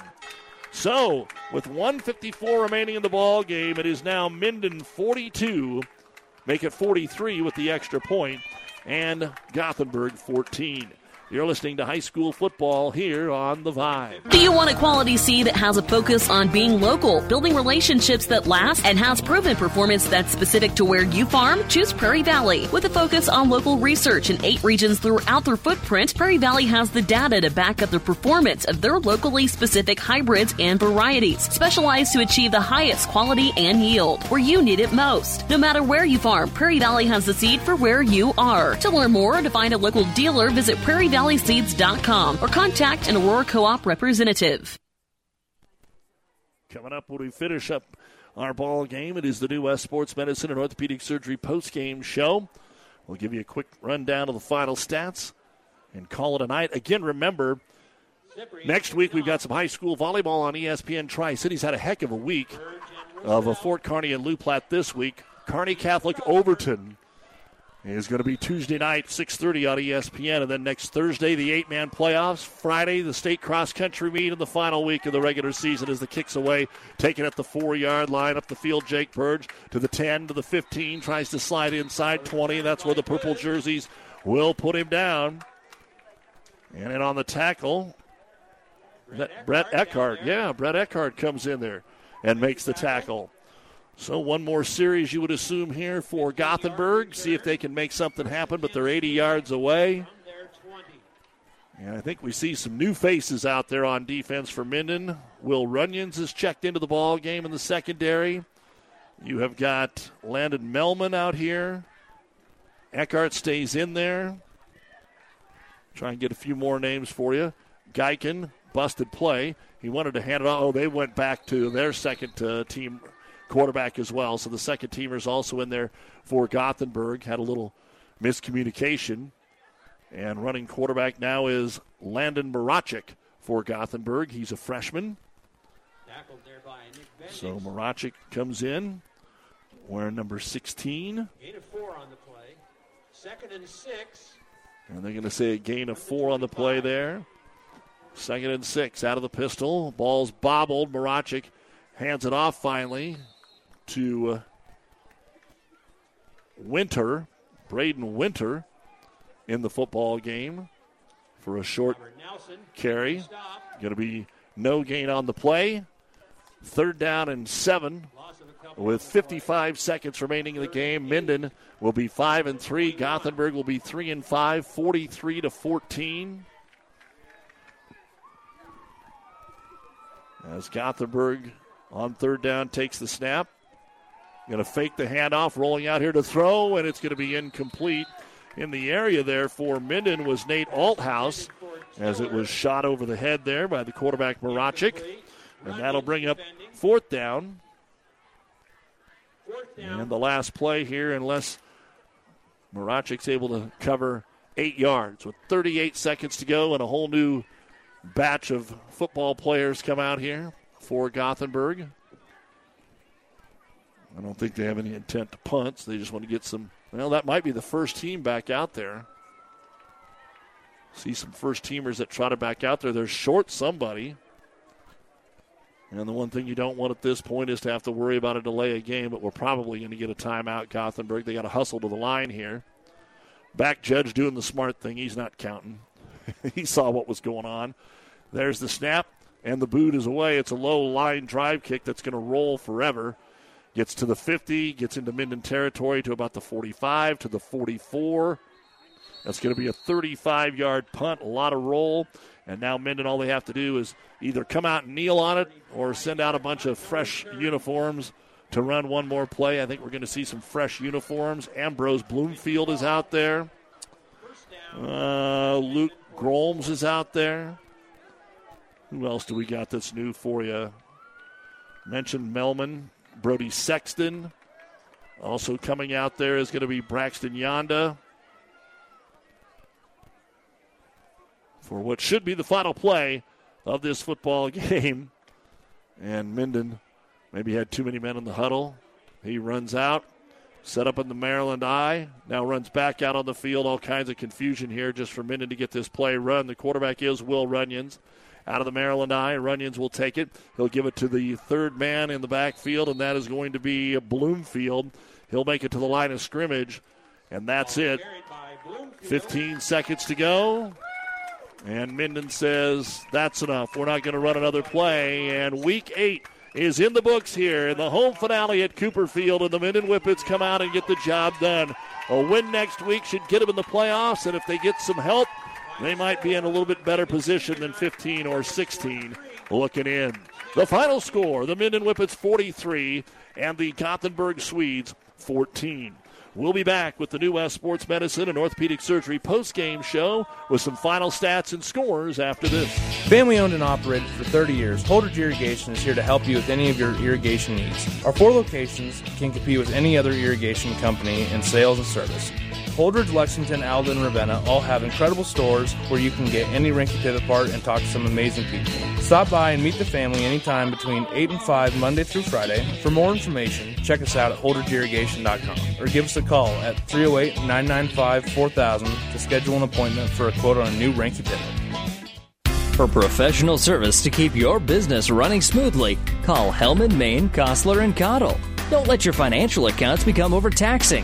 So, with 154 remaining in the ball game, it is now Minden 42, make it 43 with the extra point, and Gothenburg 14. You're listening to high school football here on The Vibe. Do you want a quality seed that has a focus on being local, building relationships that last, and has proven performance that's specific to where you farm? Choose Prairie Valley. With a focus on local research in eight regions throughout their footprint, Prairie Valley has the data to back up the performance of their locally specific hybrids and varieties, specialized to achieve the highest quality and yield where you need it most. No matter where you farm, Prairie Valley has the seed for where you are. To learn more or to find a local dealer, visit Prairie Valley valleyseeds.com or contact an Aurora Co-op representative. Coming up when we finish up our ball game, it is the New West Sports Medicine and Orthopedic Surgery post-game show. We'll give you a quick rundown of the final stats and call it a night. Again, remember, next week we've got some high school volleyball on ESPN Tri-Cities. Had a heck of a week of a Fort Kearny and Loup Platte this week. Kearney Catholic Overton is going to be Tuesday night, 6:30 on ESPN, and then next Thursday the eight-man playoffs. Friday the state cross-country meet, and the final week of the regular season as the kicks away, taken at the four-yard line up the field. Jake Burge to the 10 to the 15, tries to slide inside 20. and That's where the purple jerseys will put him down. And then on the tackle, Brett Eckhart. Yeah, Brett Eckhart comes in there and makes the tackle. So one more series you would assume here for Gothenburg. See if they can make something happen, but they're 80 yards away. And I think we see some new faces out there on defense for Minden. Will Runyons is checked into the ball game in the secondary. You have got Landon Melman out here. Eckhart stays in there. Try and get a few more names for you. Geiken, busted play. He wanted to hand it off. Oh, they went back to their second uh, team quarterback as well. So the second teamer is also in there for Gothenburg. Had a little miscommunication. And running quarterback now is Landon Marachik for Gothenburg. He's a freshman. So Marachik comes in wearing number 16. Gain of four on the play. Second and six. And they're going to say a gain of four on the play there. Second and six out of the pistol. Ball's bobbled. Marachik hands it off finally to uh, Winter, Braden Winter, in the football game for a short carry. Going to be no gain on the play. Third down and seven. With 55 seconds remaining in the game, Minden will be five and three. Gothenburg will be three and five, 43 to 14. As Gothenburg on third down takes the snap. Going to fake the handoff, rolling out here to throw, and it's going to be incomplete. In the area there for Minden was Nate Althouse as it was shot over the head there by the quarterback Marachik. And that'll bring up fourth down. And the last play here, unless Marachik's able to cover eight yards with 38 seconds to go and a whole new batch of football players come out here for Gothenburg. I don't think they have any intent to punt. So they just want to get some. Well, that might be the first team back out there. See some first teamers that try to back out there. They're short somebody. And the one thing you don't want at this point is to have to worry about a delay of game, but we're probably going to get a timeout, Gothenburg. They got to hustle to the line here. Back judge doing the smart thing. He's not counting. he saw what was going on. There's the snap, and the boot is away. It's a low line drive kick that's going to roll forever. Gets to the 50, gets into Minden territory to about the 45, to the 44. That's going to be a 35 yard punt, a lot of roll. And now Minden, all they have to do is either come out and kneel on it or send out a bunch of fresh uniforms to run one more play. I think we're going to see some fresh uniforms. Ambrose Bloomfield is out there. Uh, Luke Grolms is out there. Who else do we got that's new for you? Mentioned Melman, Brody Sexton. Also coming out there is going to be Braxton Yonda. For what should be the final play of this football game. And Minden maybe had too many men in the huddle. He runs out, set up in the Maryland I, now runs back out on the field. All kinds of confusion here just for Minden to get this play run. The quarterback is Will Runyons out of the Maryland I. Runyons will take it. He'll give it to the third man in the backfield, and that is going to be Bloomfield. He'll make it to the line of scrimmage, and that's it. 15 seconds to go. And Minden says, that's enough. We're not going to run another play. And week eight is in the books here in the home finale at Cooper Field. And the Minden Whippets come out and get the job done. A win next week should get them in the playoffs. And if they get some help, they might be in a little bit better position than 15 or 16 looking in. The final score the Minden Whippets 43 and the Gothenburg Swedes 14. We'll be back with the New West Sports Medicine and Orthopedic Surgery post-game show with some final stats and scores after this. Family owned and operated for 30 years, Holdrege Irrigation is here to help you with any of your irrigation needs. Our four locations can compete with any other irrigation company in sales and service. Holdrege, Lexington, Alden, and Ravenna all have incredible stores where you can get any Reinke Pivot part and talk to some amazing people. Stop by and meet the family anytime between 8 and 5 Monday through Friday. For more information, check us out at holdregeirrigation.com or give us a call at 308 995 4000 to schedule an appointment for a quote on a new Reinke Pivot. For professional service to keep your business running smoothly, call Hellman, Maine, Kostler, and Cottle. Don't let your financial accounts become overtaxing.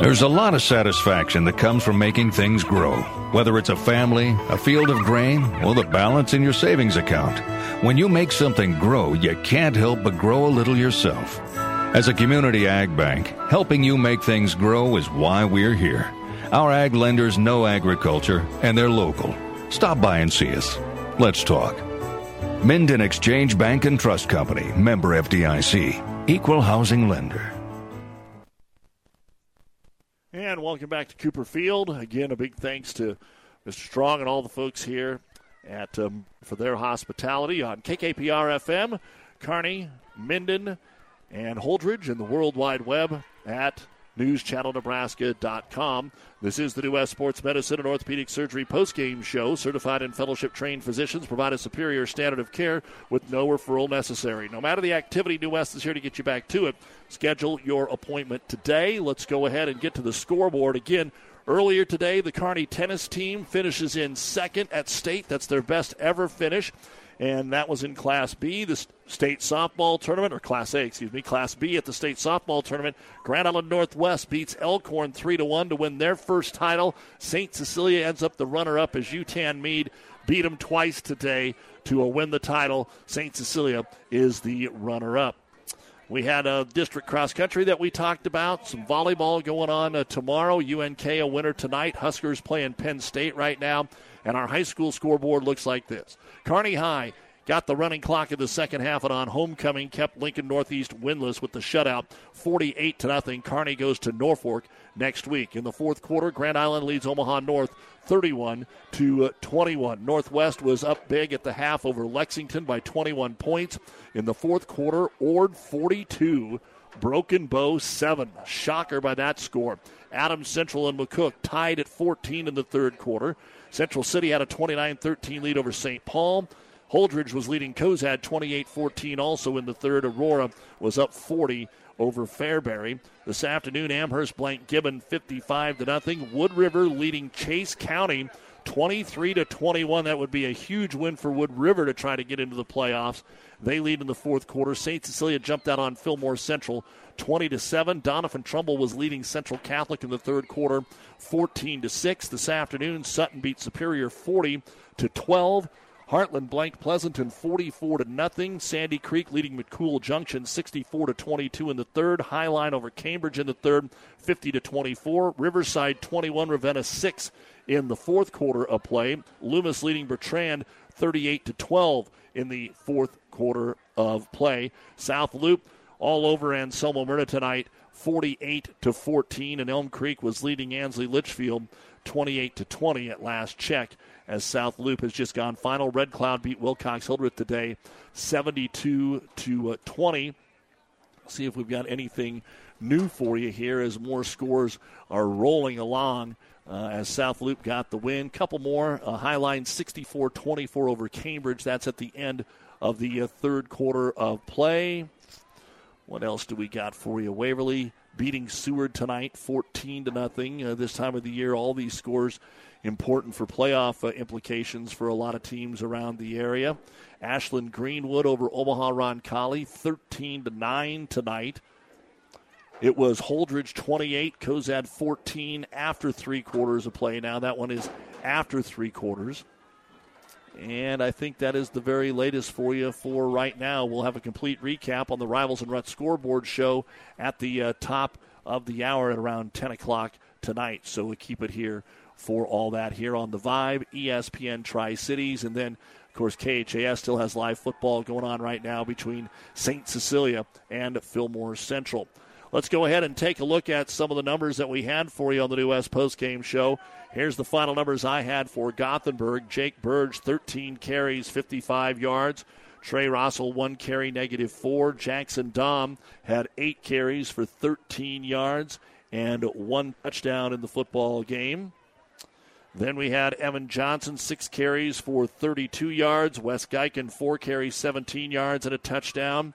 There's a lot of satisfaction that comes from making things grow, whether it's a family, a field of grain, or the balance in your savings account. When you make something grow, you can't help but grow a little yourself. As a community ag bank, helping you make things grow is why we're here. Our ag lenders know agriculture and they're local. Stop by and see us. Let's talk. Minden Exchange Bank and Trust Company, member FDIC, equal housing lender. And welcome back to Cooper Field. Again, a big thanks to Mr. Strong and all the folks here at um, for their hospitality on KKPR FM, Kearney, Minden, and Holdrege, and the World Wide Web at newschannelnebraska.com. This is the New West Sports Medicine and Orthopedic Surgery postgame show. Certified and fellowship trained physicians provide a superior standard of care with no referral necessary. No matter the activity, New West is here to get you back to it. Schedule your appointment today. Let's go ahead and get to the scoreboard again. Earlier today, the Kearney tennis team finishes in second at state. That's their best ever finish and that was in Class B, the state softball tournament, or Class A, excuse me, Class B at the state softball tournament. Grand Island Northwest beats Elkhorn three to one to win their first title. Saint Cecilia ends up the runner-up as Yutan Mead beat them twice today to win the title. Saint Cecilia is the runner-up. We had a district cross country that we talked about. Some volleyball going on uh, tomorrow. UNK a winner tonight. Huskers playing Penn State right now. And our high school scoreboard looks like this Kearney High got the running clock in the second half and on homecoming kept Lincoln Northeast winless with the shutout 48 to nothing. Kearney goes to Norfolk next week. In the fourth quarter, Grand Island leads Omaha North 31 to uh, 21. Northwest was up big at the half over Lexington by 21 points. In the fourth quarter, Ord 42, Broken Bow 7. Shocker by that score. Adams Central and McCook tied at 14 in the third quarter. Central City had a 29 13 lead over St. Paul. Holdrege was leading Cozad 28 14 also in the third. Aurora was up 40 over Fairbury. This afternoon, Amherst blank Gibbon 55 to nothing. Wood River leading Chase County 23 to 21. That would be a huge win for Wood River to try to get into the playoffs. They lead in the fourth quarter. St. Cecilia jumped out on Fillmore Central 20 to 7. Doniphan Trumbull was leading Central Catholic in the third quarter 14 to 6. This afternoon, Sutton beat Superior 40 to 12. Heartland blanked Pleasanton 44 to nothing. Sandy Creek leading McCool Junction 64 to 22 in the third. Hi-Line over Cambridge in the third 50 to 24. Riverside 21, Ravenna 6 in the fourth quarter of play. Loomis leading Bertrand 38 to 12 in the fourth quarter of play. South Loup all over Anselmo Merna tonight, 48 to 14, and Elm Creek was leading Ansley Litchfield 28 to 20 at last check as South Loup has just gone final. Red Cloud beat Wilcox Hildreth today, 72 to uh, 20. See if we've got anything new for you here as more scores are rolling along. Uh, as South Loup got the win. Couple more. Uh, Hi-Line 64 24 over Cambridge. That's at the end of the uh, third quarter of play. What else do we got for you? Waverly beating Seward tonight 14 to nothing. Uh, this time of the year, all these scores important for playoff uh, implications for a lot of teams around the area. Ashland Greenwood over Omaha Roncalli 13 to 9 tonight. It was Holdrege 28, Cozad 14 after three quarters of play. Now that one is after three quarters. And I think that is the very latest for you for right now. We'll have a complete recap on the Rivals and Ruts scoreboard show at the uh, top of the hour at around 10 o'clock tonight. So we'll keep it here for all that here on the Vibe, ESPN Tri Cities, and then of course, KHAS still has live football going on right now between St. Cecilia and Fillmore Central. Let's go ahead and take a look at some of the numbers that we had for you on the New West Post Game Show. Here's the final numbers I had for Gothenburg. Jake Burge, 13 carries, 55 yards. Trey Rossell, one carry, negative four. Jackson Dom had eight carries for 13 yards and one touchdown in the football game. Then we had Evan Johnson, six carries for 32 yards. Wes Geiken, four carries, 17 yards, and a touchdown.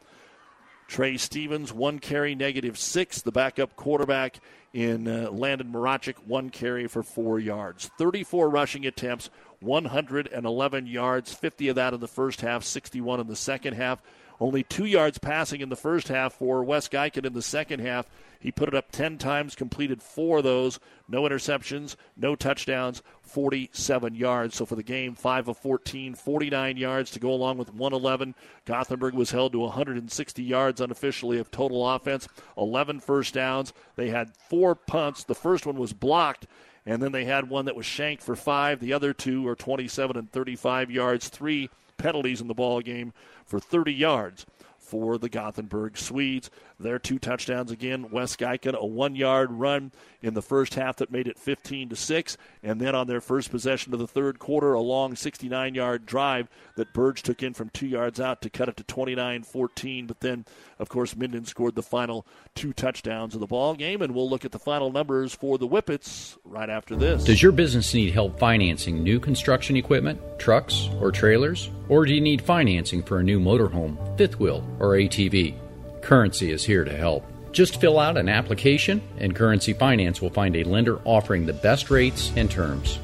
Trey Stevens, one carry, negative six. The backup quarterback in uh, Landon Marachik, one carry for four yards. 34 rushing attempts, 111 yards, 50 of that in the first half, 61 in the second half. Only two yards passing in the first half for Wes Geiken in the second half. He put it up 10 times, completed four of those. No interceptions, no touchdowns, 47 yards. So for the game, 5 of 14, 49 yards to go along with 111. Gothenburg was held to 160 yards unofficially of total offense, 11 first downs. They had four punts. The first one was blocked and then they had one that was shanked for five. The other two are 27 and 35 yards. Three penalties in the ball game for 30 yards for the Gothenburg Swedes. Their two touchdowns again. Wes Geiken, a one yard run in the first half that made it 15 to 6. And then on their first possession of the third quarter, a long 69 yard drive that Burge took in from two yards out to cut it to 29 14. But then, of course, Minden scored the final two touchdowns of the ball game. And we'll look at the final numbers for the Whippets right after this. Does your business need help financing new construction equipment, trucks, or trailers? Or do you need financing for a new motorhome, fifth wheel, or ATV? Currency is here to help. Just fill out an application, and Currency Finance will find a lender offering the best rates and terms.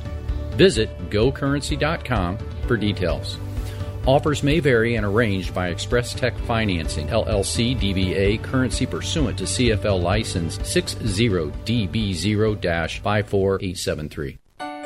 Visit gocurrency.com for details. Offers may vary and arranged by Express Tech Financing, LLC DBA, currency pursuant to CFL license 60DB0 54873.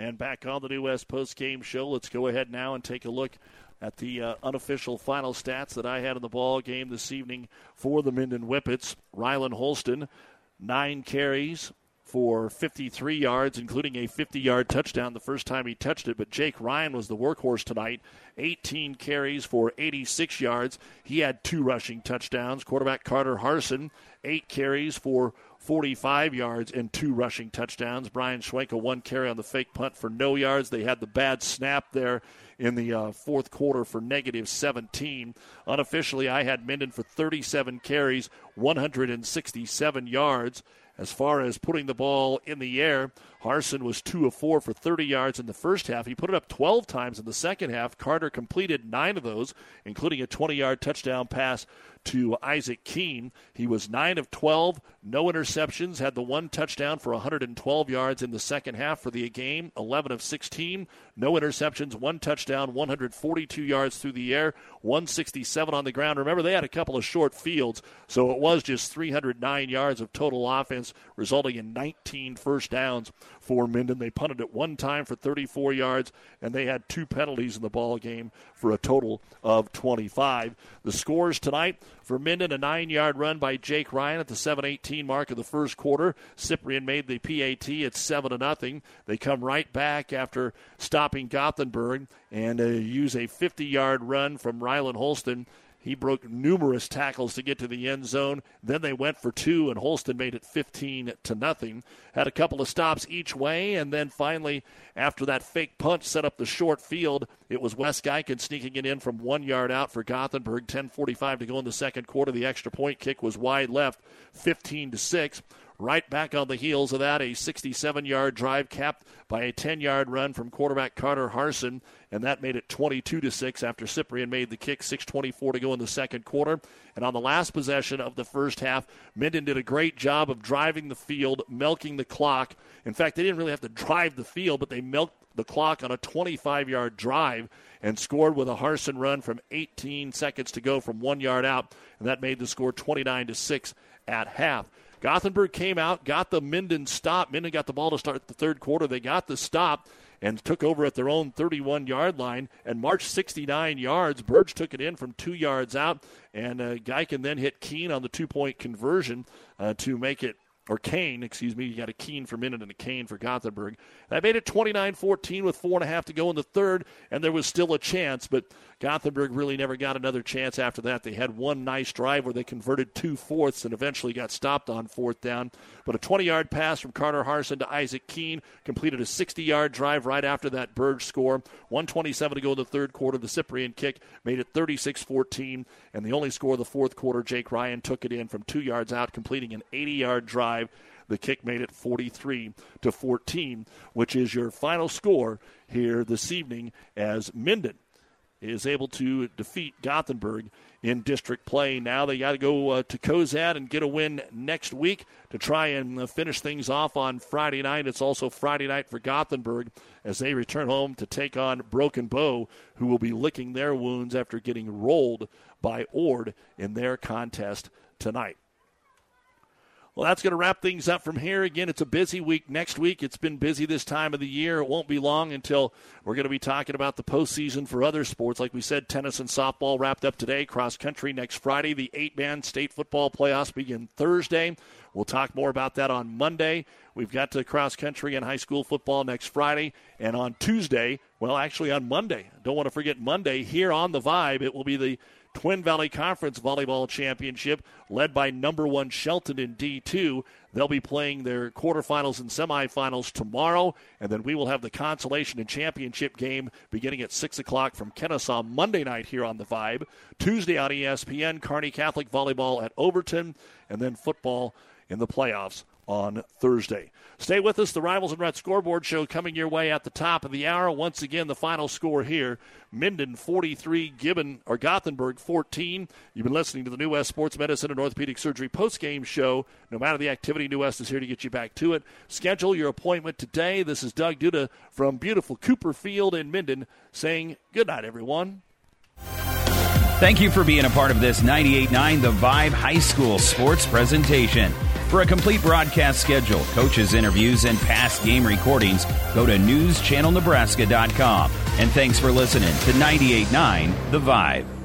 And back on the New West Post Game Show, let's go ahead now and take a look at the uh, unofficial final stats that I had in the ball game this evening for the Minden Whippets. Rylan Holston, nine carries for 53 yards, including a 50 yard touchdown the first time he touched it. But Jake Ryan was the workhorse tonight. 18 carries for 86 yards. He had two rushing touchdowns. Quarterback Carter Harson, eight carries for 45 yards and two rushing touchdowns. Brian Schwenka, one carry on the fake punt for no yards. They had the bad snap there in the uh, fourth quarter for negative 17. Unofficially, I had Minden for 37 carries, 167 yards. As far as putting the ball in the air, Harson was 2 of 4 for 30 yards in the first half. He put it up 12 times in the second half. Carter completed nine of those, including a 20 yard touchdown pass to Isaac Keene. He was 9 of 12, no interceptions, had the one touchdown for 112 yards in the second half for the game, 11 of 16, no interceptions, one touchdown, 142 yards through the air, 167 on the ground. Remember, they had a couple of short fields, so it was just 309 yards of total offense, resulting in 19 first downs for Minden. They punted it one time for 34 yards, and they had two penalties in the ball game for a total of 25. The scores tonight for Minden, a nine-yard run by Jake Ryan at the 7:18 mark of the first quarter. Ciprian made the PAT at seven to nothing. They come right back after stopping Gothenburg and uh, use a 50-yard run from Rylan Holston he broke numerous tackles to get to the end zone. Then they went for two, and Holston made it 15 to nothing. Had a couple of stops each way, and then finally, after that fake punch set up the short field, it was Wes Geiken sneaking it in from one yard out for Gothenburg. 10:45 to go in the second quarter. The extra point kick was wide left, 15 to six. Right back on the heels of that, a 67 yard drive capped by a 10 yard run from quarterback Carter Harson, and that made it 22 to 6 after Ciprian made the kick. 6.24 to go in the second quarter. And on the last possession of the first half, Minden did a great job of driving the field, milking the clock. In fact, they didn't really have to drive the field, but they milked the clock on a 25 yard drive and scored with a Harson run from 18 seconds to go from one yard out, and that made the score 29 to 6 at half. Gothenburg came out, got the Minden stop. Minden got the ball to start the third quarter. They got the stop and took over at their own 31 yard line and marched 69 yards. Burge took it in from two yards out, and uh, Geiken then hit Keene on the two point conversion uh, to make it or Kane, excuse me. You got a Keene for Minden and a Kane for Gothenburg. That made it 29 14 with four and a half to go in the third, and there was still a chance, but Gothenburg really never got another chance after that. They had one nice drive where they converted two fourths and eventually got stopped on fourth down. But a 20 yard pass from Carter Harson to Isaac Keene completed a 60 yard drive right after that Burge score. 127 to go in the third quarter. The Ciprian kick made it 36 14, and the only score of the fourth quarter, Jake Ryan took it in from two yards out, completing an 80 yard drive. The kick made it 43 to 14, which is your final score here this evening as Minden is able to defeat Gothenburg in district play. Now they got to go uh, to Cozad and get a win next week to try and uh, finish things off on Friday night. It's also Friday night for Gothenburg as they return home to take on Broken Bow, who will be licking their wounds after getting rolled by Ord in their contest tonight. Well, that's going to wrap things up from here. Again, it's a busy week next week. It's been busy this time of the year. It won't be long until we're going to be talking about the postseason for other sports. Like we said, tennis and softball wrapped up today, cross country next Friday. The eight man state football playoffs begin Thursday. We'll talk more about that on Monday. We've got to cross country and high school football next Friday. And on Tuesday, well, actually on Monday, don't want to forget Monday, here on the Vibe, it will be the Twin Valley Conference Volleyball Championship, led by number one Shelton in D2. They'll be playing their quarterfinals and semifinals tomorrow, and then we will have the consolation and championship game beginning at 6 o'clock from Kenesaw Monday night here on The Vibe. Tuesday on ESPN, Kearney Catholic Volleyball at Overton, and then football in the playoffs on Thursday. Stay with us. The Rivals and Rhett scoreboard show coming your way at the top of the hour. Once again, the final score here Minden 43, Gibbon or Gothenburg 14. You've been listening to the New West Sports Medicine and Orthopedic Surgery post-game show. No matter the activity, New West is here to get you back to it. Schedule your appointment today. This is Doug Duda from beautiful Cooper Field in Minden saying good night, everyone. Thank you for being a part of this 98.9 The Vibe High School sports presentation. For a complete broadcast schedule, coaches' interviews, and past game recordings, go to newschannelnebraska.com. And thanks for listening to 98.9 The Vibe.